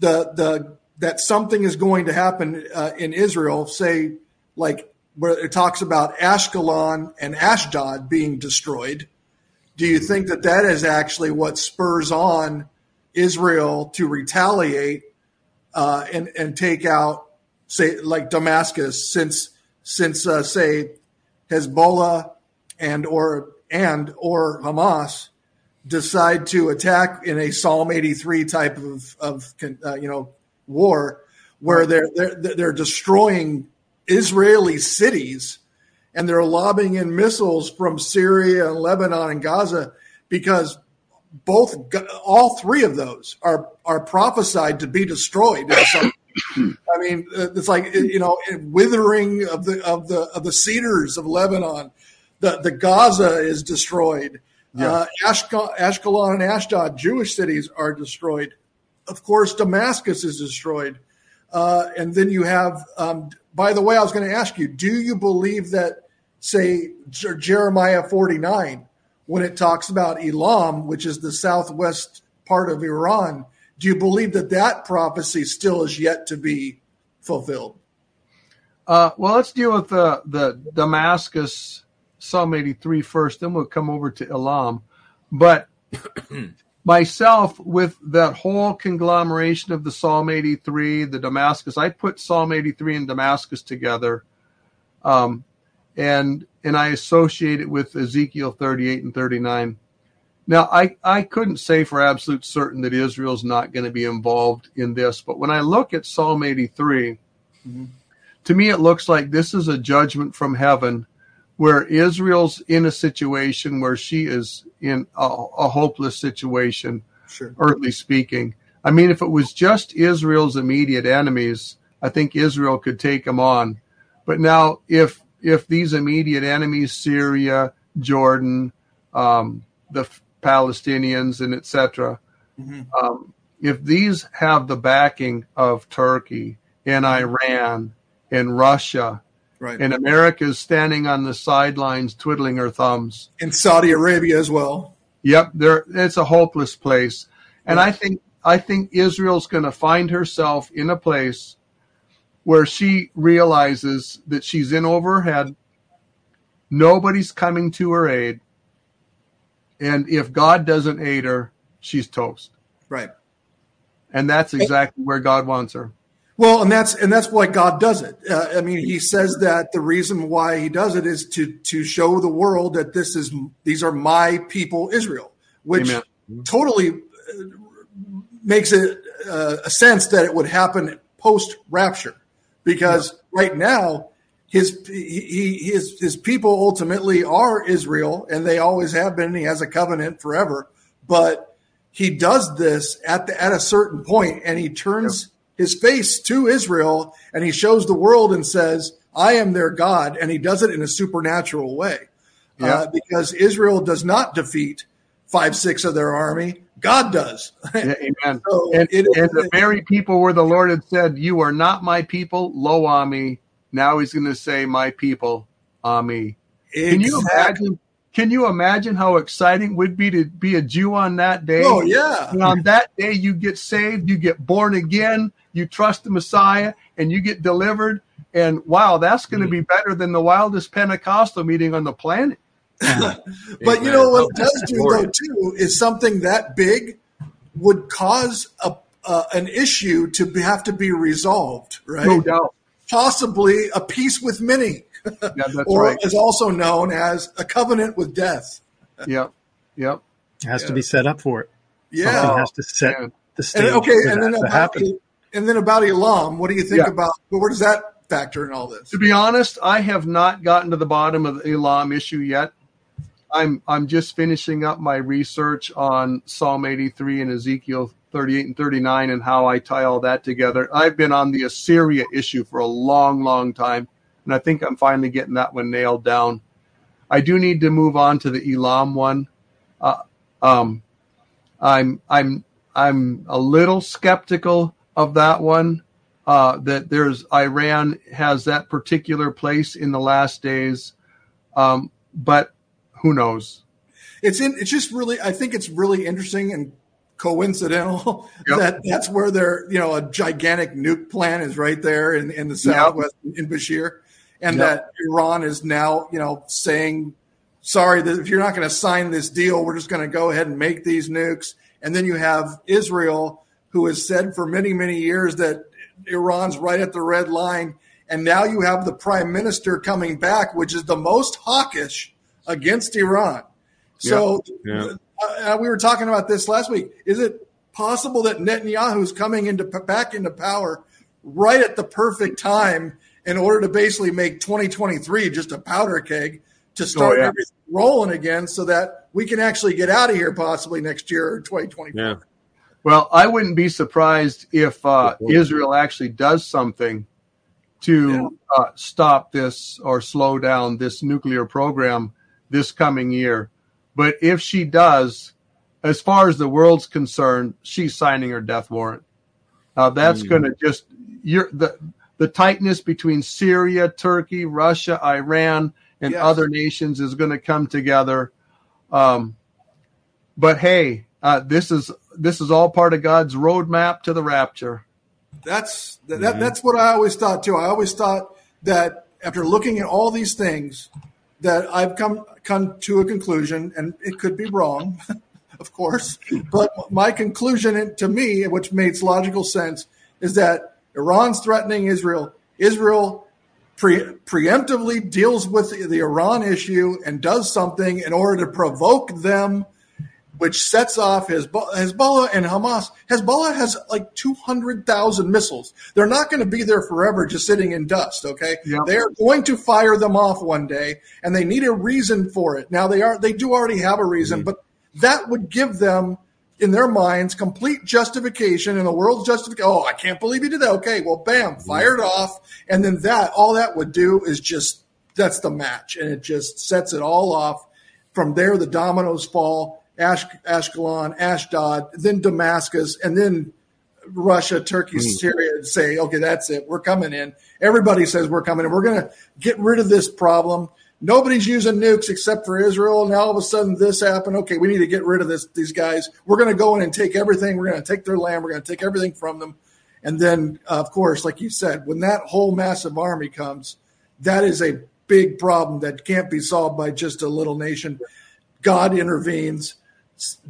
the the that something is going to happen uh, in Israel? Say like where it talks about Ashkelon and Ashdod being destroyed. Do you think that that is actually what spurs on Israel to retaliate uh, and and take out, say, like Damascus, since since uh, say Hezbollah and or and or Hamas decide to attack in a Psalm 83 type of of uh, you know war, where they're they're they're destroying Israeli cities and they're lobbing in missiles from Syria and Lebanon and Gaza because both all three of those are are prophesied to be destroyed. I mean, it's like you know, withering of the of the of the cedars of Lebanon. The the Gaza is destroyed. Yeah. Uh, Ashkelon and Ashdod, Jewish cities, are destroyed. Of course, Damascus is destroyed. Uh, and then you have um, by the way, I was going to ask you, do you believe that, say, Jeremiah 49, when it talks about Elam, which is the southwest part of Iran, do you believe that that prophecy still is yet to be fulfilled? Uh, well, let's deal with the, the Damascus Psalm 83 first, then we'll come over to Elam. But myself with that whole conglomeration of the Psalm 83, the Damascus. I put Psalm 83 and Damascus together, um, and and I associate it with Ezekiel 38 and 39. Now, I, I couldn't say for absolute certain that Israel's not going to be involved in this, but when I look at Psalm 83, mm-hmm. to me it looks like this is a judgment from heaven where Israel's in a situation where she is in a, a hopeless situation, sure. earthly speaking. I mean, if it was just Israel's immediate enemies, I think Israel could take them on. But now, if if these immediate enemies, Syria, Jordan, um, the Palestinians, and etc., mm-hmm. um, if these have the backing of Turkey and Iran and Russia Right. And America is standing on the sidelines twiddling her thumbs. and Saudi Arabia as well. Yep, there it's a hopeless place. And I think I think Israel's going to find herself in a place where she realizes that she's in over her head. Nobody's coming to her aid. And if God doesn't aid her, she's toast. Right. And that's exactly where God wants her. Well, and that's and that's why God does it. Uh, I mean, He says that the reason why He does it is to to show the world that this is these are my people, Israel, which Amen. totally uh, makes it uh, a sense that it would happen post rapture, because yeah. right now his he, his his people ultimately are Israel, and they always have been. he has a covenant forever, but he does this at the, at a certain point, and he turns his face to Israel and he shows the world and says, I am their God. And he does it in a supernatural way uh, yeah. uh, because Israel does not defeat five, six of their army. God does. Yeah, amen. so and, it, and the very people where the Lord had said, You are not my people, lo ami. Now he's going to say, My people, ami. Exactly. Can you imagine? Can you imagine how exciting it would be to be a Jew on that day? Oh yeah! And on that day, you get saved, you get born again, you trust the Messiah and you get delivered. And wow, that's going to be mm. better than the wildest Pentecostal meeting on the planet. but you know what it does do though too is something that big would cause a uh, an issue to be, have to be resolved, right? No doubt. Possibly a peace with many, yeah, or right. is also known as a covenant with death. Yep. Yep. It has yeah. to be set up for it. Yeah. Something has to set yeah. the stage. And, okay, and then, about, and then about Elam, what do you think yeah. about where does that factor in all this? To be honest, I have not gotten to the bottom of the Elam issue yet. I'm I'm just finishing up my research on Psalm 83 and Ezekiel 38 and 39 and how I tie all that together. I've been on the Assyria issue for a long, long time, and I think I'm finally getting that one nailed down. I do need to move on to the Elam one. Uh, um, I'm I'm I'm a little skeptical of that one. Uh, that there's Iran has that particular place in the last days, um, but who knows? It's in. It's just really. I think it's really interesting and coincidental yep. that that's where their you know a gigantic nuke plant is right there in in the southwest yep. in Bushehr, and yep. that Iran is now you know saying sorry that if you're not going to sign this deal, we're just going to go ahead and make these nukes. And then you have Israel, who has said for many many years that Iran's right at the red line, and now you have the prime minister coming back, which is the most hawkish against Iran. So yeah. Yeah. Uh, we were talking about this last week. Is it possible that Netanyahu's coming into back into power right at the perfect time in order to basically make 2023 just a powder keg to start oh, yeah. everything rolling again, so that we can actually get out of here possibly next year or 2024? Yeah. Well, I wouldn't be surprised if uh, Israel actually does something to yeah. uh, stop this or slow down this nuclear program this coming year. But if she does, as far as the world's concerned, she's signing her death warrant. Uh, that's mm. going to just you're, the the tightness between Syria, Turkey, Russia, Iran, and yes. other nations is going to come together. Um, but hey, uh, this is this is all part of God's roadmap to the rapture. That's that, mm-hmm. that's what I always thought too. I always thought that after looking at all these things, that I've come come to a conclusion, and it could be wrong, of course, but my conclusion to me, which makes logical sense, is that Iran's threatening Israel. Israel pre- preemptively deals with the Iran issue and does something in order to provoke them which sets off Hezbollah and Hamas. Hezbollah has like 200,000 missiles. They're not going to be there forever just sitting in dust, okay? Yep. They're going to fire them off one day and they need a reason for it. Now they are they do already have a reason, mm-hmm. but that would give them in their minds complete justification in the world's justification. Oh, I can't believe you did that. Okay, well bam, mm-hmm. fired off and then that all that would do is just that's the match and it just sets it all off. From there the dominoes fall Ash, Ashkelon, Ashdod, then Damascus, and then Russia, Turkey, mm. Syria say, okay, that's it. We're coming in. Everybody says we're coming in. We're going to get rid of this problem. Nobody's using nukes except for Israel. Now all of a sudden this happened. Okay, we need to get rid of this. These guys. We're going to go in and take everything. We're going to take their land. We're going to take everything from them. And then, uh, of course, like you said, when that whole massive army comes, that is a big problem that can't be solved by just a little nation. God intervenes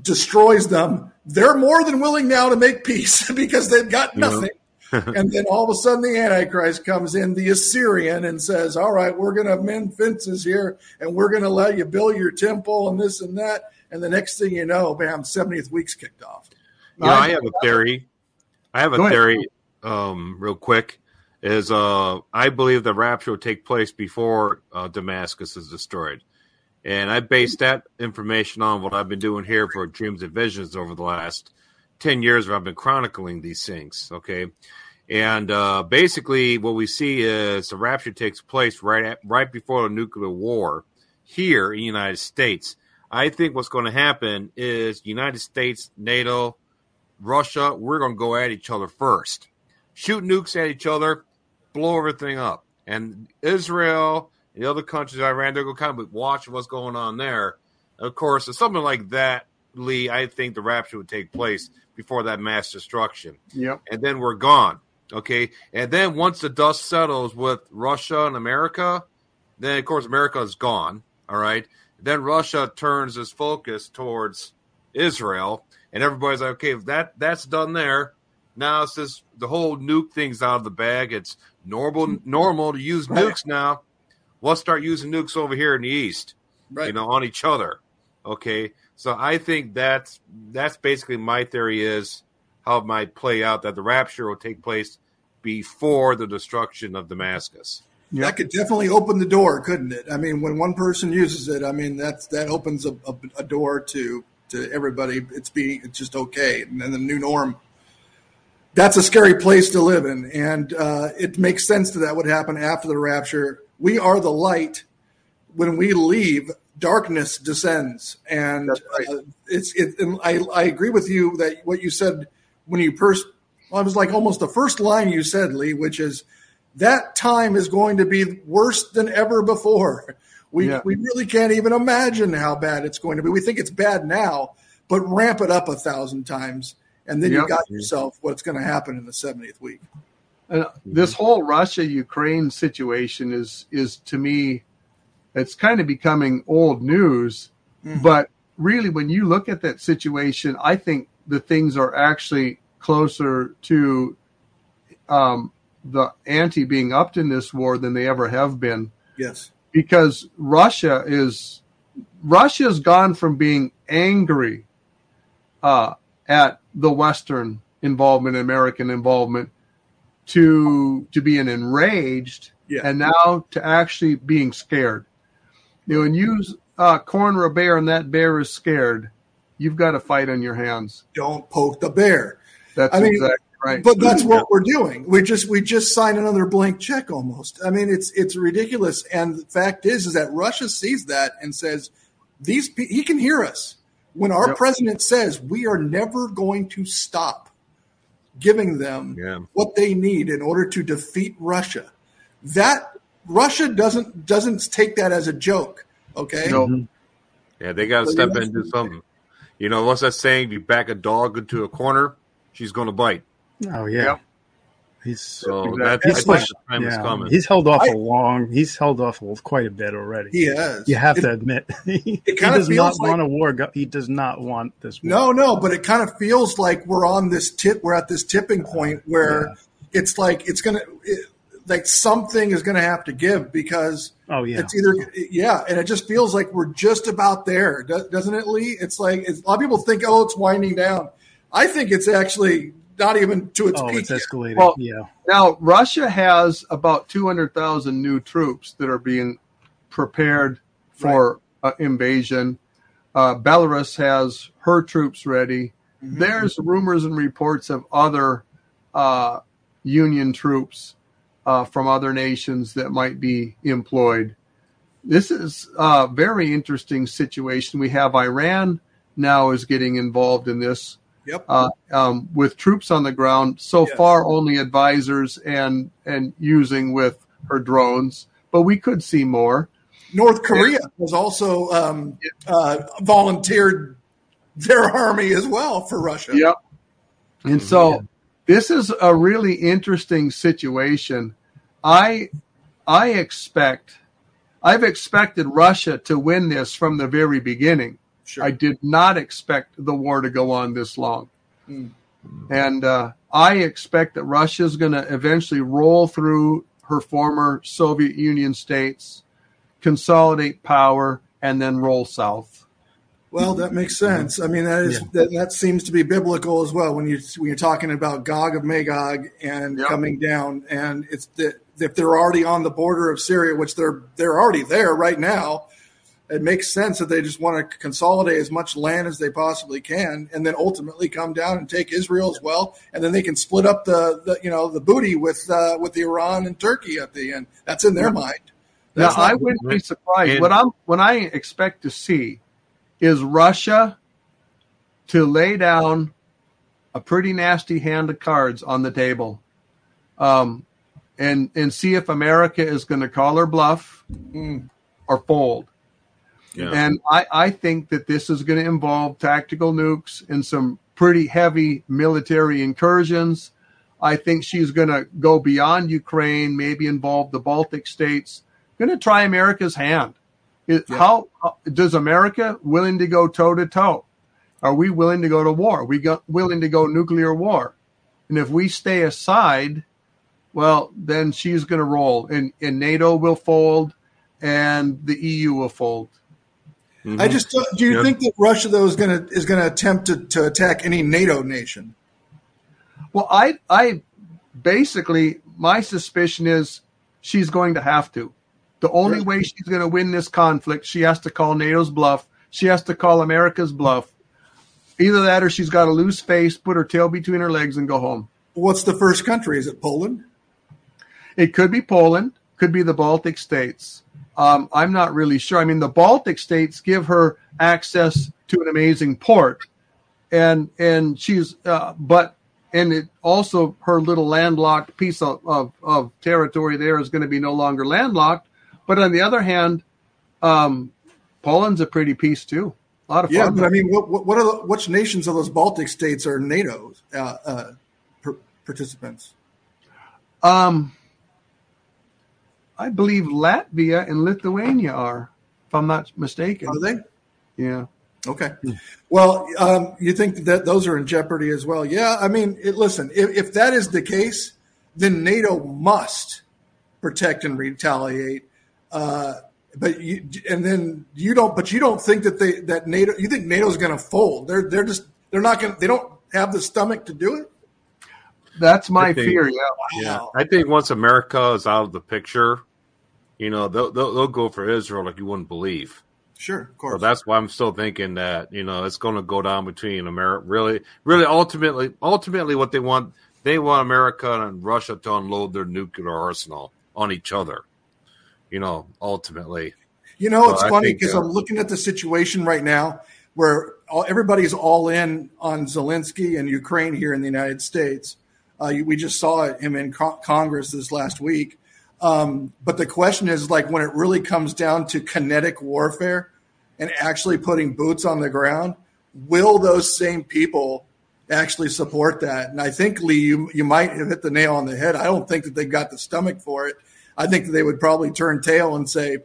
destroys them, they're more than willing now to make peace because they've got nothing. and then all of a sudden the Antichrist comes in, the Assyrian, and says, All right, we're going to mend fences here and we're going to let you build your temple and this and that. And the next thing you know, bam, 70th week's kicked off. You know, I have a theory. I have a theory, um, real quick. Is uh, I believe the rapture will take place before uh, Damascus is destroyed. And I base that information on what I've been doing here for Dreams and Visions over the last 10 years where I've been chronicling these things. Okay. And uh, basically, what we see is the rapture takes place right at, right before the nuclear war here in the United States. I think what's going to happen is United States, NATO, Russia, we're going to go at each other first, shoot nukes at each other, blow everything up, and Israel the other countries Iran, they're going to kind of watch what's going on there. Of course, if something like that, Lee, I think the rapture would take place before that mass destruction. Yep. And then we're gone. Okay. And then once the dust settles with Russia and America, then of course America is gone. All right. Then Russia turns its focus towards Israel, and everybody's like, okay, if that that's done there, now it's just the whole nuke thing's out of the bag. It's normal normal to use nukes now. We'll start using nukes over here in the east, right. you know, on each other. Okay, so I think that's that's basically my theory is how it might play out that the rapture will take place before the destruction of Damascus. Yeah. That could definitely open the door, couldn't it? I mean, when one person uses it, I mean that's that opens a, a, a door to to everybody. It's being it's just okay, and then the new norm. That's a scary place to live in, and uh, it makes sense that that would happen after the rapture. We are the light. When we leave, darkness descends, and right. uh, it's. It, and I I agree with you that what you said when you first. Well, it was like almost the first line you said, Lee, which is that time is going to be worse than ever before. We, yeah. we really can't even imagine how bad it's going to be. We think it's bad now, but ramp it up a thousand times, and then yep. you got yourself what's going to happen in the 70th week. And this whole Russia Ukraine situation is is to me, it's kind of becoming old news. Mm-hmm. But really, when you look at that situation, I think the things are actually closer to um, the ante being upped in this war than they ever have been. Yes. Because Russia is Russia's gone from being angry uh, at the Western involvement, American involvement, to to being enraged, yeah. and now to actually being scared. You know, when you uh, corner a bear and that bear is scared, you've got a fight on your hands. Don't poke the bear. That's I mean, exactly Right. But that's what we're doing. We just we just signed another blank check almost. I mean, it's it's ridiculous. And the fact is, is that Russia sees that and says these he can hear us when our yep. president says we are never going to stop giving them yeah. what they need in order to defeat Russia. That Russia doesn't doesn't take that as a joke. Okay. No. Mm-hmm. Yeah, they got to step in and do something. You know, what's that saying? You back a dog into a corner, she's going to bite. Oh yeah. Yep. He's so that, he's, pushed, yeah, he's held off I, a long. He's held off quite a bit already. He has. You have it, to admit, he, he does not like, want a war. He does not want this. War. No, no, but it kind of feels like we're on this tip. We're at this tipping point where yeah. it's like it's gonna, it, like something is gonna have to give because. Oh yeah. It's either yeah, and it just feels like we're just about there, doesn't it, Lee? It's like it's, a lot of people think, oh, it's winding down. I think it's actually not even to its oh, peak. It's escalating. Well, yeah. Now Russia has about two hundred thousand new troops that are being prepared for right. uh, invasion. Uh, Belarus has her troops ready. Mm-hmm. There's rumors and reports of other uh, Union troops uh, from other nations that might be employed. This is a very interesting situation. We have Iran now is getting involved in this. Yep. Uh, um, with troops on the ground. So yes. far, only advisors and and using with her drones, but we could see more. North Korea yeah. has also um, uh, volunteered their army as well for Russia. Yep. And so yeah. this is a really interesting situation. I I expect I've expected Russia to win this from the very beginning. Sure. I did not expect the war to go on this long. Mm. And uh, I expect that Russia is going to eventually roll through her former Soviet Union states, consolidate power, and then roll south. Well, that makes sense. I mean, that is yeah. that, that seems to be biblical as well when you when you're talking about Gog of Magog and yep. coming down, and it's that if they're already on the border of Syria, which they're they're already there right now, it makes sense that they just want to consolidate as much land as they possibly can, and then ultimately come down and take Israel as well, and then they can split up the, the you know the booty with uh, with Iran and Turkey at the end. That's in their mind. That's now I wouldn't be surprised. what I'm what I expect to see is Russia to lay down a pretty nasty hand of cards on the table, um, and and see if America is going to call her bluff mm. or fold. Yeah. And I, I think that this is going to involve tactical nukes and some pretty heavy military incursions. I think she's going to go beyond Ukraine, maybe involve the Baltic states. Going to try America's hand. It, yeah. How, does America willing to go toe to toe? Are we willing to go to war? Are we go, willing to go nuclear war? And if we stay aside, well, then she's going to roll, and, and NATO will fold, and the EU will fold. Mm-hmm. I just do you yep. think that Russia though is going to is going to attempt to, to attack any NATO nation? Well, I I basically my suspicion is she's going to have to. The only way she's going to win this conflict, she has to call NATO's bluff. She has to call America's bluff. Either that or she's got to lose face, put her tail between her legs, and go home. What's the first country? Is it Poland? It could be Poland, could be the Baltic states. Um, I'm not really sure. I mean, the Baltic states give her access to an amazing port, and and she's uh, but and it also her little landlocked piece of, of, of territory there is going to be no longer landlocked. But on the other hand, um, Poland's a pretty piece too. A lot of fun. Yeah, but I mean, what, what are the, which nations of those Baltic states are NATO uh, uh, per, participants? Um, I believe Latvia and Lithuania are, if I'm not mistaken. Are they? Yeah. Okay. Well, um, you think that those are in jeopardy as well? Yeah. I mean, it, listen, if, if that is the case, then NATO must protect and retaliate. Uh, but you, and then you don't, but you don't think that they, that NATO, you think NATO's going to fold. They're, they're just, they're not going they don't have the stomach to do it. That's my think, fear. Yeah. Yeah. I think once America is out of the picture, you know, they'll, they'll, they'll go for Israel like you wouldn't believe. Sure, of course. So that's why I'm still thinking that you know it's going to go down between America. Really, really, ultimately, ultimately, what they want, they want America and Russia to unload their nuclear arsenal on each other. You know, ultimately. You know, it's funny because uh, I'm looking at the situation right now where all, everybody's all in on Zelensky and Ukraine here in the United States. Uh, we just saw him in co- Congress this last week. Um, but the question is like when it really comes down to kinetic warfare and actually putting boots on the ground, will those same people actually support that? And I think Lee, you you might have hit the nail on the head. I don't think that they've got the stomach for it. I think that they would probably turn tail and say,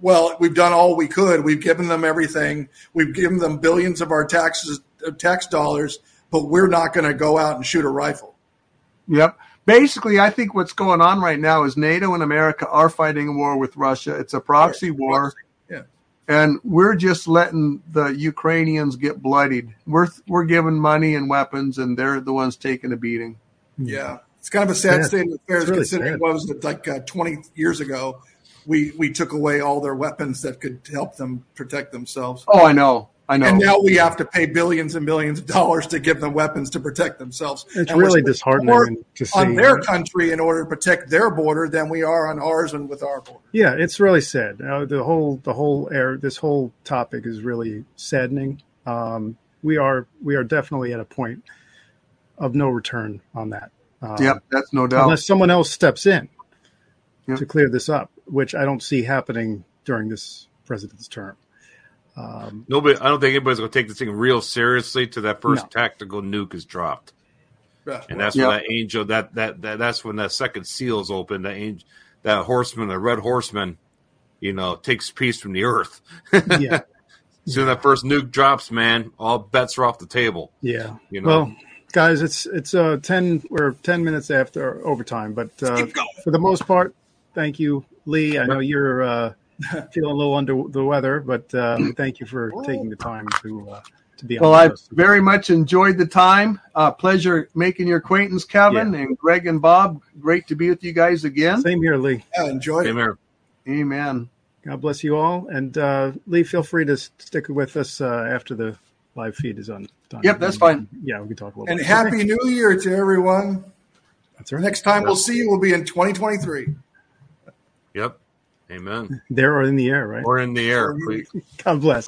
"Well, we've done all we could. We've given them everything. We've given them billions of our taxes tax dollars, but we're not going to go out and shoot a rifle." Yep basically, I think what's going on right now is NATO and America are fighting a war with Russia. It's a proxy war. Yeah. And we're just letting the Ukrainians get bloodied. We're we're giving money and weapons, and they're the ones taking a beating. Yeah, it's kind of a sad yeah. state of affairs really considering sad. what was it like uh, 20 years ago. We we took away all their weapons that could help them protect themselves. Oh, I know. I know. And now we have to pay billions and billions of dollars to give them weapons to protect themselves. It's and really disheartening to see on their country in order to protect their border than we are on ours and with our border. Yeah, it's really sad. Uh, the whole the whole air this whole topic is really saddening. Um, we are we are definitely at a point of no return on that. Um, yep, that's no doubt. Unless someone else steps in yep. to clear this up, which I don't see happening during this president's term. Um, Nobody, I don't think anybody's going to take this thing real seriously to that first no. tactical nuke is dropped. Yeah. And that's yep. when that angel, that, that that that's when that second seal is open. That angel, that horseman, the red horseman, you know, takes peace from the earth. yeah. Soon that first nuke drops, man, all bets are off the table. Yeah. You know. Well, guys, it's it's uh ten or ten minutes after overtime, but uh, for the most part, thank you, Lee. I know you're. Uh, feeling a little under the weather, but uh, thank you for taking the time to uh, to be. On. Well, I very much enjoyed the time. Uh, pleasure making your acquaintance, Kevin yeah. and Greg and Bob. Great to be with you guys again. Same here, Lee. Yeah, enjoy Same it. Here. Amen. God bless you all, and uh, Lee, feel free to stick with us uh, after the live feed is on. Done. Yep, that's fine. Yeah, we can talk a little. And bit. happy New Year to everyone. That's right. Next time we'll see you will be in 2023. Yep. Amen. There or in the air, right? Or in the air. God bless.